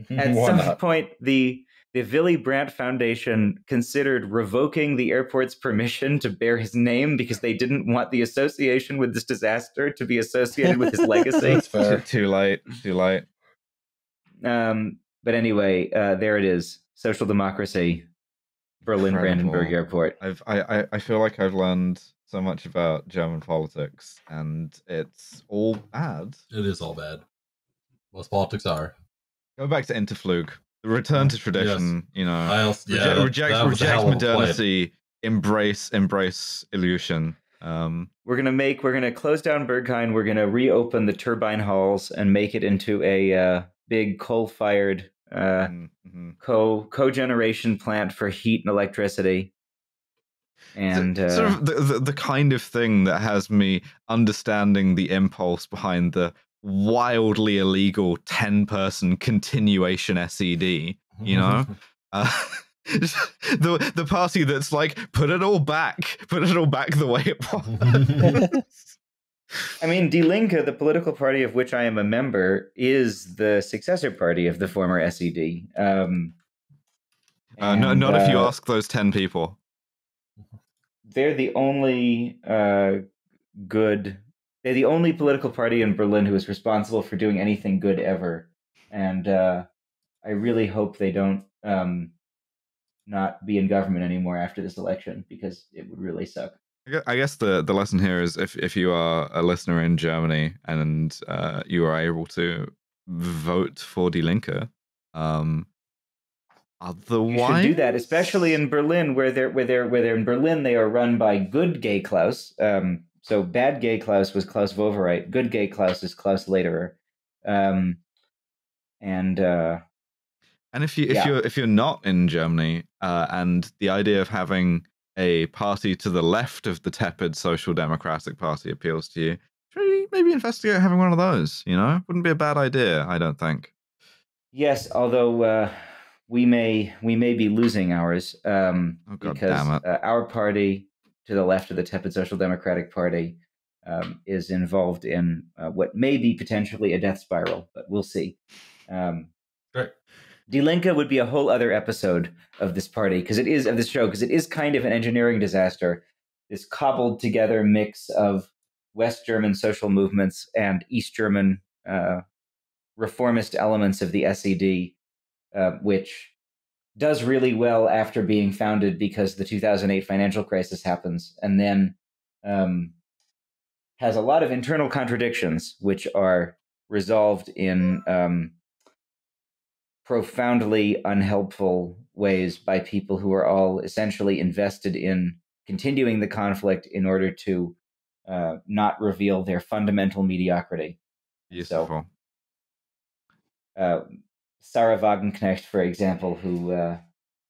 [SPEAKER 2] at some
[SPEAKER 5] not?
[SPEAKER 2] point the the Willy Brandt Foundation considered revoking the airport's permission to bear his name because they didn't want the association with this disaster to be associated with his legacy.
[SPEAKER 4] That's
[SPEAKER 3] Too,
[SPEAKER 4] fair.
[SPEAKER 3] too late. Too late.
[SPEAKER 2] Um, but anyway, uh, there it is. Social democracy, Berlin
[SPEAKER 3] Incredible.
[SPEAKER 2] Brandenburg Airport.
[SPEAKER 3] I've I, I, I feel like I've learned so much about German politics, and it's all bad.
[SPEAKER 5] It is all bad. Most politics are.
[SPEAKER 3] Go back to Interflug. The return to tradition. You know,
[SPEAKER 5] I also, yeah,
[SPEAKER 3] reject
[SPEAKER 5] that-
[SPEAKER 3] reject,
[SPEAKER 5] that was
[SPEAKER 3] reject
[SPEAKER 5] hell of a play.
[SPEAKER 3] modernity. Embrace embrace illusion. Um,
[SPEAKER 2] We're gonna make. We're gonna close down Berghain. We're gonna reopen the turbine halls and make it into a uh, big coal-fired uh,
[SPEAKER 3] mhm, mhm.
[SPEAKER 2] co-generation plant for heat and electricity. And
[SPEAKER 3] So-
[SPEAKER 2] uh,
[SPEAKER 3] sort of the, the the kind of thing that has me understanding the impulse behind the wildly illegal ten person continuation SED. You know, uh, the the party that's like put it all back, put it all back the way it was.
[SPEAKER 2] I mean, Die Linke, the political party of which I am a member, is the successor party of the former SED. Um,
[SPEAKER 3] uh, no,
[SPEAKER 2] and,
[SPEAKER 3] not if you
[SPEAKER 2] uh,
[SPEAKER 3] ask those ten people.
[SPEAKER 2] They're the only uh, good. They're the only political party in Berlin who is responsible for doing anything good ever, and uh, I really hope they don't um, not be in government anymore after this election because it would really suck.
[SPEAKER 3] I guess the, the lesson here is if, if you are a listener in Germany and uh, you are able to vote for Die Linke, um,
[SPEAKER 2] You
[SPEAKER 3] otherwise
[SPEAKER 2] should do that, especially in Berlin, where they're where they're where they're in Berlin. They are run by good gay Klaus. Um, so bad gay Klaus was Klaus Wowereit. Good gay Klaus is Klaus Lederer. Um, and uh,
[SPEAKER 3] And if you if
[SPEAKER 2] Yeah.
[SPEAKER 3] you're if you're not in Germany, uh, and the idea of having a party to the left of the tepid Social Democratic Party appeals to you, maybe, maybe investigate having one of those. You know, wouldn't be a bad idea. I don't think.
[SPEAKER 2] yes, although uh, we may we may be losing ours um,
[SPEAKER 3] Oh,
[SPEAKER 2] because. Uh, our party to the left of the tepid Social Democratic Party um, is involved in uh, what may be potentially a death spiral, but we'll see. Um,
[SPEAKER 5] Right.
[SPEAKER 2] Die would be a whole other episode of this party because it is of this show because it is kind of an engineering disaster. This cobbled together mix of West German social movements and East German uh, reformist elements of the SED, uh, which does really well after being founded because the 2008 financial crisis happens, and then um, has a lot of internal contradictions, which are resolved in um, profoundly unhelpful ways by people who are all essentially invested in continuing the conflict in order to uh, not reveal their fundamental mediocrity.
[SPEAKER 3] Beautiful.
[SPEAKER 2] Uh, Sahra Wagenknecht, for example, who uh,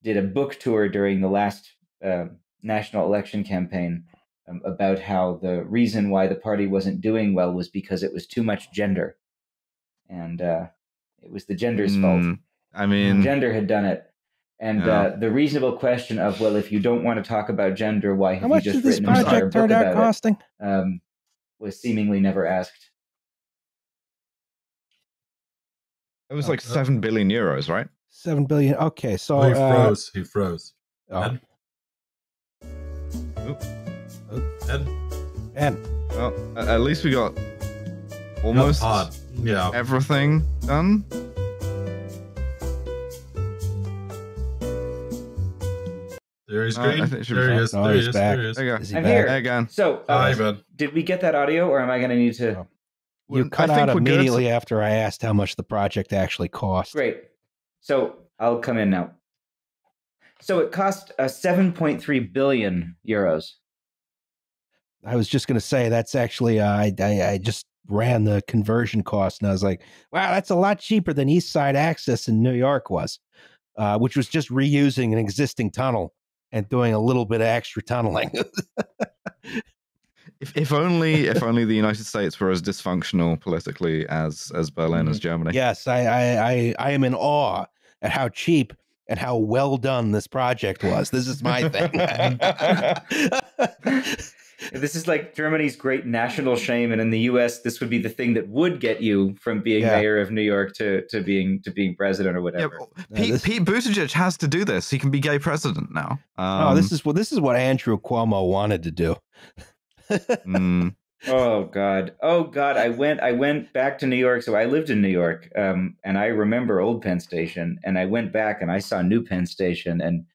[SPEAKER 2] did a book tour during the last uh, national election campaign um, about how the reason why the party wasn't doing well was because it was too much gender. And uh, it was the gender's fault.
[SPEAKER 3] Mm, I mean,
[SPEAKER 2] Gender had done it. And
[SPEAKER 3] Yeah.
[SPEAKER 2] uh, the reasonable question of, well, if you don't want to talk about gender, why have
[SPEAKER 1] How
[SPEAKER 2] you just written an entire book about
[SPEAKER 1] costing?
[SPEAKER 2] it? Um, was seemingly never asked.
[SPEAKER 3] It was
[SPEAKER 5] Uh,
[SPEAKER 3] like
[SPEAKER 5] uh,
[SPEAKER 3] seven billion euros, right?
[SPEAKER 1] Seven billion. Okay, so
[SPEAKER 5] Oh, he
[SPEAKER 1] uh,
[SPEAKER 5] froze. He froze.
[SPEAKER 1] oh,
[SPEAKER 5] And, and
[SPEAKER 1] and
[SPEAKER 3] Well, at least we got
[SPEAKER 5] almost
[SPEAKER 3] almost
[SPEAKER 5] pod. Yeah.
[SPEAKER 3] everything done.
[SPEAKER 5] There he's
[SPEAKER 3] Uh, I
[SPEAKER 5] green.
[SPEAKER 3] think it
[SPEAKER 5] there he is.
[SPEAKER 1] Oh,
[SPEAKER 5] there he is.
[SPEAKER 1] back.
[SPEAKER 5] There he is.
[SPEAKER 3] There you go.
[SPEAKER 1] is he
[SPEAKER 2] I'm
[SPEAKER 1] back?
[SPEAKER 2] here.
[SPEAKER 3] Hey, again.
[SPEAKER 2] So, uh,
[SPEAKER 5] Hi,
[SPEAKER 2] did we get that audio, or am I going to need to?
[SPEAKER 1] You cut
[SPEAKER 3] think
[SPEAKER 1] out
[SPEAKER 3] we're good.
[SPEAKER 1] immediately after I asked how much the project actually cost.
[SPEAKER 2] Great. So I'll come in now. So it cost uh, 7.3 billion euros.
[SPEAKER 1] I was just going to say that's actually uh, I, I I just ran the conversion cost and I was like, wow, that's a lot cheaper than East Side Access in New York was, uh, which was just reusing an existing tunnel and doing a little bit of extra tunneling.
[SPEAKER 3] If, if only if only the United States were as dysfunctional politically as as Berlin as Germany.
[SPEAKER 1] yes, I, I I I am in awe at how cheap and how well done this project was. This is my thing.
[SPEAKER 2] This is like Germany's great national shame, and in the U.S., this would be the thing that would get you from being
[SPEAKER 1] Yeah.
[SPEAKER 2] mayor of New York to to being to being president or
[SPEAKER 3] Yeah,
[SPEAKER 2] whatever.
[SPEAKER 3] well,
[SPEAKER 1] Yeah,
[SPEAKER 3] Pete,
[SPEAKER 1] this-
[SPEAKER 3] Pete Buttigieg has to do this. He can be gay president now. Um,
[SPEAKER 1] oh, this is what this is what Andrew Cuomo wanted to do.
[SPEAKER 3] Mm,
[SPEAKER 2] Oh God! Oh God! I went. I went back to New York. So I lived in New York, um, and I remember old Penn Station. And I went back and I saw New Penn Station. And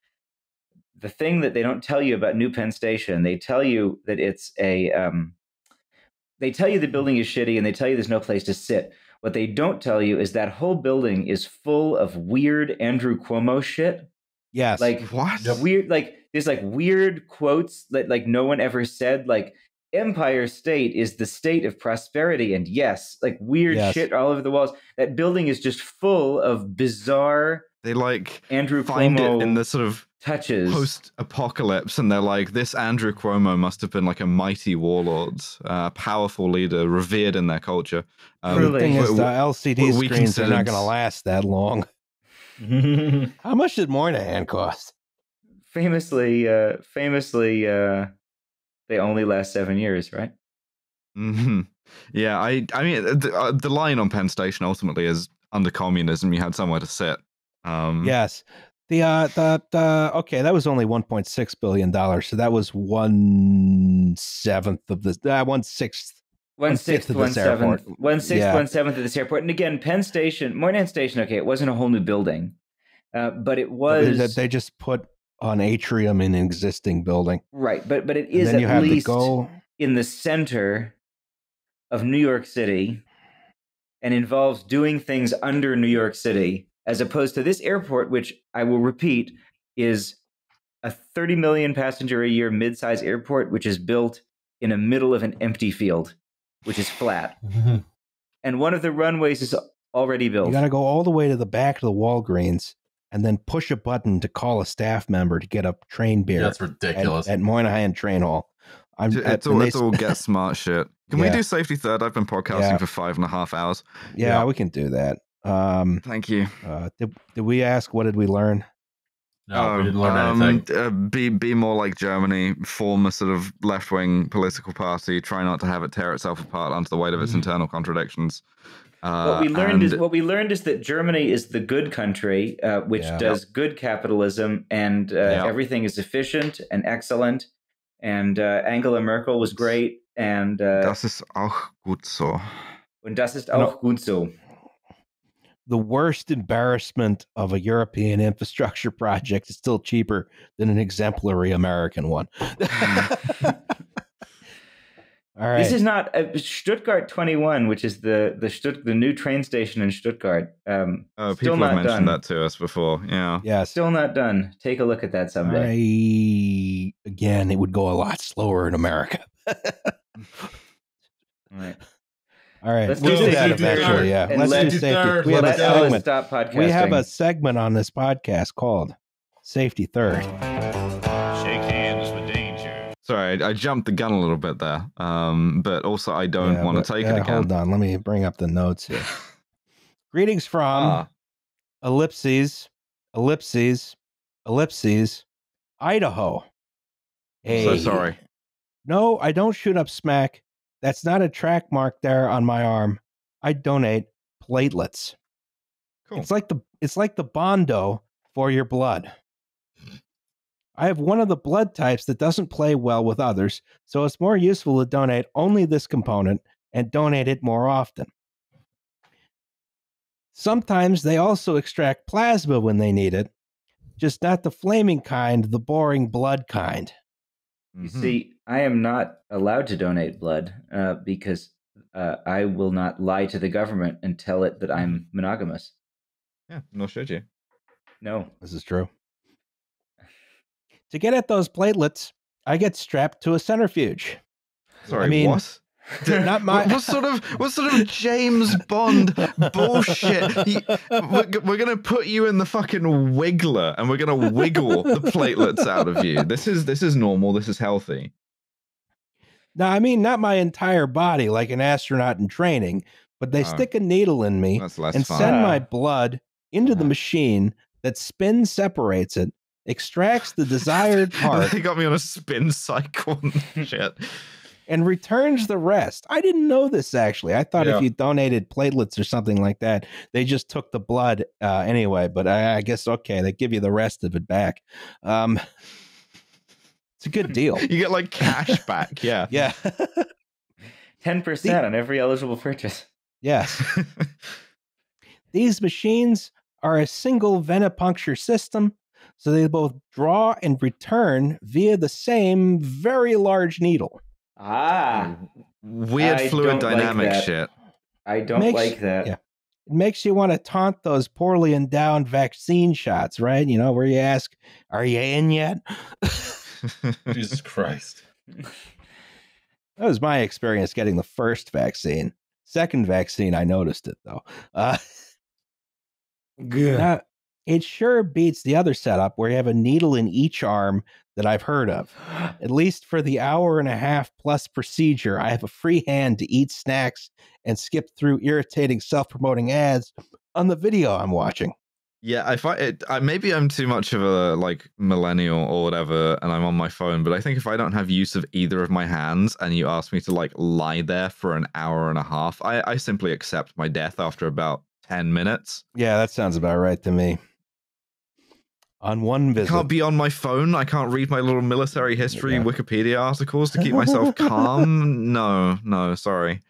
[SPEAKER 2] the thing that they don't tell you about New Penn Station, they tell you that it's a. Um, they tell you the building is shitty, and they tell you there's no place to sit. What they don't tell you is that whole building is full of weird Andrew Cuomo shit.
[SPEAKER 1] yes.
[SPEAKER 2] Like
[SPEAKER 3] what?
[SPEAKER 2] weird like there's like weird quotes that like no one ever said like empire state is the state of prosperity and yes like weird
[SPEAKER 1] Yes.
[SPEAKER 2] shit all over the walls that building is just full of bizarre
[SPEAKER 3] They like
[SPEAKER 2] andrew
[SPEAKER 3] find
[SPEAKER 2] cuomo
[SPEAKER 3] it in the sort of
[SPEAKER 2] touches
[SPEAKER 3] post-apocalypse, and they're like, this Andrew Cuomo must have been like a mighty warlord, uh, powerful leader, revered in their culture. Um,
[SPEAKER 1] the
[SPEAKER 2] Really?
[SPEAKER 1] thing is,
[SPEAKER 3] we-
[SPEAKER 1] the LCD screens are not going to last that long. How much did Moynihan cost?
[SPEAKER 2] Famously uh famously uh they only last seven years right
[SPEAKER 3] mhm. Yeah, I, I mean, the, uh, the line on Penn Station ultimately is under communism, you had somewhere to sit. Um,
[SPEAKER 1] Yes. The uh the, the okay, that was only 1.6 billion dollars. So that was one seventh of the uh, one sixth.
[SPEAKER 2] One
[SPEAKER 1] One-fifth
[SPEAKER 2] sixth,
[SPEAKER 1] of
[SPEAKER 2] one
[SPEAKER 1] this
[SPEAKER 2] seventh,
[SPEAKER 1] airport.
[SPEAKER 2] one sixth,
[SPEAKER 1] Yeah.
[SPEAKER 2] one seventh of this airport. And again, Penn Station, Moynihan Station. Okay, it wasn't a whole new building, uh, but it was
[SPEAKER 1] that they just put an atrium in an existing building.
[SPEAKER 2] right. But but it is
[SPEAKER 1] And
[SPEAKER 2] at
[SPEAKER 1] you have
[SPEAKER 2] least
[SPEAKER 1] to go
[SPEAKER 2] in the center of New York City, and involves doing things under New York City, as opposed to this airport, which I will repeat is a 30 million passenger a year mid-size airport, which is built in the middle of an empty field, which is flat. and one of the runways is already built.
[SPEAKER 1] you got to go all the way to the back of the Walgreens and then push a button to call a staff member to get a train beer
[SPEAKER 5] That's
[SPEAKER 1] at,
[SPEAKER 5] ridiculous.
[SPEAKER 1] at Moynihan Train Hall. I'm
[SPEAKER 3] It's,
[SPEAKER 1] at-
[SPEAKER 3] all,
[SPEAKER 1] and they
[SPEAKER 3] it's all get smart shit. Can we do safety third? I've been podcasting
[SPEAKER 1] Yeah.
[SPEAKER 3] for five and a half hours.
[SPEAKER 1] yeah, we can do that. Um,
[SPEAKER 3] Thank you.
[SPEAKER 1] uh, did, did we ask what did we learn?
[SPEAKER 5] no, we didn't learn
[SPEAKER 3] um,
[SPEAKER 5] anything.
[SPEAKER 3] Uh, be be more like Germany. Form a sort of left wing political party. Try not to have it tear itself apart under the weight of its
[SPEAKER 5] Mhm.
[SPEAKER 3] internal contradictions. Uh,
[SPEAKER 2] what we learned is what we learned is that Germany is the good country, uh, which
[SPEAKER 1] Yeah.
[SPEAKER 2] does good capitalism, and uh,
[SPEAKER 3] Yeah.
[SPEAKER 2] everything is efficient and excellent. And uh, Angela Merkel was great, and uh,
[SPEAKER 3] das ist auch gut so.
[SPEAKER 2] und das ist
[SPEAKER 1] No.
[SPEAKER 2] auch gut so.
[SPEAKER 1] the worst embarrassment of a European infrastructure project is still cheaper than an exemplary American one. All right.
[SPEAKER 2] This is not uh, Stuttgart 21, which is the the Stutt- the new train station in Stuttgart. Um, still
[SPEAKER 3] people have mentioned
[SPEAKER 2] done.
[SPEAKER 3] that to us before. Yeah.
[SPEAKER 1] yes.
[SPEAKER 2] Still not done. Take a look at that someday.
[SPEAKER 1] I, again, it would go a lot slower in America.
[SPEAKER 2] Right.
[SPEAKER 1] All right.
[SPEAKER 2] Let's
[SPEAKER 1] we'll
[SPEAKER 5] do
[SPEAKER 1] do that
[SPEAKER 5] safety
[SPEAKER 1] eventually.
[SPEAKER 5] third.
[SPEAKER 1] Yeah. Let's
[SPEAKER 2] let-
[SPEAKER 1] do
[SPEAKER 5] Safety
[SPEAKER 1] safety.
[SPEAKER 5] third.
[SPEAKER 1] We have a
[SPEAKER 2] Let
[SPEAKER 5] Let's
[SPEAKER 2] Alice
[SPEAKER 1] segment.
[SPEAKER 2] stop podcasting.
[SPEAKER 1] We have a segment on this podcast called Safety Third.
[SPEAKER 3] Sorry, I, jumped the gun a little bit there. Um, but also I don't
[SPEAKER 1] Yeah,
[SPEAKER 3] want to take
[SPEAKER 1] yeah,
[SPEAKER 3] it again.
[SPEAKER 1] Hold on. Let me bring up the notes here. Greetings from
[SPEAKER 3] Ah,
[SPEAKER 1] ellipses, ellipses, ellipses, Idaho.
[SPEAKER 3] so sorry.
[SPEAKER 1] No, I don't shoot up smack. That's not a track mark there on my arm. I donate platelets.
[SPEAKER 3] Cool.
[SPEAKER 1] It's like the it's like the bondo for your blood. I have one of the blood types that doesn't play well with others, so it's more useful to donate only this component and donate it more often. Sometimes they also extract plasma when they need it, just not the flaming kind, the boring blood kind.
[SPEAKER 2] You
[SPEAKER 3] Mhm.
[SPEAKER 2] see, I am not allowed to donate blood uh, because uh, I will not lie to the government and tell it that I'm monogamous.
[SPEAKER 3] Yeah, nor should you.
[SPEAKER 2] No.
[SPEAKER 1] This is true. To get at those platelets, I get strapped to a centrifuge.
[SPEAKER 3] Sorry, I
[SPEAKER 1] mean,
[SPEAKER 3] what?
[SPEAKER 1] Not my.
[SPEAKER 3] What, what sort of what sort of James Bond bullshit? He- we're, we're gonna put you in the fucking wiggler, and we're gonna wiggle the platelets out of you. This is this is normal. This is healthy.
[SPEAKER 1] No, I mean not my entire body like an astronaut in training, but they
[SPEAKER 3] Oh.
[SPEAKER 1] stick a needle in me and
[SPEAKER 3] fun.
[SPEAKER 1] send my blood into the
[SPEAKER 3] Ah.
[SPEAKER 1] machine that spin separates it extracts the desired part,
[SPEAKER 3] they got me on a spin cycle and shit.
[SPEAKER 1] and returns the rest. I didn't know this actually. I thought
[SPEAKER 4] Yeah.
[SPEAKER 1] if you donated platelets or something like that, they just took the blood uh, anyway. But I, I guess okay, they give you the rest of it back. Um, it's a good deal.
[SPEAKER 3] You get like cash back, yeah.
[SPEAKER 1] Yeah.
[SPEAKER 2] Ten percent on every eligible purchase.
[SPEAKER 1] yes. These machines are a single venipuncture system, so they both draw and return via the same very large needle.
[SPEAKER 2] Ah,
[SPEAKER 3] Weird
[SPEAKER 2] I
[SPEAKER 3] fluid
[SPEAKER 2] don't like
[SPEAKER 3] dynamic shit.
[SPEAKER 2] I don't
[SPEAKER 1] Makes-
[SPEAKER 2] like that.
[SPEAKER 1] yeah. It makes you want to taunt those poorly endowed vaccine shots, right? You know, where you ask, Are you in yet?
[SPEAKER 4] Jesus Christ.
[SPEAKER 1] That was my experience getting the first vaccine. Second vaccine, I noticed it though. Uh, now, it sure beats the other setup where you have a needle in each arm that I've heard of. At least for the hour and a half plus procedure, I have a free hand to eat snacks and skip through irritating self promoting ads on the video I'm watching.
[SPEAKER 3] Yeah, I find it. I, maybe I'm too much of a like millennial or whatever, and I'm on my phone. But I think if I don't have use of either of my hands, and you ask me to like lie there for an hour and a half, I, I simply accept my death after about ten minutes.
[SPEAKER 1] Yeah, that sounds about right to me. On one visit.
[SPEAKER 3] I can't be on my phone. I can't read my little military history
[SPEAKER 1] Yeah.
[SPEAKER 3] Wikipedia articles to keep myself calm. No, no, sorry.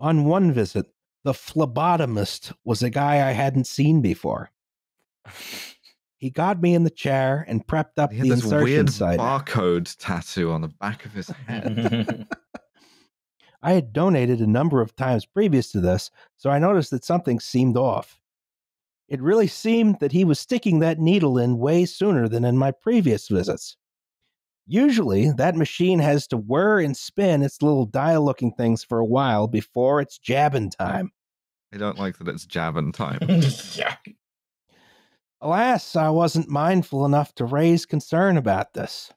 [SPEAKER 1] on one visit, the phlebotomist was a guy I hadn't seen before. He got me in the chair and prepped up
[SPEAKER 3] He had
[SPEAKER 1] the
[SPEAKER 3] this
[SPEAKER 1] insertion
[SPEAKER 3] weird
[SPEAKER 1] site.
[SPEAKER 3] barcode tattoo on the back of his head.
[SPEAKER 1] I had donated a number of times previous to this, so I noticed that something seemed off. It really seemed that he was sticking that needle in way sooner than in my previous visits. Usually, that machine has to whir and spin its little dial looking things for a while before it's jabbing time.
[SPEAKER 3] I don't like that it's jabbing time.
[SPEAKER 4] yeah.
[SPEAKER 1] Alas, I wasn't mindful enough to raise concern about this.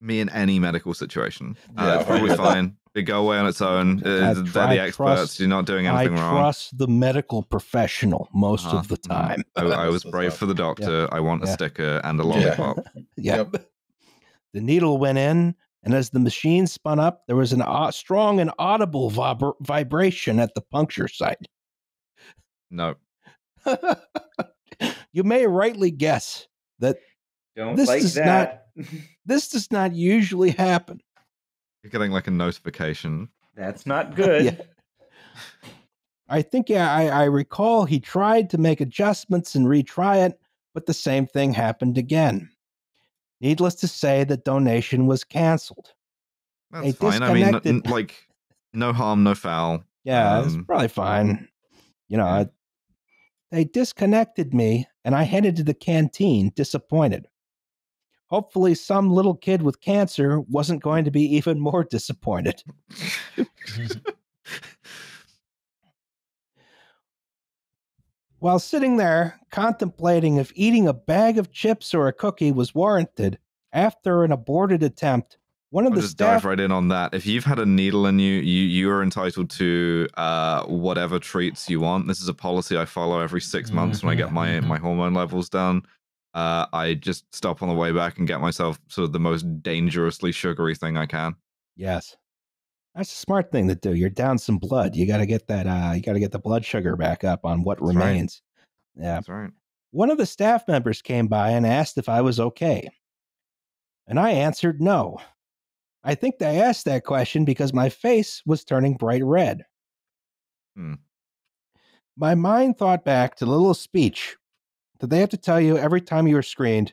[SPEAKER 3] Me in any medical situation. Uh,
[SPEAKER 4] Yeah,
[SPEAKER 3] it's probably fine. It go away on its own. Uh,
[SPEAKER 1] I
[SPEAKER 3] they're
[SPEAKER 1] tr-
[SPEAKER 3] the experts.
[SPEAKER 1] trust-
[SPEAKER 3] You're not doing
[SPEAKER 1] I
[SPEAKER 3] anything wrong.
[SPEAKER 1] trust the medical professional most
[SPEAKER 3] Uh-huh.
[SPEAKER 1] of the time.
[SPEAKER 3] I, I was brave
[SPEAKER 4] what's
[SPEAKER 3] for the doctor. I want a
[SPEAKER 1] Yeah.
[SPEAKER 3] sticker and a
[SPEAKER 4] Yeah.
[SPEAKER 3] lollipop.
[SPEAKER 1] Yep. The needle went in, and as the machine spun up, there was an au- strong and audible vibra- vibration at the puncture site.
[SPEAKER 3] No.
[SPEAKER 1] you may rightly guess that
[SPEAKER 2] don't
[SPEAKER 1] This
[SPEAKER 2] like
[SPEAKER 1] is
[SPEAKER 2] that.
[SPEAKER 1] this does not usually happen.
[SPEAKER 3] You're getting like a notification.
[SPEAKER 2] That's not good.
[SPEAKER 1] Yeah. I think, yeah, I, I recall he tried to make adjustments and retry it, but the same thing happened again. Needless to say, the donation was canceled.
[SPEAKER 3] That's
[SPEAKER 1] They
[SPEAKER 3] fine. I mean, n- n- like, no harm, no foul.
[SPEAKER 1] Yeah, it's
[SPEAKER 3] Um,
[SPEAKER 1] probably fine. You know,
[SPEAKER 3] yeah.
[SPEAKER 1] I- they disconnected me and I headed to the canteen disappointed. Hopefully, some little kid with cancer wasn't going to be even more disappointed. While sitting there contemplating if eating a bag of chips or a cookie was warranted after an aborted attempt, one of
[SPEAKER 3] I'll
[SPEAKER 1] the
[SPEAKER 3] just
[SPEAKER 1] staff
[SPEAKER 3] dive right in on that. If you've had a needle in you, you you are entitled to uh, whatever treats you want. This is a policy I follow every six months when I get my
[SPEAKER 1] Mm-hmm.
[SPEAKER 3] my hormone levels down. Uh, I just stop on the way back and get myself sort of the most dangerously sugary thing I can.
[SPEAKER 1] Yes. That's a smart thing to do. You're down some blood. You got to get that uh you got to get the blood sugar back up on what
[SPEAKER 3] That's right.
[SPEAKER 1] remains. Yeah.
[SPEAKER 3] That's right.
[SPEAKER 1] One of the staff members came by and asked if I was okay. And I answered no. I think they asked that question because my face was turning bright red.
[SPEAKER 3] Hmm.
[SPEAKER 1] My mind thought back to the little speech that they have to tell you every time you are screened,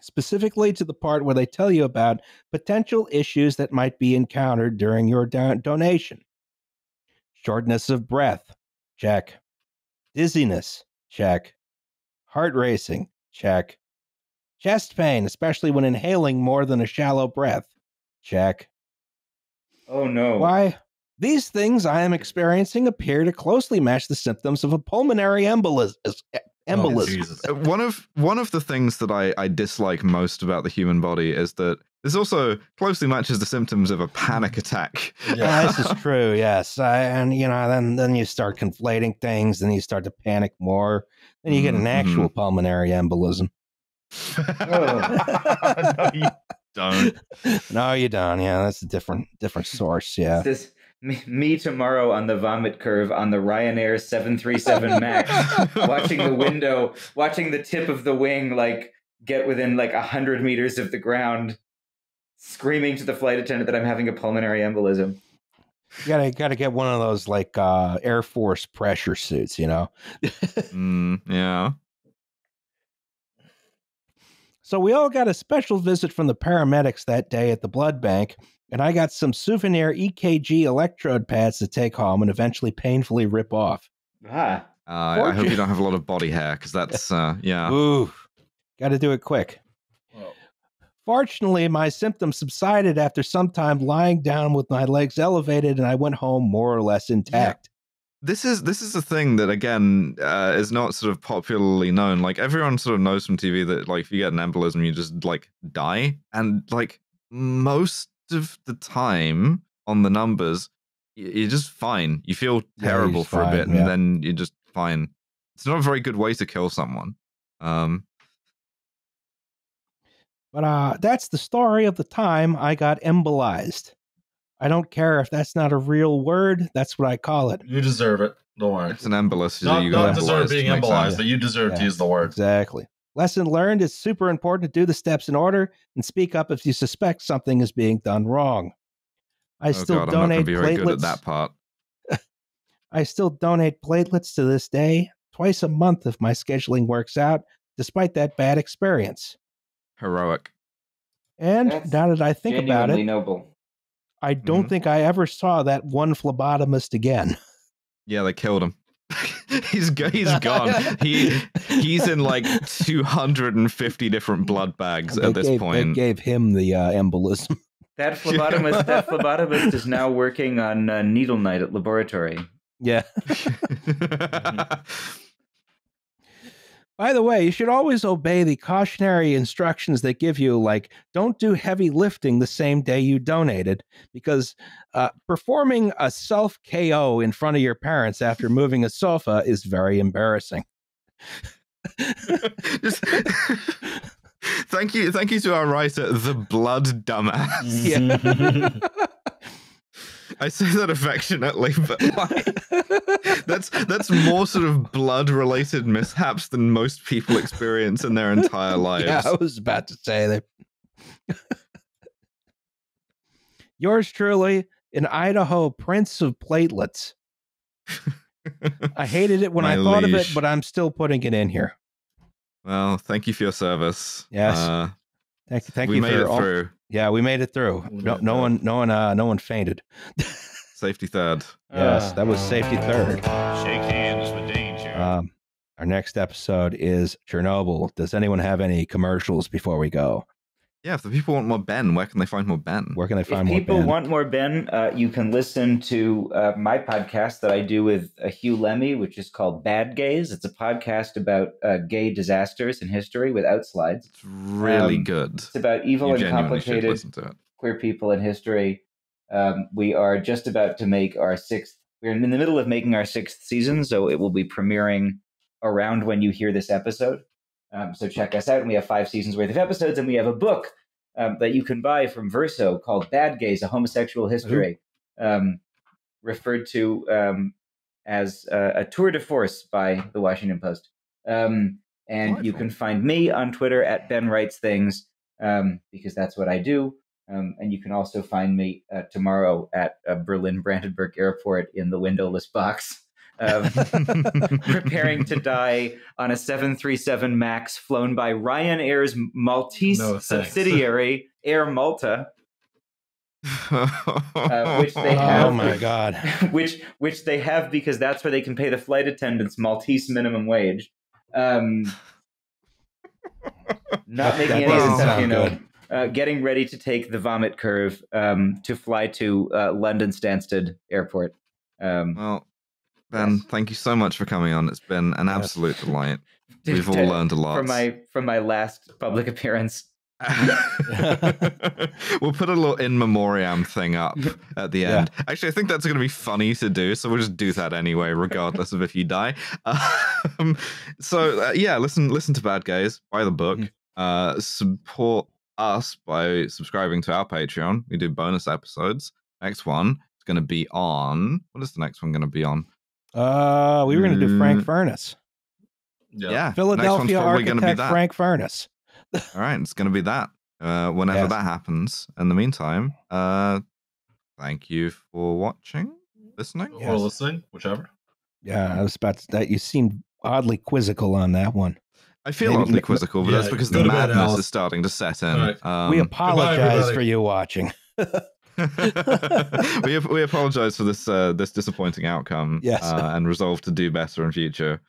[SPEAKER 1] specifically to the part where they tell you about potential issues that might be encountered during your do- donation. Shortness of breath, check. Dizziness, check. Heart racing, check. Chest pain, especially when inhaling more than a shallow breath, check.
[SPEAKER 2] Oh no.
[SPEAKER 1] Why? These things I am experiencing appear to closely match the symptoms of a pulmonary embolism. Embolism.
[SPEAKER 5] Jesus.
[SPEAKER 3] Uh, One of one of the things that I, I dislike most about the human body is that this also closely matches the symptoms of a panic attack.
[SPEAKER 1] Yeah, this is true. Yes, I, and you know, then then you start conflating things, then you start to panic more, then you get an
[SPEAKER 3] Mhm,
[SPEAKER 1] actual pulmonary embolism.
[SPEAKER 3] no, you don't.
[SPEAKER 1] no, you don't. Yeah, that's a different different source. Yeah.
[SPEAKER 2] This me, me tomorrow on the vomit curve on the Ryanair 737 Max, watching the window, watching the tip of the wing like get within like a hundred meters of the ground, screaming to the flight attendant that I'm having a pulmonary embolism.
[SPEAKER 1] You gotta gotta get one of those like uh Air Force pressure suits, you know.
[SPEAKER 3] Mm, yeah.
[SPEAKER 1] So we all got a special visit from the paramedics that day at the blood bank, and I got some souvenir EKG electrode pads to take home and eventually painfully rip off.
[SPEAKER 2] Ah,
[SPEAKER 3] Uh, I hope you don't have a lot of body hair because that's uh, yeah.
[SPEAKER 1] Ooh, got to do it quick.
[SPEAKER 4] Oh.
[SPEAKER 1] Fortunately, my symptoms subsided after some time lying down with my legs elevated, and I went home more or less intact.
[SPEAKER 3] This is this is a thing that again uh, is not sort of popularly known. Like everyone sort of knows from TV that like if you get an embolism, you just like die, and like most of the time on the numbers, you're just fine. You feel terrible
[SPEAKER 1] just
[SPEAKER 3] for a
[SPEAKER 1] fine,
[SPEAKER 3] bit,
[SPEAKER 1] yeah.
[SPEAKER 3] and then you're just fine. It's not a very good way to kill someone. Um,
[SPEAKER 1] But uh, that's the story of the time I got embolized. I don't care if that's not a real word. That's what I call it.
[SPEAKER 5] You deserve it. Don't worry.
[SPEAKER 3] it's an embolus.
[SPEAKER 5] Not,
[SPEAKER 3] you
[SPEAKER 5] not deserve being embolized,
[SPEAKER 3] sense.
[SPEAKER 5] but you deserve
[SPEAKER 1] Yeah.
[SPEAKER 5] to use the word.
[SPEAKER 1] Exactly. Lesson learned is super important to do the steps in order and speak up if you suspect something is being done wrong. I
[SPEAKER 3] Oh
[SPEAKER 1] still
[SPEAKER 3] god, I'm not going to
[SPEAKER 1] donate
[SPEAKER 3] very good at
[SPEAKER 1] platelets.
[SPEAKER 3] that part.
[SPEAKER 1] I still donate platelets to this day, twice a month if my scheduling works out, despite that bad experience.
[SPEAKER 3] Heroic.
[SPEAKER 1] And
[SPEAKER 2] That's
[SPEAKER 1] now that I think about it,
[SPEAKER 2] noble.
[SPEAKER 1] I don't
[SPEAKER 3] Mhm.
[SPEAKER 1] think I ever saw that one phlebotomist again.
[SPEAKER 3] Yeah, they killed him. he's he's gone. He he's in like 250 different blood bags
[SPEAKER 1] They
[SPEAKER 3] at this
[SPEAKER 1] gave, they
[SPEAKER 3] point.
[SPEAKER 1] gave him the uh, embolism.
[SPEAKER 2] That phlebotomist, that phlebotomist is now working on uh, needle night at laboratory.
[SPEAKER 1] Yeah. By the way, you should always obey the cautionary instructions they give you, like don't do heavy lifting the same day you donated, because uh, performing a self KO in front of your parents after moving a sofa is very embarrassing.
[SPEAKER 3] Just- thank you, thank you to our writer, the blood dumbass.
[SPEAKER 1] Yeah.
[SPEAKER 3] I say that affectionately, but like, that's that's more sort of blood related mishaps than most people experience in their entire lives.
[SPEAKER 1] Yeah, I was about to say that. Yours truly, an Idaho Prince of Platelets. I hated it when
[SPEAKER 3] My
[SPEAKER 1] I thought of it, but I'm still putting it in here.
[SPEAKER 3] Well, thank you for your service.
[SPEAKER 1] Yes.
[SPEAKER 3] Uh,
[SPEAKER 1] Thank, you thank
[SPEAKER 3] we
[SPEAKER 1] you
[SPEAKER 3] made
[SPEAKER 1] for
[SPEAKER 3] it
[SPEAKER 1] all-
[SPEAKER 3] through.
[SPEAKER 1] Yeah, we made it through.
[SPEAKER 5] We
[SPEAKER 1] No, no one, no one, uh, no one fainted.
[SPEAKER 3] Safety third.
[SPEAKER 1] Yes, that was safety third.
[SPEAKER 6] Shake hands with danger.
[SPEAKER 1] Um, our next episode is Chernobyl. Does anyone have any commercials before we go?
[SPEAKER 3] Yeah, if the people want more Ben, where can they find more Ben?
[SPEAKER 1] Where can they
[SPEAKER 2] If
[SPEAKER 1] find more? Ben?
[SPEAKER 2] If people
[SPEAKER 1] Ben?
[SPEAKER 2] want more Ben, uh, you can listen to uh, my podcast that I do with uh, Huw Lemmey, which is called Bad Gays. It's a podcast about uh, gay disasters in history without slides.
[SPEAKER 3] It's really
[SPEAKER 2] Um,
[SPEAKER 3] good.
[SPEAKER 2] It's about evil
[SPEAKER 3] You
[SPEAKER 2] and complicated
[SPEAKER 3] to it.
[SPEAKER 2] queer people in history. Um, we are just about to make our sixth. We're in the middle of making our sixth season, so it will be premiering around when you hear this episode. Um, so check us out. And we have five seasons worth of episodes, and we have a book um, that you can buy from Verso called "Bad Gays: A Homosexual History," um, referred to um, as uh, a tour de force by the Washington Post. Um, and you can find me on Twitter at Ben Writes Things um, because that's what I do. Um, and you can also find me uh, tomorrow at uh, Berlin Brandenburg Airport in the windowless box, um, preparing to die on a 737 MAX flown by Ryanair's Maltese
[SPEAKER 5] No,
[SPEAKER 2] subsidiary, Air Malta, uh, which they have.
[SPEAKER 1] Oh
[SPEAKER 2] have.
[SPEAKER 1] my god!
[SPEAKER 2] which which they have because that's where they can pay the flight attendants Maltese minimum wage. Um, not
[SPEAKER 1] That-
[SPEAKER 2] making
[SPEAKER 1] that
[SPEAKER 2] any sense, you know. Uh, getting ready to take the vomit curve um, to fly to uh, London Stansted Airport. Um,
[SPEAKER 3] well, Ben, thank you so much for coming on. It's been an
[SPEAKER 1] Yes.
[SPEAKER 3] absolute delight. We've all learned a lot.
[SPEAKER 2] from my from my last public appearance.
[SPEAKER 3] we'll put a little in memoriam thing up at the
[SPEAKER 1] Yeah.
[SPEAKER 3] end. Actually, I think that's going to be funny to do, so we'll just do that anyway, regardless of if you die. Um, so uh, yeah, listen, listen to Bad Gays, buy the book.
[SPEAKER 1] Mhm.
[SPEAKER 3] uh, support us by subscribing to our Patreon. We do bonus episodes. Next one is going to be on. What is the next one going to be on?
[SPEAKER 1] Uh, we were going to do Frank
[SPEAKER 3] Mm.
[SPEAKER 1] Furnace,
[SPEAKER 3] Yeah,
[SPEAKER 5] Yeah.
[SPEAKER 3] next one's
[SPEAKER 1] Philadelphia architect
[SPEAKER 3] be that.
[SPEAKER 1] Frank Furness.
[SPEAKER 3] All right, it's going to be that. Uh, whenever
[SPEAKER 1] Yes.
[SPEAKER 3] that happens. In the meantime, uh, thank you for watching, listening.
[SPEAKER 5] Or
[SPEAKER 1] Yes.
[SPEAKER 5] listening, whichever.
[SPEAKER 1] Yeah, I was about to. That you seemed oddly quizzical on that one.
[SPEAKER 3] I feel
[SPEAKER 1] Maybe-
[SPEAKER 3] oddly quizzical, but that's because the madness is starting to set in.
[SPEAKER 5] All right.
[SPEAKER 3] Um,
[SPEAKER 1] we apologize
[SPEAKER 5] everybody.
[SPEAKER 1] for you watching.
[SPEAKER 3] we we apologize for this uh, this disappointing outcome.
[SPEAKER 1] Yes.
[SPEAKER 3] uh, and resolve to do better in future.